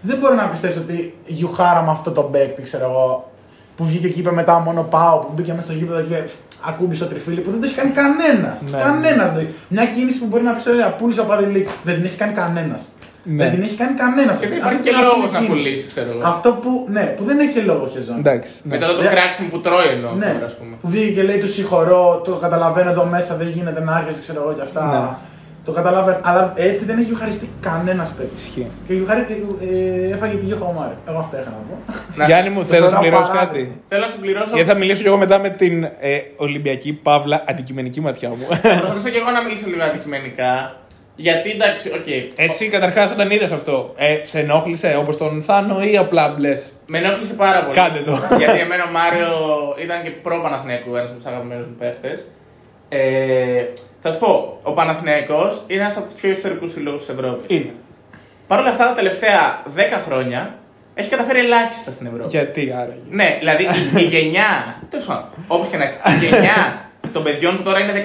Δεν μπορώ να πιστέψω ότι γιουχάραμε αυτό το παίκτη, ξέρω εγώ, που βγήκε και είπε μετά μόνο πάω, που μπήκε μέσα στο γήπεδο και ακούμπησε ο τριφύλι που δεν το έχει κάνει κανένας. Ναι. Κανένας. Μια κίνηση που μπορεί να πει: Ωραία, πούλησε ο Παδηλίκ. Δεν την έχει κάνει κανένας. Ναι. Δεν την έχει κάνει κανένας. Και δεν υπάρχει και λόγος να πουλήσει, ξέρω εγώ. Αυτό που, ναι, που δεν έχει και λόγο χεζόν. Εντάξει. ναι. Μετά το Ναι. κράξιμο που τρώει εννοώ Ναι, τώρα, ας πούμε. που βγήκε και λέει του συγχωρώ, το καταλαβαίνω εδώ μέσα, δεν γίνεται να έρχεσαι, ξέρω εγώ και αυτά. Ναι. Το καταλαβαίνω. Αλλά έτσι δεν έχει ευχαριστεί κανένας παίκτης. Ισχύει. Και Γιουχάρη ε, έφαγε τη γιούχα ο Μάριο. Εγώ αυτά είχα να πω. Να- Γιάννη μου, Το θέλω να θεωρώ συμπληρώσεις παράδειγμα. κάτι; Θέλω να συμπληρώσω. Γιατί θα μιλήσω και εγώ μετά με την ε, Ολυμπιακή Παύλα αντικειμενική ματιά μου. Θα προσπαθήσω και εγώ να μιλήσω λίγο αντικειμενικά. Γιατί εντάξει, οκ. Εσύ καταρχάς όταν είδες αυτό, ε, σε ενόχλησε όπως τον Θάνο ή απλά μπλες; Με ενόχλησε πάρα πολύ. Κάντε το. [LAUGHS] Γιατί εμένα ο Μάριο ήταν και προ Παναθηναίκου, ένας από τους αγαπημένους μου παίχτες. Ε, θα σου πω, ο Παναθηναίκος είναι ένας από τους πιο ιστορικούς συλλόγου της Ευρώπης. Είναι. Παρ' όλα αυτά, τα τελευταία 10 χρόνια έχει καταφέρει ελάχιστα στην Ευρώπη. Γιατί άραγε. Ναι, δηλαδή η, η γενιά. Τέλος πάντων, όπως και να έχει. Η γενιά των παιδιών που τώρα είναι 17,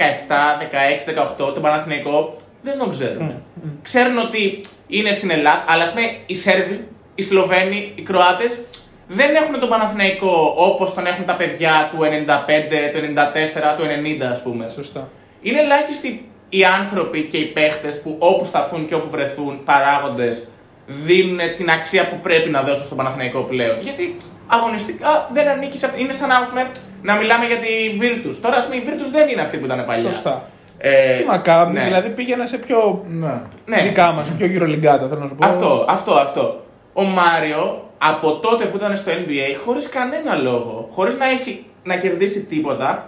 16, 18, τον Παναθηναϊκό δεν τον ξέρουν. Ξέρουν ότι είναι στην Ελλάδα, αλλά ας πούμε οι Σέρβοι, οι Σλοβαίνοι, οι Κροάτες δεν έχουν τον Παναθηναϊκό όπως τον έχουν τα παιδιά του 95, του 94, του 90, ας πούμε. Σωστά. Είναι ελάχιστοι οι άνθρωποι και οι παίχτες που όπου σταθούν και όπου βρεθούν παράγοντες δίνουν την αξία που πρέπει να δώσουν στον Παναθηναϊκό πλέον. Γιατί αγωνιστικά δεν ανήκει σε αυτή. Είναι σαν να, ας πούμε, να μιλάμε για τη Virtus. Τώρα, ας πούμε, η Virtus δεν είναι αυτή που ήταν παλιά. Σωστά. Ε, Τι μακάμπι, ναι. δηλαδή πήγαινα σε πιο Ναι. Ναι. δικά μας, πιο γυρολιγκάτα θέλω να σου πω. Αυτό, αυτό, αυτό. Ο Μάριο από τότε που ήταν στο NBA, χωρίς κανένα λόγο, χωρίς να έχει να κερδίσει τίποτα,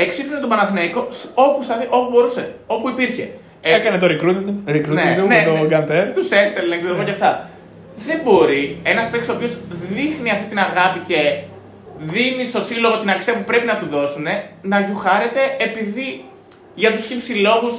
εξύψωνε τον Παναθηναϊκό σ- όπου, σταθεί, όπου μπορούσε, όπου υπήρχε. Ε, Έκανε το recruiting, recruiting του με τον Γκαντέρ. Τους έστελνε, ξέρω εγώ και αυτά. Δεν μπορεί ένας παίκτης ο οποίος δείχνει αυτή την αγάπη και δίνει στο σύλλογο την αξία που πρέπει να του δώσουν να γιουχάρεται επειδή για τους χύψη λόγους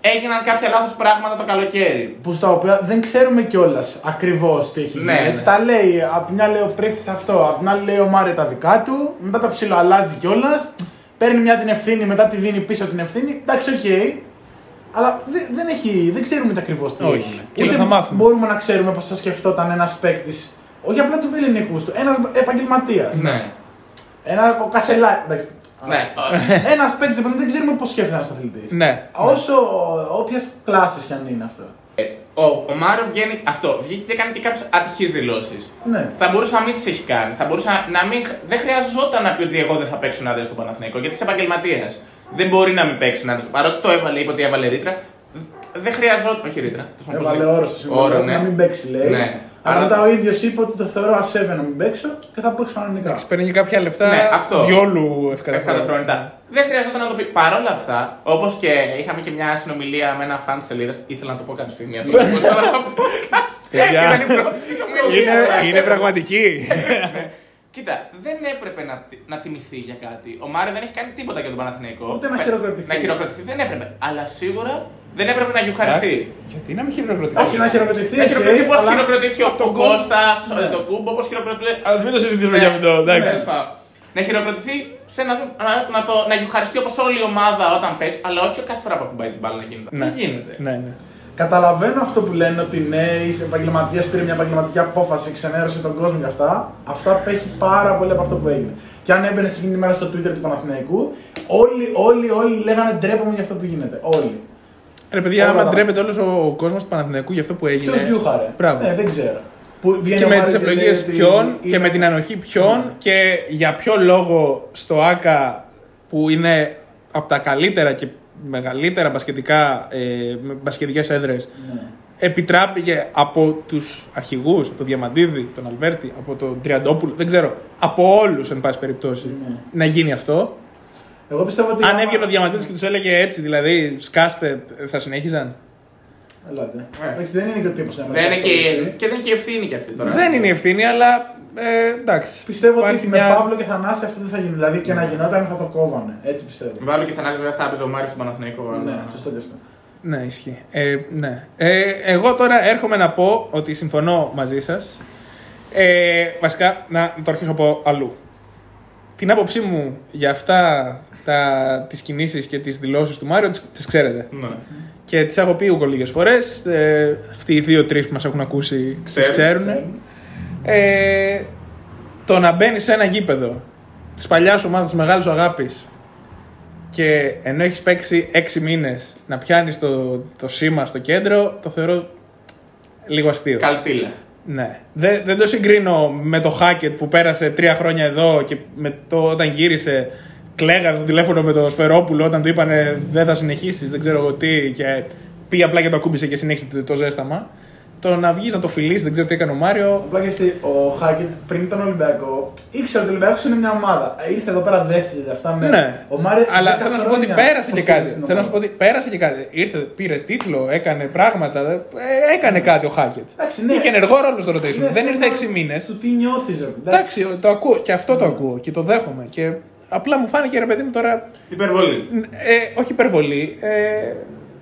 έγιναν κάποια λάθος πράγματα το καλοκαίρι. Που στα οποία δεν ξέρουμε κιόλας ακριβώς τι έχει γίνει. Ναι, Έτσι ναι. τα λέει. Απ' τη μια λέει ο πρίφτη αυτό, απ' την άλλη λέει ο Μάριο τα δικά του. Μετά τα ψιλοαλλάζει κιόλας. Παίρνει μια την ευθύνη, μετά τη δίνει πίσω την ευθύνη. Εντάξει, οκ. Αλλά δεν, δεν, έχει, δεν ξέρουμε τα ακριβώς τι Όχι. έγινε. Και Ούτε θα μάθουμε. μπορούμε να ξέρουμε πώς θα σκεφτόταν ένας παίκτης. Όχι απλά του ελληνικού του, ένας επαγγελματίας. Ναι. Ένα ο Κασελά. Εντάξει. Ναι. Ένας παίκτης δεν ξέρουμε πώς σκέφτεται ένας αθλητής. Ναι. Όσο όποιας κλάσης κι αν είναι αυτό. Ε, Ο, ο Μάριο βγαίνει αυτό. Βγήκε και έκανε και κάποιες ατυχείς δηλώσεις. Ναι. Θα μπορούσε να μην τις έχει κάνει. Θα μπορούσε να- να μην. Δεν χρειαζόταν να πει ότι εγώ δεν θα παίξω να στο Παναθηναϊκό γιατί είσαι επαγγελματίας. Δεν μπορεί να μην παίξει να Παρότι το έβαλε, είπε ότι έβαλε ρήτρα. Δεν χρειαζόταν. Όχι ρήτρα. τέλος πάντων, πώς Έβαλε λέγεται. όρο στο συμβόλαιο Όρο, ότι να μην παίξει, λέει. Ναι. Αλλά Αλλά- μετά ο ίδιος είπε ότι το θεωρώ ασέβε να μην παίξω και θα παίξω κανονικά. Παίρνει και κάποια λεφτά Ναι, αυτό. διόλου ευκαταφρόνητα. Ευκαταφρόνητα. Δεν χρειαζόταν να το πει. Παρ' όλα αυτά, όπως και είχαμε και μια συνομιλία με ένα φαν της σελίδας, ήθελα να το πω κάποια στιγμή αυτό. Μπορούσα να το πω. Παιδιά. Ήταν η πρώτη συνομιλία. Είναι, είναι πραγματική. [LAUGHS] Κοίτα, δεν έπρεπε να, να τιμηθεί για κάτι. Ο Μάριο δεν έχει κάνει τίποτα για τον Παναθηναϊκό. Ούτε να Με- χειροκροτηθεί. Να χειροκροτηθεί δεν έπρεπε. Αλλά σίγουρα δεν έπρεπε να γιουχαριστεί. Γιατί να μην χειροκροτήσει. Όχι να χειροκροτηθεί. Να χειροκροτηθεί οκ, πώς αλλά- χειροκροτήθηκε ο- τον τον Κώστας, Ναι. τον Κούμπο, πώς χειροκροτήθηκε. Α μην το συζητήσουμε για αυτό, εντάξει. Τέλος πάντων. Να χειροκροτηθεί σε να, να, να, το, να γιουχαριστεί όπως όλη η ομάδα όταν πέσει, αλλά όχι κάθε φορά που ακουμπάει την μπάλα να γίνεται. Ναι. Τι γίνεται; Ναι, ναι. Καταλαβαίνω αυτό που λένε ότι ναι, είσαι επαγγελματίας, πήρε μια επαγγελματική απόφαση, ξενέρωσε τον κόσμο για αυτά. Αυτά απέχει πάρα πολύ από αυτό που έγινε. Και αν έμπαινε εκείνη τη μέρα στο Twitter του Παναθηναϊκού, όλοι, όλοι, όλοι λέγανε ντρέπομαι για αυτό που γίνεται. Όλοι. Ρε παιδιά, Όλα άμα τα- ντρέπεται όλος ο κόσμος του Παναθηναϊκού για αυτό που έγινε. Ποιος γιούχαρε; Μπράβο. Ε, δεν ξέρω. Που βγαίνει Και ο με Μάριος τις λέει ευλογίε ότι ποιον και είναι- με την ανοχή ποιον Ναι. και για ποιο λόγο στο ΑΚΑ που είναι από τα καλύτερα και μεγαλύτερα μπασκετικά, ε, με μπασκετικές έδρες Ναι. επιτράπηκε από τους αρχηγούς, από τον Διαμαντίδη, τον Αλβέρτη, από τον Τριαντόπουλο, δεν ξέρω, από όλους εν πάση περιπτώσει Ναι. να γίνει αυτό. Εγώ πιστεύω ότι. Αν άμα- έβγαινε ο Διαμαντίδης και τους έλεγε έτσι, δηλαδή σκάστε, θα συνέχιζαν. Ελάτε. Ε. Εντάξει, δεν είναι και ο τύπος να Δεν είναι με και, ασχοληθεί. και δεν είναι και ευθύνη κι αυτή τώρα. Δεν είναι η ευθύνη, αλλά ε, εντάξει. Πιστεύω Υπάρχει ότι μια- με Παύλο και Θανάση αυτό δεν θα γίνει. Δηλαδή και να γινόταν θα το κόβανε. Έτσι πιστεύω. Βάλω και θανάζει, βέβαια θα έπαιζε ο Μάριος στον Παναθηναϊκό. αλλά- Ναι, σωστό και αυτό. Ναι, ισχύει. Ε, ναι. Ε, εγώ τώρα έρχομαι να πω ότι συμφωνώ μαζί σας. Ε, βασικά, να το αρχίσω από αλλού. Την άποψή μου για αυτά τα, τις κινήσεις και τις δηλώσεις του Μάριο τις, τις ξέρετε. Ναι. Και τις έχω πει ούκο λίγες φορές. Ε, αυτοί οι δύο-τρεις που μας έχουν ακούσει τις Ξέρουν, ξέρουν. Ε, το να μπαίνει σε ένα γήπεδο της παλιάς ομάδας της μεγάλης σου αγάπης και ενώ έχεις παίξει 6 μήνες να πιάνεις το, το σήμα στο κέντρο, το θεωρώ λίγο αστείο. Καλτήλα. Ναι. Δεν, δεν το συγκρίνω με το Hackett που πέρασε τρία χρόνια εδώ και με το, όταν γύρισε κλαίγανε το τηλέφωνο με το Σφερόπουλο όταν του είπανε δεν θα συνεχίσεις, δεν ξέρω εγώ τι και πήγε απλά και το ακούμπησε και συνέχισε το, το ζέσταμα. Το να βγεις να το φιλήσει, δεν ξέρω τι έκανε ο Μάριο. Απλά και εσύ, ο Χάκετ πριν τον Ολυμπιακό ήξερε ότι ο Ολυμπιακός είναι μια ομάδα. Ε, Ήρθε εδώ πέρα δεύτερη, αυτά ναι. Ναι. Ο Μάριο, Αλλά 10 θέλω να σου πω ότι χρόνια πέρασε και υποστήριζε κάτι. την Θέλω να σου πω ομάδα. ότι πέρασε και κάτι. Ήρθε, πήρε τίτλο, έκανε πράγματα. ε, έκανε κάτι ο Χάκετ. Εντάξει, ναι. Είχε ενεργό ρόλο στο rotation. Είναι δεν ήρθε θέμα 6 μήνες. Του τι νιώθεις, ρε. Εντάξει, το ακούω και αυτό το ακούω και το δέχομαι. Και απλά μου φάνηκε ρε παιδί μου τώρα. Υπερβολή. Ε, όχι υπερβολή. Ε,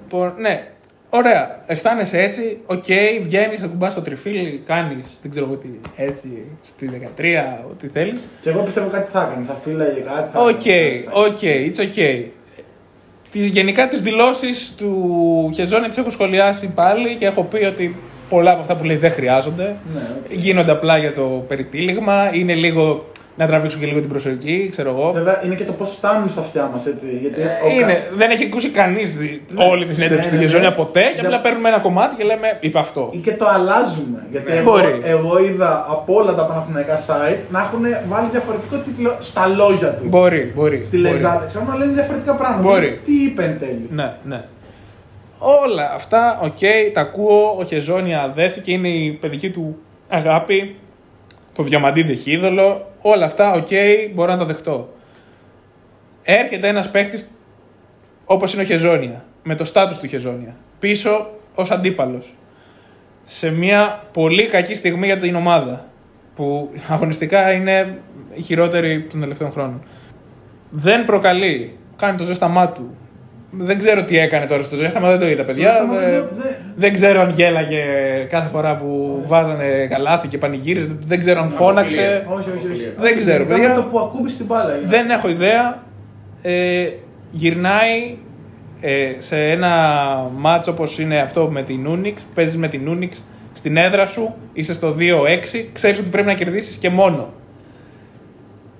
πο- ναι, ωραία. Αισθάνεσαι έτσι. Οκ, βγαίνεις, ακουμπάς το τριφύλλι, κάνεις δεν ξέρω εγώ τι έτσι στη 13, ό,τι θέλεις. Και εγώ πιστεύω κάτι θα έκανε. Θα φύλαγε κάτι. θα Οκ, έκανε, θα- ok, it's ok. Τι- Γενικά τις δηλώσεις του Χεζόνια τις έχω σχολιάσει πάλι και έχω πει ότι πολλά από αυτά που λέει δεν χρειάζονται. Ναι, οκ. Γίνονται απλά για το περιτύλιγμα, είναι λίγο να τραβήξουν και λίγο την προσοχή, ξέρω εγώ. Βέβαια είναι και το πώς φτάνουν στα αυτιά μας έτσι. Γιατί ο κα- Ε, Είναι, δεν έχει ακούσει κανείς όλη τη συνέντευξη Ναι, του ναι, Χεζόνια ναι. ποτέ και Για- απλά παίρνουμε ένα κομμάτι και λέμε είπε αυτό. ή και το αλλάζουμε. Γιατί Ναι. εγώ, Μπορεί. εγώ είδα από όλα τα παναθηναϊκά site να έχουν βάλει διαφορετικό τίτλο στα λόγια του. Μπορεί, μπορεί. Στη μπορεί. λεζάντα, ξέρω να λένε διαφορετικά πράγματα. Μπορεί. Τι είπε εν τέλει; Ναι, ναι. Όλα αυτά, οκ, τα ακούω. Ο Χεζόνια δέθηκε, είναι η παιδική του αγάπη. Τον Διαμαντίδη είχε είδωλο. Όλα αυτά, οκ, μπορώ να τα δεχτώ. Έρχεται ένας παίχτης όπως είναι ο Χεζόνια, με το στάτους του Χεζόνια, πίσω ως αντίπαλος. Σε μια πολύ κακή στιγμή για την ομάδα, που αγωνιστικά είναι η χειρότερη των τελευταίων χρόνων. Δεν προκαλεί, κάνει το ζέσταμά του. Δεν ξέρω τι έκανε τώρα στο ζέσταμα, δεν το είδα παιδιά. ζέσταμα Δεν- δεν- δεν- δεν ξέρω αν γέλαγε κάθε φορά που βάζανε καλάθι και πανηγύριζε. Δεν ξέρω αν φώναξε. Όχι, όχι, όχι. Δεν ξέρω, Ήταν παιδιά. το που ακούμπησε την μπάλα. είναι. Δεν έχω ιδέα. Ε, γυρνάει ε, σε ένα μάτσο όπως είναι αυτό με την Unix. Παίζεις με την Unix στην έδρα σου, είσαι στο 2-6, ξέρεις ότι πρέπει να κερδίσεις και μόνο.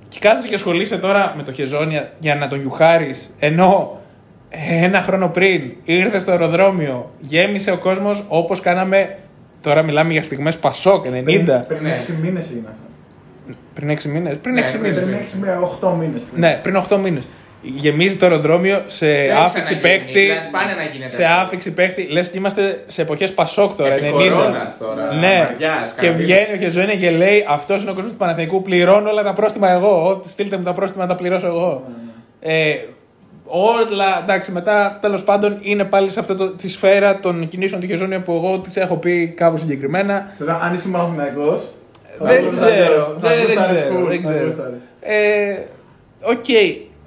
Και κάθεσαι και ασχολείσαι τώρα με το Χεζόνια για να τον γιουχάρεις, ενώ ένα χρόνο πριν ήρθε στο αεροδρόμιο, γέμισε ο κόσμος όπως κάναμε, τώρα μιλάμε για στιγμές Πασόκ 90, Πριν, πριν, πριν Ναι. 6 μήνες έγινε αυτό. 6 μήνες, πριν Ναι, 6 πριν μήνες. Πριν 6 μήνε, 8 μήνες. Ναι, πριν 8 μήνες. Γεμίζει το αεροδρόμιο σε έχει άφηξη ξαναγίνει, παίχτη. δηλαδή σπάνια να γίνεται Σε αυτό. άφηξη παίχτη. Λες και είμαστε σε εποχές Πασόκ τώρα, Επί 90. κορώνας τώρα, ναι. Μαριάς, και καραντίνα. βγαίνει ο Χεζόνια και λέει: Αυτός είναι ο κόσμος του Παναθηνικού. Πληρώνω όλα τα πρόστιμα εγώ. Ό, Στείλτε μου τα πρόστιμα να τα πληρώσω εγώ. Ε, όλα εντάξει, μετά τέλος πάντων είναι πάλι σε αυτή τη σφαίρα των κινήσεων του Χεζόνια που εγώ τις έχω πει κάπου συγκεκριμένα. Βέβαια, αν είσαι μαθηματικό. Δεν ξέρω. Δεν δεν ξέρω. δεν ξέρω. Ε, Οκ.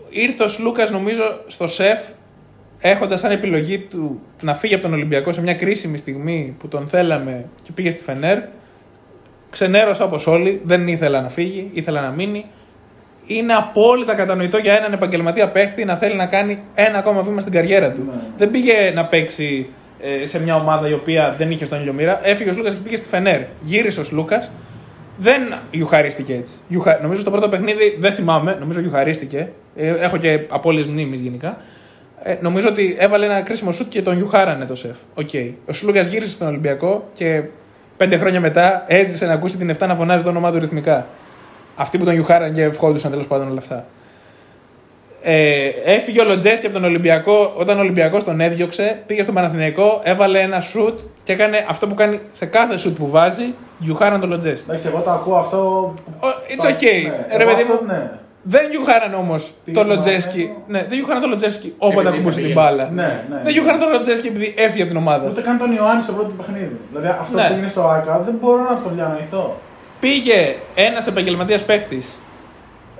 Ήρθε ο Σλούκας νομίζω στο ΣΕΦ έχοντας σαν επιλογή του να φύγει από τον Ολυμπιακό σε μια κρίσιμη στιγμή που τον θέλαμε και πήγε στη Φενέρ. Ξενέρωσα όπως όλοι, δεν ήθελα να φύγει, ήθελα να μείνει. Είναι απόλυτα κατανοητό για έναν επαγγελματία παίχτη να θέλει να κάνει ένα ακόμα βήμα στην καριέρα του. Ναι. Δεν πήγε να παίξει ε, σε μια ομάδα η οποία δεν είχε στον ήλιο μοίρα. Έφυγε ο Σλούκας και πήγε στη Φενέρ. Γύρισε ο Σλούκας. Δεν γιουχαρίστηκε έτσι. Γιουχα... Νομίζω στο πρώτο παιχνίδι, δεν θυμάμαι, νομίζω γιουχαρίστηκε. Ε, έχω και απώλειες μνήμης γενικά. Ε, νομίζω ότι έβαλε ένα κρίσιμο σουτ και τον γιουχάρανε το ΣΕΦ. Οκ. Ο Σλούκας γύρισε στον Ολυμπιακό και πέντε χρόνια μετά έζησε να ακούσει την 7 να φωνάζει το όνομά του ρυθμικά. Αυτοί που τον γιουχάραν και ευχόντουσαν τέλος πάντων όλα αυτά. Ε, έφυγε ο Λοτζέσκι από τον Ολυμπιακό. Όταν ο Ολυμπιακός τον έδιωξε, πήγε στον Παναθηναϊκό, έβαλε ένα σουτ και έκανε αυτό που κάνει σε κάθε σουτ που βάζει. Γιουχάραν τον Λοτζέσκι. Εντάξει, εγώ το ακούω αυτό. Ο- It's το- okay. ναι. Ρε Εγώ παιδί αυτό, μου, ναι. δεν γιουχάραν όμως Πήγε το στον Λοτζέσκι. Παναθηναϊκό. Ναι, δεν γιουχάραν το Λοτζέσκι όποτε Επειδή ακουμπούσε την έφυγε. μπάλα. Ναι, ναι. Δεν γιουχάραν το Λοτζέσκι επειδή έφυγε από την ομάδα. Ούτε καν τον Ιωάννη στο πρώτο παιχνίδι. Δηλαδή αυτό Ναι. που έγινε στο ΟΑΚΑ δεν μπορώ να το διανοηθώ. Πήγε ένας επαγγελματίας παίχτης,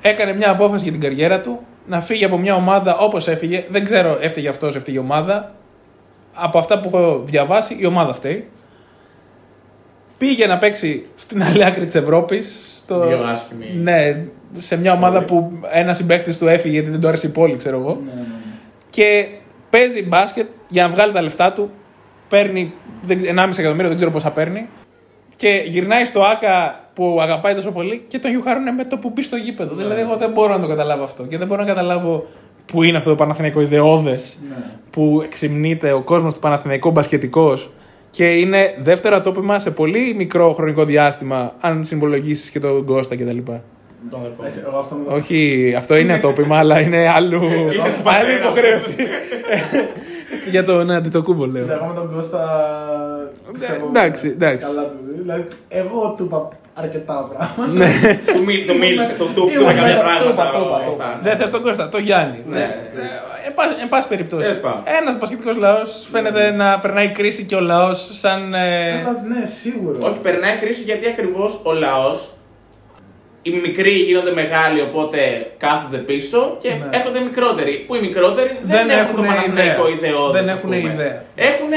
έκανε μια απόφαση για την καριέρα του, να φύγει από μια ομάδα όπως έφυγε. Δεν ξέρω, έφυγε αυτός, έφυγε η ομάδα. Από αυτά που έχω διαβάσει, η ομάδα φταίει. Πήγε να παίξει στην άλλη άκρη της Ευρώπης. Στο... Δύο άσχημοι. Ναι, σε μια ομάδα Πόλη. που ένας συμπαίκτης του έφυγε γιατί δεν του άρεσε η πόλη, ξέρω εγώ. Ναι, ναι, ναι. Και παίζει μπάσκετ για να βγάλει τα λεφτά του. Παίρνει δεν- 1,5 εκατομμύριο, δεν ξέρω πόσα παίρνει. Και γυρνάει στο ΑΚΑ που αγαπάει τόσο πολύ και τον γιουχάρουν με το που μπει στο γήπεδο. Δηλαδή, εγώ δεν μπορώ να το καταλάβω αυτό. Και δεν μπορώ να καταλάβω που είναι αυτό το Παναθηναϊκό ιδεώδες, Ναι. που εξυμνείται ο κόσμος του Παναθηναϊκού μπασκετικός και είναι δεύτερο ατόπιμα σε πολύ μικρό χρονικό διάστημα, αν συμπολογίσεις και τον Κώστα κτλ. Τον αδερφό μου. Ε, Εγώ αυτό μου Όχι, αυτό είναι ατόπιμα, αλλά είναι άλλου, άλλη υποχρέωση. Για τον Αντιτοκούμπο, λέω. Ναι, Εγώ με τον Κώστα. πιστεύω, εντάξει, εντάξει. Καλά του. Δηλαδή, εγώ του είπα αρκετά πράγματα. Ναι. Του μίλησε, του μίλησε, του του Ήμουν είπε κάποια μέσα, πράγματα. το είπα, το είπα, ο- το είπα. θα- Δεν θες τον Κώστα, το Γιάννη. Ναι. Ε, Εν πάση- Εν πάση περιπτώσει. Τέλος πάντων. Ένας μπασκετικό λαός φαίνεται να περνάει κρίση και ο λαός σαν. ε, Αλλά, Ναι, σίγουρα. Όχι, περνάει κρίση γιατί ακριβώς ο λαός. Οι μικροί γίνονται μεγάλοι, οπότε κάθονται πίσω και Ναι. έρχονται οι μικρότεροι. Που οι μικρότεροι δεν, Δεν έχουν το έχουνε Παναθηναϊκό ιδέα. ιδεώδες, Δεν ας έχουνε πούμε. ιδέα. Έχουν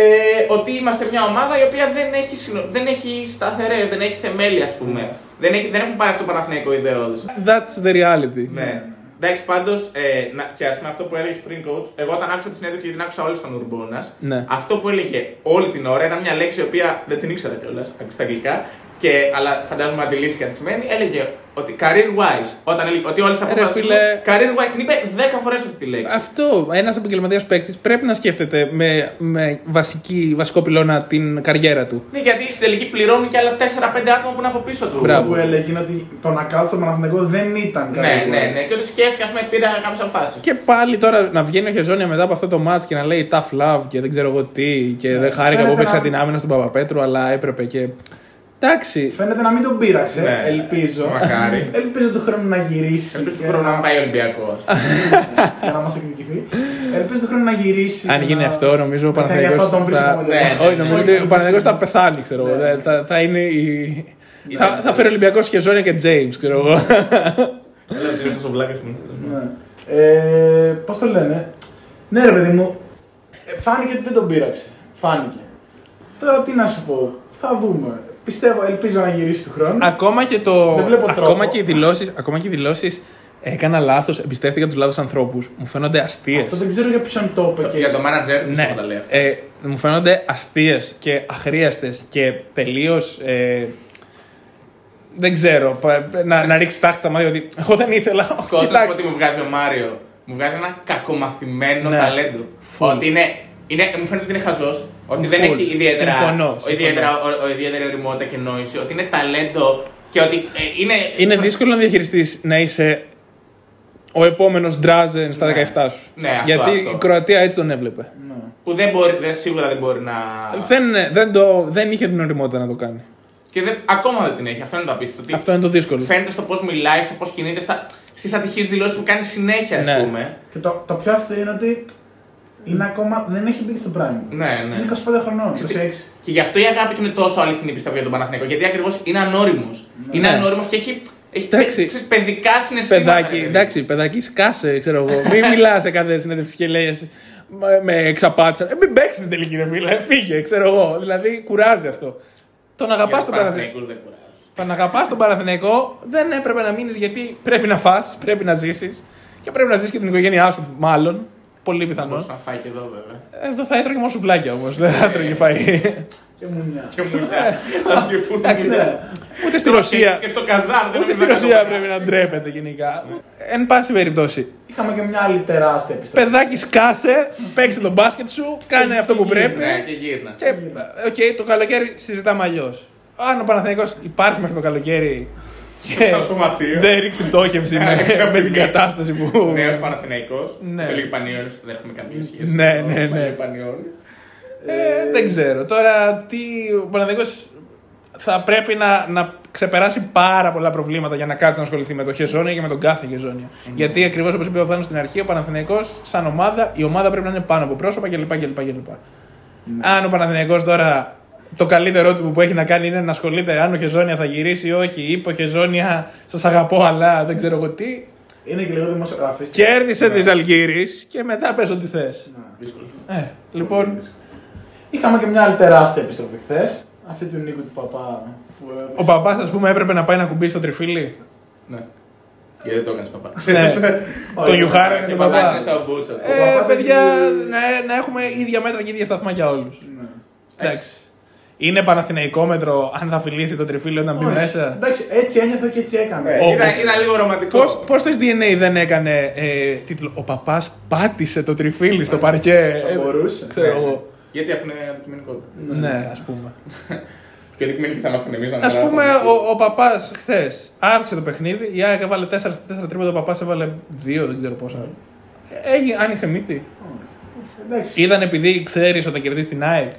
ε, ότι είμαστε μια ομάδα η οποία δεν έχει, συνο- δεν έχει σταθερές, δεν έχει θεμέλια, ας πούμε. Ναι. Δεν, έχει, δεν έχουν πάρει αυτό το Παναθηναϊκό ιδεώδες. That's the reality. Ναι. Εντάξει, πάντως, ε, να- και ας πούμε αυτό που έλεγες πριν, coach, εγώ όταν άκουσα τη συνέντευξη, γιατί την άκουσα όλη στον Ουρμπόνα, Ναι. αυτό που έλεγε όλη την ώρα ήταν μια λέξη η οποία δεν την ήξερα κιόλας, στα αγγλικά, και, αλλά φαντάζομαι αντιλήφθηκα τι σημαίνει. Έλεγε ότι career wise, όταν έλεγε ότι όλες τι αποφάσεις. φίλε. Career wise, την είπε 10 φορές αυτή τη λέξη. Αυτό, ένας επαγγελματίας παίκτης πρέπει να σκέφτεται με, με βασική, βασικό πυλώνα την καριέρα του. Ναι, γιατί στην τελική πληρώνουν και άλλα 4-5 άτομα που είναι από πίσω του. Μπράβο. Αυτό που έλεγε είναι ότι το να κάτω στο Παναθηναϊκό δεν ήταν Ναι, ναι, ναι. Και ότι σκέφτηκα, ας πούμε, πήρα κάποιες αποφάσεις. Και πάλι τώρα να βγαίνει ο Χεζόνια μετά από αυτό το match και να λέει tough love και δεν ξέρω εγώ τι και δεν χάρηκα φαίνεται που έπαιξα να- την άμυνα στον Παπαπέτρου, αλλά έπρεπε και. Εντάξει. Φαίνεται να μην τον πείραξε. Ναι. Ελπίζω. Μακάρι. [LAUGHS] Ελπίζω του χρόνου να γυρίσει. Ελπίζω και του χρόνου να πάει Ολυμπιακός. [LAUGHS] για να μας εκδικηθεί. Ελπίζω του χρόνου να γυρίσει. Αν και γίνει να- αυτό, νομίζω ο να ξέρει Παναθηναϊκός αυτό τον βρίσκω θα... από Ναι, τελείως. Όχι, νομίζω ότι ο Παναθηναϊκός θα πεθάνει, ξέρω εγώ. Ναι. Θα, θα είναι η... Θα, θα φέρει Ολυμπιακός Χεζόνια και James, ξέρω εγώ. Έλα, τι είναι τόσο βλάκας μου. Ναι. Ε, Πώς το λένε; Ναι, ρε παιδί μου, ε, φάνηκε ότι δεν τον πείραξε. Φάνηκε. Τώρα τι να σου πω. Θα δούμε. Πιστεύω, ελπίζω να γυρίσει του χρόνου. ακόμα και, το... Δεν βλέπω τρόπο. ακόμα και οι δηλώσεις, ακόμα και οι δηλώσεις έκανα λάθος, εμπιστεύτηκα τους λάθος ανθρώπους. Μου φαίνονται αστείες. Αυτό δεν ξέρω για ποιον το είπε. και- Για το manager του Ναι, τα λέει. αυτό. ε, μου φαίνονται αστείες και αχρίαστες και τελείως... Ε, δεν ξέρω, πα- να, να ρίξεις τάχτη στα μάτια ότι εγώ δεν ήθελα. Κόντρα σου πω Κοιτάξτε, ότι μου βγάζει ο Μάριο. Μου βγάζει ένα κακομαθημένο Ναι. ταλέντο. Full. Ότι είναι, είναι, μου φαίνεται ότι είναι χαζός. Ότι δεν Full. έχει ιδιαίτερα, Συμφωνώ, ο- συμφωνώ. ιδιαίτερα, ο, ο, ιδιαίτερη ωριμότητα και νόηση. Ότι είναι ταλέντο και ότι ε, είναι. είναι δύσκολο να διαχειριστείς να είσαι ο επόμενος Ντράζεν στα 17 σου. Ναι, αυτό, Γιατί αυτό. η Κροατία έτσι τον έβλεπε. Ναι. Που δεν μπορεί, δεν, σίγουρα δεν μπορεί να. Δεν, δεν, το, δεν είχε την οριμότητα να το κάνει. Και δεν, ακόμα δεν την έχει. Αυτό είναι το απίστευτο. ότι Αυτό είναι το δύσκολο. Φαίνεται στο πώς μιλάει, στο πώς κινείται, στα, στις ατυχείς δηλώσεις που κάνει συνέχεια, ας Ναι. πούμε. Και το, το πιο αστείο είναι ότι είναι ακόμα, δεν έχει μπει στο prime. του. Ναι, ναι. Είναι 25 χρονών, 26. Και γι' αυτό η αγάπη του είναι τόσο αληθινή πιστεύω για τον Παναθηναϊκό. Γιατί ακριβώς είναι ανώριμος. Είναι Ναι. ανώριμος και έχει, έχει Εντάξει. παι- ξέρεις, παιδικά συναισθήματα. ρε Παιδάκι, παιδί. εντάξει, παιδάκι, σκάσε, ξέρω εγώ. Μην [LAUGHS] μιλάς σε κάθε συνέντευξη και λέει με, με εξαπάτησα. Ε, μην παίξεις την τελική, ρε φίλε. Φύγε, ξέρω εγώ. Δηλαδή, κουράζει αυτό. Τον αγαπάς Για τον τους Παναθηναϊκό. Παναθηναϊκούς δεν κουράζει. Τον αγαπάς τον Παναθηναϊκό, δεν έπρεπε να μείνεις γιατί πρέπει να φας, πρέπει να ζήσεις και πρέπει να ζήσεις και την οικογένειά σου, μάλλον. Πολύ πιθανό. Μπορούσε να φάει και εδώ βέβαια. Εδώ θα έτρωγε μόνο σουβλάκια όμως. Δεν θα έτρωγε φαΐ. Και μουνιά. Και μου λέει, θα πιεφούν. Εντάξει, Ναι. Ούτε στη Ρωσία. Και στο καζάρ δεν Ούτε νομίζω στη να Ρωσία κάνω πρέπει να ντρέπεται γενικά. Εν πάση περιπτώσει. Είχαμε και μια άλλη τεράστια επιστροφή. Παιδάκι σκάσε, παίξε το μπάσκετ σου, κάνε αυτό που πρέπει. Ναι, και γύρνα. Και οκ, το καλοκαίρι συζητάμε αλλιώς. Αν ο Παναθηναϊκός υπάρχει μέχρι το καλοκαίρι και Στο σωματείο. δεν ρίξει πτώχευση με, με την κατάσταση που. Νέος Παναθηναϊκός. Ναι. Σε λίγη Πανιόνιο δεν έχουμε καμία σχέση. Ναι, με το ναι, ναι. Πανιόνιο Πανιόνιο. Ε, δεν ξέρω. Τώρα τι. Ο Παναθηναϊκός θα πρέπει να, να ξεπεράσει πάρα πολλά προβλήματα για να κάτσει να ασχοληθεί με το Χεζόνια και με τον κάθε Χεζόνια. Γιατί ακριβώς όπως είπε ο Θάνο στην αρχή, ο Παναθηναϊκός σαν ομάδα, η ομάδα πρέπει να είναι πάνω από πρόσωπα κλπ. κλπ, κλπ. Αν ο Παναθηναϊκός τώρα το καλύτερό του που έχει να κάνει είναι να ασχολείται αν ο Χεζόνια θα γυρίσει ή όχι, είπε ο Χεζόνια, σας αγαπώ, αλλά δεν ξέρω εγώ τι. Είναι και λίγο δημοσιογραφίστικο. Κέρδισε της Αλγύρης και μετά πες ό,τι θες. Δύσκολο. Ε, λοιπόν, Είχαμε και μια άλλη τεράστια επιστροφή χθες. Αυτή του Νίκου του Παπά. Που έδωσε. ο παπάς, ας πούμε, έπρεπε να πάει να κουμπίσει το τριφύλι; Ναι. Γιατί δεν το έκανες παπά. ναι. τον Γιουχάρα είναι Και τον παπάς παπά. είναι στο μπούτσο. Ο Ε, παπάς παιδιά, έχει- να, να έχουμε ίδια μέτρα και ίδια σταθμά για όλους. Ναι. Εντάξει. Είναι παναθηναϊκόμετρο αν θα φιλήσει το τριφύλι όταν μπει Όχι. μέσα; Εντάξει, έτσι ένιωθε και έτσι έκανε. Ε, Ο- ήταν, ήταν λίγο ρομαντικό. Πώς, πώς το SDNA δεν έκανε ε, τίτλο; «Ο παπάς πάτησε το τριφύλι στο παρκέ». Θα Ε, μπορούσε. Ξέρω Ναι. εγώ. Γιατί αφού είναι αντικειμενικό. Ναι, ας πούμε. Και αντικειμενική θα είμαστε εμεί. Ας πούμε, ο, ο παπάς χθες άρχισε το παιχνίδι, η ΑΕΚ έβαλε 4 στα 4 τρίποτα, ο παπάς έβαλε 2, δεν ξέρω πόσα. Έγινε, άνοιξε μύτη. Εντάξει. Ήταν επειδή ξέρεις ότι θα κερδίσει την ΑΕΚ.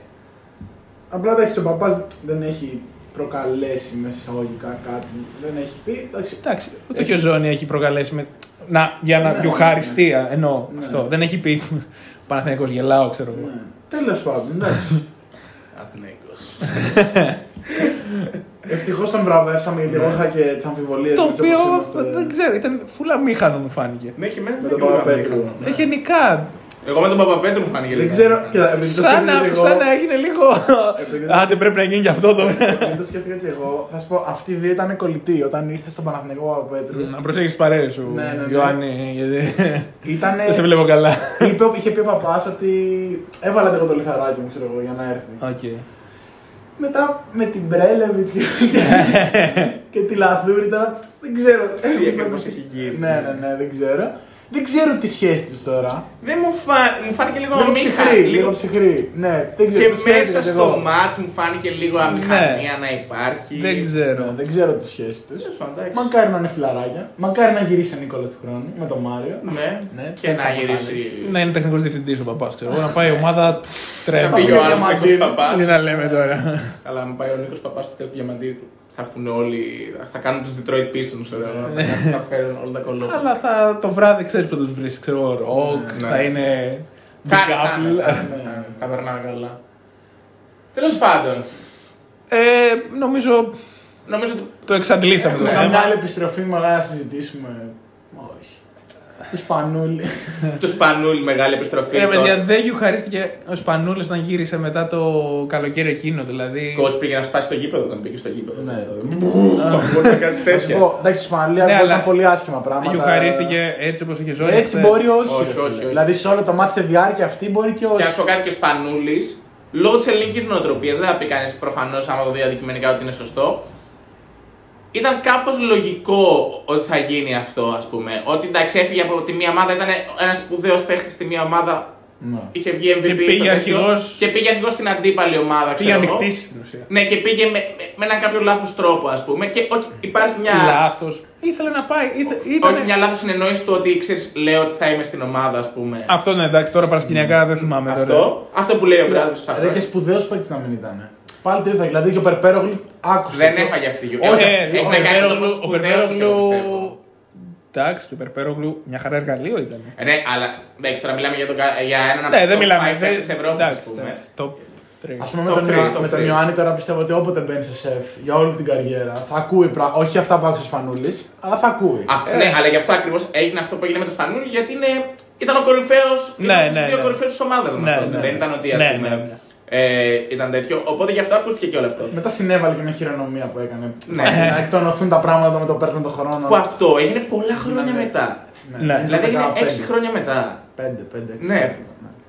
Απλά εντάξει, ο παπάς δεν έχει προκαλέσει μέσα εισαγωγικά κάτι. Δεν έχει πει. Εντάξει, Εντάξει, ούτε και ο Ζώνη έχει προκαλέσει με... να, για να Ναι, διοχαριστία, εννοώ Ναι. αυτό. Δεν έχει πει Παναθηναϊκός γελάω, ξέρω εγώ. ναι. Τέλος πάντων, εντάξει. Ευτυχώς τον βραβεύσαμε γιατί εγώ είχα και τις αμφιβολίες Το οποίο δεν ξέρω, ήταν φούλα μήχανο μου φάνηκε. Ναι, και εμένα Με δεν τον είναι Παπαπέτρου. λίγο Ε, γενικά, Εγώ με τον Παπαπέτρου μου φάνηκε Δεν λίγο. ξέρω. Κοίτα, επειδή το σαν να, σκέφτηκα και εγώ. σαν να έγινε λίγο. Επειδή το Άντε πρέπει να γίνει και αυτό τώρα. επειδή το σκέφτηκα και εγώ. Θα σου πω, αυτή η βία ήταν κολλητή όταν ήρθες στον Παναθηναϊκό Παπαπέτρου. Να προσέχεις τις παρέες σου, Ναι, ναι, ναι. Ιωάννη, γιατί Ήτανε. δεν σε βλέπω καλά. είπε, είχε πει ο παπάς ότι έβαλα εγώ το λιθαράκι μου, ξέρω εγώ, για να έρθει. Οκ. Μετά με την Μπρέλεβιτς και, [LAUGHS] και τη Λαθούρη τώρα. Δεν ξέρω. Η Έκκα πώς έχει γίνει. Ναι, ναι, ναι, δεν ξέρω. Δεν ξέρω τη σχέση τους τώρα. Δεν μου, φα... μου φάνηκε λίγο Λίγο αμήχανη. ψυχρή, λίγο ψυχρή. Ναι, δεν ξέρω. Και τη σχέση μέσα τους στο εγώ. μάτς μου φάνηκε λίγο αμηχανία να υπάρχει. Δεν Ναι, ξέρω. δεν ξέρω τη σχέση τους. Τέλος πάντων, εντάξει. Μακάρι να είναι φιλαράκια. Μακάρι να γυρίσει ο Νίκολας του χρόνου με τον Μάριο. Ναι, Ναι, και να γυρίσει. Να είναι τεχνικός διευθυντής ο παπάς, ξέρω εγώ, να πάει η ομάδα Να τρέμει. φύγει ο άλλος Διαμαντίδη. Νίκος Παπάς. Τι να λέμε τώρα. Αλλά αν πάει ο Νίκος Παπάς στο τέλος του Διαμαντίδου, θα έρθουν όλοι, θα κάνουν τους Detroit Pistons, ξέρω εγώ, θα- θα φέρουν όλα τα κολόπια. Αλλά θα, το βράδυ ξέρεις που θα τους βρεις, ξέρω εγώ, ροκ, Ναι. θα είναι... Κάνει, Big θα είναι, Apple. θα είναι, θα είναι. θα περνάμε καλά. Τέλος πάντων, Ε, νομίζω νομίζω ότι το εξαντλήσαμε το Καμιά θέμα. άλλη επιστροφή μεγάλα να συζητήσουμε. Όχι. Τους Σπανούλη. τους Σπανούλη μεγάλη επιστροφή. Ε, τώρα. παιδιά, δεν γιουχαρίστηκε ο Σπανούλης όταν γύρισε μετά το καλοκαίρι εκείνο, δηλαδή... Κότς πήγε να σπάσει το γήπεδο όταν πήγε στο γήπεδο. Ναι. Μπορούσε κάτι Θα σου τέτοια. πω, εντάξει, στη Σπανούλη Ναι, ακούγονταν αλλά πολύ άσχημα πράγματα. Γιουχαρίστηκε έτσι όπως είχε ζωή. Έτσι χθες. μπορεί όχι. Όχι, ρε φίλε. όχι, όχι. Δηλαδή σε όλο το μάτι σε διάρκεια αυτή μπορεί και Και όχι. να σου πω κάτι και ο Σπανούλης, λόγω της ελληνικής νοοτροπίας, δεν θα πει κανείς προφανώς άμα το δει αντικειμενικά ότι είναι σωστό. Ήταν κάπως λογικό ότι θα γίνει αυτό, ας πούμε. Ότι εντάξει, έφυγε από τη μία ομάδα, ήταν ένας σπουδαίος παίχτης στη μία ομάδα. Ναι. Είχε βγει MVP. Και πήγε στο τέτοιο, αρχηγός- Και πήγε αρχηγός στην αντίπαλη ομάδα, Πήγε ξέρω να τη εγώ. χτίσει στην ουσία. Ναι, και πήγε με, με- με έναν κάποιο λάθος τρόπο, ας πούμε. Και όχι, υπάρχει μια. Λάθος. Ήθελε να πάει. ήθε- Ήταν... Όχι μια λάθος συνεννόηση του ότι ξέρεις, λέω ότι θα είμαι στην ομάδα, ας πούμε. Αυτό ναι, εντάξει, τώρα παρασκηνιακά δεν θυμάμαι τώρα. Αυτό, αυτό που λέει ο Βράδυ Ρε και σπουδαίος παίκτης να μην ήταν. Πάλι το ίδιο. Δηλαδή και ο Περπέρογλου άκουσε. Δεν το. έφαγε αυτή η Όχι, Έχει- Ε, έχει ο να κάνει Περπέρογλου- όμως ο σπουδαίος, Περπέρογλου. πιστεύω. Εντάξει, και ο Περπέρογλου μια χαρά εργαλείο ήταν. Ε, Ναι, αλλά εντάξει, τώρα μιλάμε για, τον, κα- για έναν από Ναι, τους δεν top μιλάμε. five παίκτες της δεν- Ευρώπης, Εντάξει, ας πούμε. εντάξει, top 3. Α πούμε με Το τον, free, Ιωάννη- το με τον free. Ιωάννη τώρα πιστεύω ότι όποτε μπαίνει στο σεφ για όλη την καριέρα θα ακούει πρα... Όχι αυτά που άκουσε ο Σπανούλης, αλλά θα ακούει. Αυτό, Ε. Ναι, αλλά γι' αυτό ακριβώς έγινε αυτό που έγινε με τον Σπανούλη, γιατί είναι, ήταν ο κορυφαίο. Ναι, ήταν ναι, δύο ναι. κορυφαίους της ομάδας Ναι, ναι, Δεν ναι. ήταν ότι ας Ναι, πούμε, ναι, ναι. Ε, ήταν τέτοιο. Οπότε γι' αυτό ακούστηκε και όλο αυτό. Μετά συνέβαλε και μια χειρονομία που έκανε. Ναι. Να εκτονωθούν τα πράγματα με το παίρνουν τον χρόνο. Που αυτό έγινε πολλά χρόνια Ναι, ναι. μετά. Ναι. Δηλαδή έγινε 15. 6 χρόνια μετά. Πέντε, πέντε, έξι. Ναι.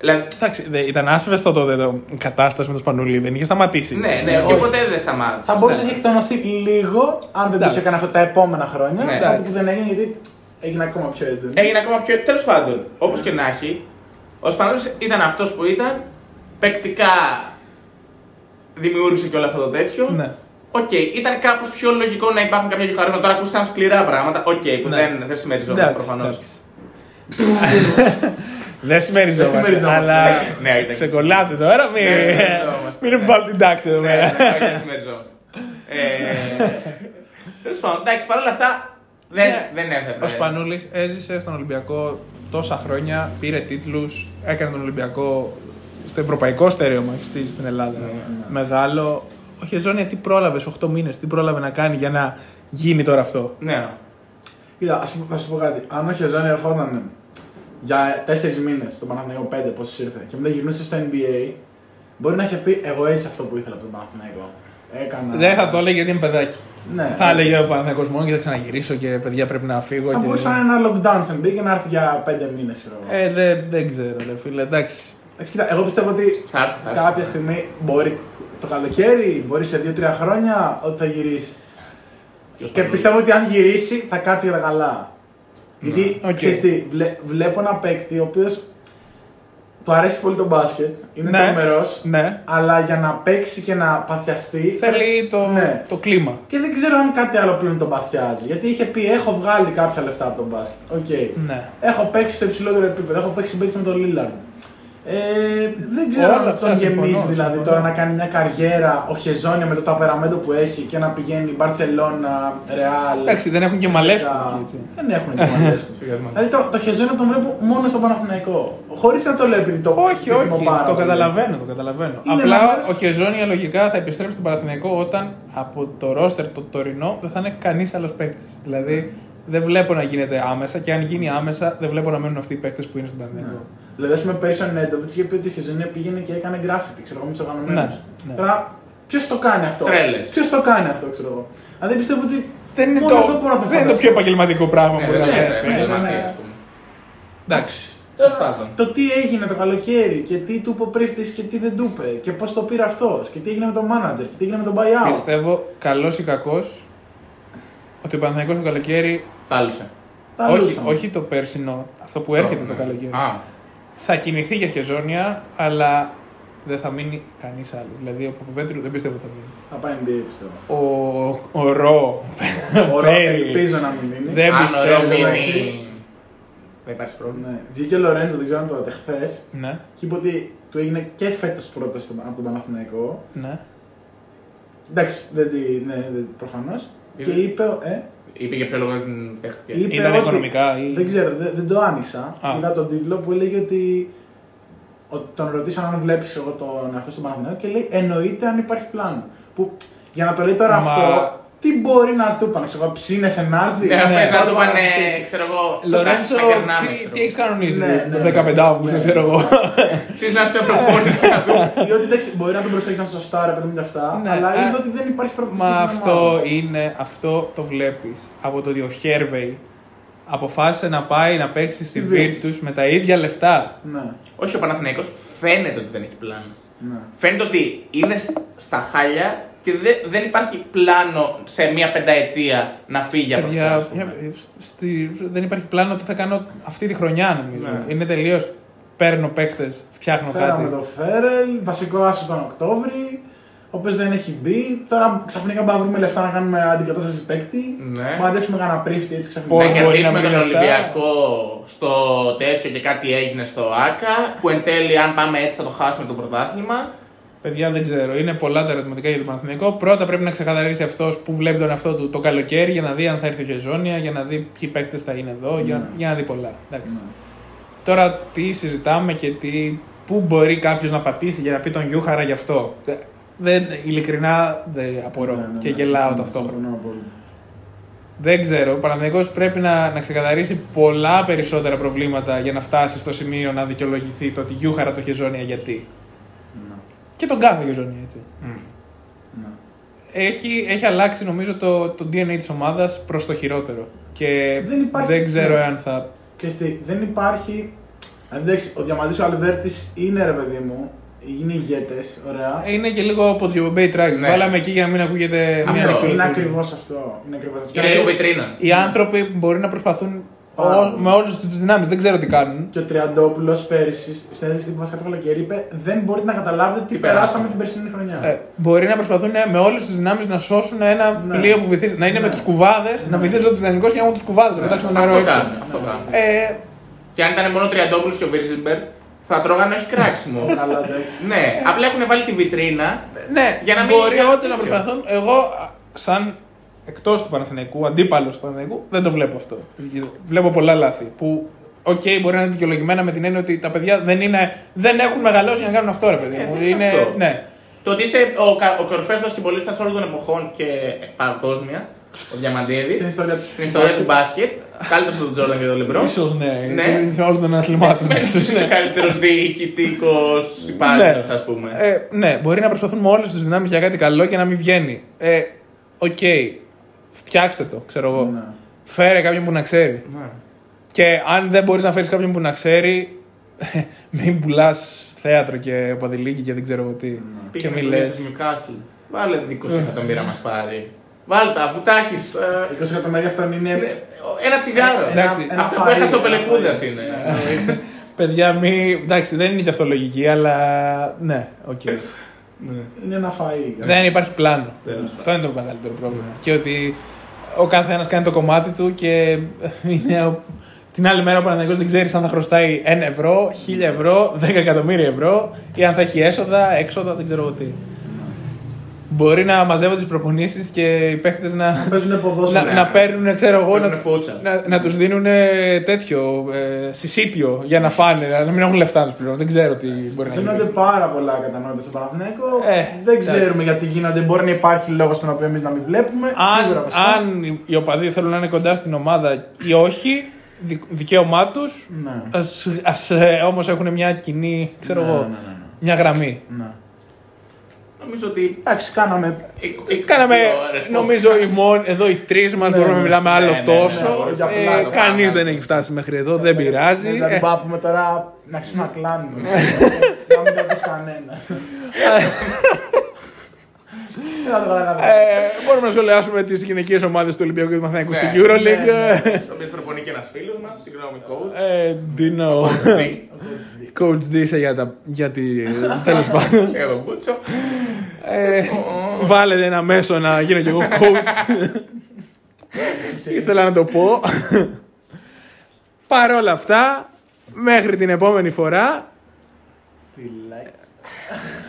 Δηλαδή, Εντάξει, δε- ήταν άσβεστο τότε το, η κατάσταση με το Σπανούλι, δεν είχε σταματήσει. ναι, ναι, όχι. και ποτέ δεν σταμάτησε. Θα μπορούσε να έχει εκτονωθεί λίγο αν δεν τους Εντάξει. έκανε αυτά τα επόμενα χρόνια. Ναι. κάτι Εντάξει. που δεν έγινε γιατί έγινε ακόμα πιο έντονο. Έγινε ακόμα πιο. Τέλος πάντων, όπως και να έχει, ο Σπανούλης ήταν αυτός που ήταν. Παικτικά δημιούργησε και όλο αυτό το τέτοιο. Ναι. Οκ, ήταν κάπως πιο λογικό να υπάρχουν κάποια γιουχαΐσματα. Τώρα ακούστηκαν σκληρά πράγματα. Οκ, που Ναι. δεν, δεν συμμεριζόμαστε Εντάξει, προφανώς. εντάξει. Δεν συμμεριζόμαστε. Δεν συμμεριζόμαστε. Αλλά Ναι, ήταν. ξεκολλάτε τώρα, μην, Δεν συμμεριζόμαστε. μην βάλετε την τάξη εδώ Ναι, πέρα. ναι, όχι, δεν συμμεριζόμαστε. Τέλος πάντων, εντάξει, παρόλα αυτά δεν, Ναι. δεν έπρεπε. Ο Σπανούλης έζησε στον Ολυμπιακό τόσα χρόνια, πήρε τίτλους, έκανε τον Ολυμπιακό στο ευρωπαϊκό στερέωμα στη- στην Ελλάδα. Μεγάλο. Ο Χεζόνια τι πρόλαβες, 8 μήνες, τι πρόλαβε να κάνει για να γίνει τώρα αυτό; Ναι. Κοίτα, ας σου, θα σου πω κάτι. Αν ο Χεζόνι ερχόταν για 4 μήνες στο Παναθηναϊκό 5 πόσος ήρθε και μετά γυρνούσε στο NBA, μπορεί να είχε πει: Εγώ είσαι αυτό που ήθελα από τον Παναθηναϊκό. Έκανα. Δεν θα το έλεγε γιατί είναι παιδάκι. Ναι. Θα έλεγε ο Παναθηναϊκός μόνο και θα ξαναγυρίσω και παιδιά πρέπει να φύγω. Θα και... μπορούσε να είναι ένα lockdown στην NBA και να έρθει για 5 μήνες, ξέρω εγώ. Ε, δεν, δεν ξέρω, ρε φίλε, εντάξει. Εντάξει, κοίτα, εγώ πιστεύω ότι Θα έρθει, θα έρθει. κάποια στιγμή μπορεί το καλοκαίρι, μπορεί σε 2-3 χρόνια ότι θα γυρίσεις. Ποιος Και τον- πιστεύω ότι αν γυρίσει θα κάτσει για τα καλά. Γιατί Οκ. ξέρεις τι, βλέ- βλέπω ένα παίκτη ο οποίος του αρέσει πολύ το μπάσκετ, είναι Ναι. τρομερός, Ναι. αλλά για να παίξει και να παθιαστεί. Θέλει το, Ναι. το κλίμα. Και δεν ξέρω αν κάτι άλλο πλέον τον παθιάζει. Γιατί είχε πει: Έχω βγάλει κάποια λεφτά από τον μπάσκετ. Οκ. Ναι. Έχω παίξει στο υψηλότερο επίπεδο. Έχω παίξει παίξει με τον Λίλαρντ. Ε, δεν ξέρω Όλα αν αυτά τον συμφωνώ, γεμίζει δηλαδή συμφωνώ. τώρα να κάνει μια καριέρα ο Χεζόνια με το ταπεραμέντο που έχει και να πηγαίνει Μπαρσελόνα, Ρεάλ. Εντάξει, δεν έχουν και φυσικά. Μαλέσκο εκεί, έτσι. Δεν έχουν και Μαλέσκο. [LAUGHS] δηλαδή το, το Χεζόνια τον βλέπω μόνο στον Παναθηναϊκό. Χωρίς να το λέω επειδή το Όχι, επιθυμώ όχι. πάρα Το πολύ. καταλαβαίνω, το καταλαβαίνω. Είναι Απλά ένα μέρος- ο Χεζόνια λογικά θα επιστρέψει στον Παναθηναϊκό όταν από το ρόστερ το τωρινό δεν θα είναι κανείς άλλος παίκτης. Δηλαδή δεν βλέπω να γίνεται άμεσα και αν γίνει άμεσα δεν βλέπω να μένουν αυτοί οι παίκτες που είναι στον Παναθηναϊκό. Δηλαδή, ας πούμε, πέρυσι ο Νέντοβιτ είχε πει ότι ο Χεζόνια πήγαινε και έκανε γκράφιτι, ξέρω εγώ, με τους οργανωμένους. Ναι, ναι. Τώρα, ποιος το κάνει αυτό; Τρέλες. Ποιος το κάνει αυτό, ξέρω εγώ; Δηλαδή, πιστεύω ότι. Δεν είναι, μόνο το, αυτό μπορώ να το δεν είναι το φανταστώ. πιο επαγγελματικό πράγμα Ναι, που μπορεί δεν να είναι κάνει. ναι, επαγγελματία, ναι. ας πούμε. Εντάξει. Τέλος πάντων. Το τι έγινε το καλοκαίρι και τι του είπε ο πρίφτη και τι δεν του είπε και πώς το πήρε αυτός και τι έγινε με τον manager και τι έγινε με τον buyout. Πιστεύω, καλός ή κακός, ότι ο Παναθηναϊκός το καλοκαίρι. Τάλουσε. Τα Όχι, λούσαμε. όχι το πέρσινο, αυτό που έρχεται το Ναι. καλοκαίρι. Α, Θα κινηθεί για χεζόνια, αλλά δεν θα μείνει κανείς άλλος. Δηλαδή ο Παπαπέτρου δεν πιστεύω ότι θα μείνει. Θα πάει NBA πιστεύω. Ο, ο Ρο. Ωραία, Πέρι. ελπίζω να μην μείνει. Δεν αν ο πιστεύω. Ρο εντάξει. μείνει, δεν υπάρχει πρόβλημα. Ναι. Βγήκε ο Λορέντζο, δεν ξέρω αν το είδατε χθες. Ναι, Και είπε ότι του έγινε και φέτος πρόταση στο- από τον Παναθηναϊκό. ναι. Εντάξει, δεν τη. Ναι, προφανώς. Και Είναι- είπε. Ε, Είπε για ποιο λόγο δεν την δέχτηκε. είπε Ήταν ότι, οικονομικά ή- Δεν ξέρω, δεν, δεν το άνοιξα. Α. Είδα τον τίτλο που έλεγε ότι, ότι τον ρωτήσαν αν βλέπεις εγώ τον εαυτό στον Παναθηναϊκό και λέει εννοείται αν υπάρχει πλάνο. Που για να το λέει τώρα Μα- αυτό, τι μπορεί να του πάνε, ξέρω εγώ, ψήνεσαι να έρθει; Ναι, Ναι. πες να του το πάνε, Παναθηναϊκό. ξέρω εγώ, Λορέντσο, τα- τα κερνάμε, τι, ξέρω τι εγώ. έχεις κανονίσει Ναι, το ναι, 15 ναι. Αύγουστο, Ναι. ξέρω εγώ. Ξέρεις να σου πει προπόνηση να του. [LAUGHS] Διότι εντάξει, μπορεί να τον προσέξει να σωστά ρε παιδί μου και αυτά, Ναι, αλλά α- είδα ότι δεν υπάρχει προοπτική. Μα στην αυτό ομάδα. είναι, αυτό το βλέπεις από το ότι ο Χέρβεϊ αποφάσισε να πάει να παίξει στη Στη Virtus με τα ίδια λεφτά. Ναι, Όχι ο Παναθηναϊκός φαίνεται ότι δεν έχει πλάνο. ναι. Φαίνεται ότι είναι σ- στα χάλια και δε- δεν υπάρχει πλάνο σε μία πενταετία να φύγει από αυτά. Παιδιά, ας πούμε. για- στη- δεν υπάρχει πλάνο ότι θα κάνω αυτή τη χρονιά νομίζω. Ναι. Είναι τελείως. Παίρνω παίχτε, φτιάχνω Φέραμε κάτι. τον Φέρελ, βασικό άσο τον Οκτώβρη, ο οποίος δεν έχει μπει. Τώρα ξαφνικά πάμε να βρούμε λεφτά να κάνουμε αντικατάστασης παίκτη. Ναι. Μα αντέξουμε κανένα πρίφτη έτσι ξαφνικά. Πώς να μπορεί να κερδίσουμε μην τον είναι αυτά. Ολυμπιακό στο τέτοιο και κάτι έγινε στο ΑΚΑ. Που εν τέλει, αν πάμε έτσι, θα το χάσουμε το πρωτάθλημα. Παιδιά, δεν ξέρω. Είναι πολλά τα ερωτηματικά για τον Παναθηναϊκό. Πρώτα πρέπει να ξεκαθαρίσει αυτός που βλέπει τον εαυτό του το καλοκαίρι για να δει αν θα έρθει ο Χεζόνια, για να δει ποιοι παίχτε θα είναι εδώ, για, Ναι. για να δει πολλά. Εντάξει. Ναι. Τώρα τι συζητάμε και τι, πού μπορεί κάποιος να πατήσει για να πει τον Γιούχαρα γι' αυτό. Δε- Δεν, ειλικρινά δεν απορώ Ναι, ναι, και ναι, γελάω συμφωνώ, ταυτόχρονα. συμφωνώ απόλυτα. Δεν ξέρω. Ο Παναθηναϊκός πρέπει να, να ξεκαθαρίσει πολλά περισσότερα προβλήματα για να φτάσει στο σημείο να δικαιολογηθεί το ότι Γιούχαρα το Χεζόνια γιατί. Ναι, Και τον κάθε Χεζόνια έτσι. ναι. Έχει, έχει αλλάξει νομίζω το, το DNA της ομάδας προς το χειρότερο. Και Δεν υπάρχει- δεν ξέρω ναι. εάν θα... Και στη, δεν υπάρχει. Αν εντάξει, ο Διαμαντής ο Αλβέρτης είναι ρε παιδί μου, είναι ηγέτες, ωραία. Είναι και λίγο από το Bay Track. Ναι. Βάλαμε εκεί για να μην ακούγεται μια Αυτό. είναι ανεξαρτησία. ακριβώς αυτό. Είναι ακριβώς αυτό. Είναι λίγο βιτρίνα. Οι άνθρωποι μπορεί να προσπαθούν Πάρα ό- πολύ. με όλες τις δυνάμεις. Δεν ξέρω τι κάνουν. Και ο Τριαντόπουλος πέρυσι, στην συνέντευξη που βασικά το καλοκαίρι, είπε: Δεν μπορείτε να καταλάβετε τι, Τι περάσαμε περάσαμε. την περσινή χρονιά. Ε, μπορεί να προσπαθούν με όλες τις δυνάμεις να σώσουν ένα Ναι. πλοίο που βυθίζει. Να είναι Ναι. με τους κουβάδες, να βυθίζει ο Τιτανικός και να έχουν τους κουβάδες. Να πετάξουν το νερό Αυτό έξω. κάνουν. Αυτό κάνουν. Ε, Και αν ήταν μόνο ο Τριαντόπουλος και ο Βίρζιμπερ, θα τρώγανε όχι κράξιμο. [LAUGHS] Καλά, εντάξει. ναι, απλά έχουν βάλει τη βιτρίνα. ναι, Για να μην μπορεί γίνει όντω να τέτοιο. προσπαθούν. Εγώ, α, σαν εκτός του Παναθηναϊκού, αντίπαλος του Παναθηναϊκού, δεν το βλέπω αυτό. Βλέπω πολλά λάθη. Που, οκ, μπορεί να είναι δικαιολογημένα με την έννοια ότι τα παιδιά δεν, είναι, δεν έχουν μεγαλώσει για να κάνουν αυτό, ρε παιδί Ε, μου. δεν είναι Είναι, αυτό. ναι. Το ότι είσαι ο, κα- ο κορυφαίος βασικεμπολίστα όλων των εποχών και παγκόσμια, ο Διαμαντίδης, Στην ιστορία, στην ιστορία του μπάσκετ, καλύτερο από τον Τζόρνταν και τον Λεμπρόν. Ίσως ναι, Ναι. σε όλων των αθλημάτων. ίσως, Είσαι ναι. ο καλύτερος διοικητικός υπάλληλος, ας πούμε. Ε, ναι, μπορεί να προσπαθούν με όλες τις δυνάμεις για κάτι καλό και να μην βγαίνει. Ε, Οκ, φτιάξτε το, ξέρω εγώ. Ναι. Φέρε κάποιον που να ξέρει. Ναι. Και αν δεν μπορείς να φέρεις κάποιον που να ξέρει, [LAUGHS] μην πουλάς θέατρο και ποδηλίκη και δεν ξέρω εγώ τι. Και Πήγαινε μη στο λες. Newcastle Newcastle. Βάλε 20 εκατομμύρια μας πάρει. Βάλτε τα, αφού τα έχεις. 20 εκατομμύρια αυτόν είναι. Ένα τσιγάρο. Εντάξει. ένα Αυτό που φαΐ, έχασε ο ένα Πελεκούδα φαΐ. είναι. [LAUGHS] Παιδιά, μη. Εντάξει, δεν είναι και αυτό λογική, αλλά. Ναι, οκ. Είναι ένα φαΐ. δεν υπάρχει πλάνο. Αυτό είναι το μεγαλύτερο πρόβλημα. Και ότι ο καθένας κάνει το κομμάτι του και [LAUGHS] είναι ο- την άλλη μέρα ο Παναγιώτης δεν ξέρεις αν θα χρωστάει 1 ευρώ, 1000 ευρώ, 10 εκατομμύρια ευρώ ή αν θα έχει έσοδα, έξοδα, δεν ξέρω εγώ τι. Μπορεί να μαζεύουν τις προπονήσεις και οι παίχτε να, Παίζουν ποδόσφαιρο. να, να παίρνουν, ξέρω εγώ, Παίζουνε να, φούτσαλ. να, να τους δίνουν τέτοιο ε, συσίτιο για να φάνε, να μην έχουν λεφτά να τους πληρώνουν. Δεν ξέρω τι μπορεί να Γίνονται γίνει. πάρα πολλά κατανόητα στον Παναθηναϊκό. Ε, δεν εντάξει. ξέρουμε γιατί γίνονται. Μπορεί να υπάρχει λόγος στον οποίο εμείς να μην βλέπουμε. Σίγουρα Αν, βασικά. αν οι- οι οπαδοί θέλουν να είναι κοντά στην ομάδα ή όχι, δι- δικαίωμά τους. Ναι. Ας, ας ε, όμως έχουν μια κοινή, ξέρω Ναι, εγώ, ναι, ναι, ναι. μια γραμμή. Ναι. Νομίζω ότι. Εντάξει, κάναμε. ε, ε, Κάναμε, δύο ώρες νομίζω, podcast. οι μόνοι, εδώ οι τρεις μας Ναι, μπορούμε να ναι. μιλάμε άλλο Ναι, ναι, τόσο. ναι, μπορείς για Ε, πλάκα, Κανείς πλάκα. δεν έχει φτάσει μέχρι εδώ, δεν πειράζει. Δηλαδή, Ε, πάμε τώρα να αρχίσουμε να κλάνουμε. Ναι. Να μην το πεις κανένα. [LAUGHS] Δεν θα το καταλάβει. ε, μπορούμε να σχολιάσουμε τις γυναικείες ομάδες του Ολυμπιακού και του Μαθηναϊκού στη Ναι, Euroleague. Στο οποίο προπονεί και ένας φίλος μας, συγγνώμη, coach. Ε, Dino. Coach D σε για, τα, για τη. Τέλος πάντων. Εδώ μπούτσο. Ε, βάλετε ένα μέσο να γίνω κι εγώ coach. Ήθελα να το πω. Παρ' όλα αυτά, μέχρι την επόμενη φορά, Φιλάκια.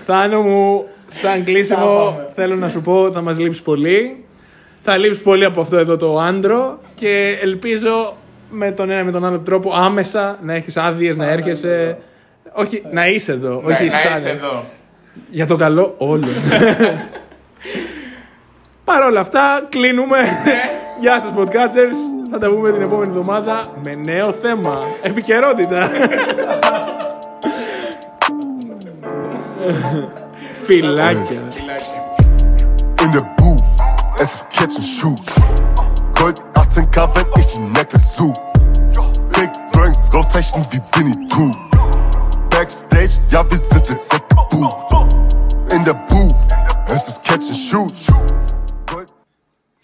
Θάνο μου, σαν Τα κλείσιμο, πάμε. θέλω να σου πω, θα μας λείψει πολύ. Θα λείψει πολύ από αυτό εδώ το άντρο και ελπίζω με τον ένα με τον άλλο τρόπο άμεσα να έχεις άδειες, να έρχεσαι. Όχι, να είσαι εδώ, Ναι, όχι να σαν- είσαι εδώ. Για το καλό όλων. [LAUGHS] Παρ' όλα αυτά, κλείνουμε. [LAUGHS] Γεια σας, podcasters. Θα τα πούμε την επόμενη εβδομάδα με νέο θέμα. Επικαιρότητα. [LAUGHS] In the booth, as his kitchen shoes. Gold, I think I've been necklace too. Big brains, rotation, we Vinny too. Backstage, y'all visit the second booth. In the booth, as catching kitchen shoes.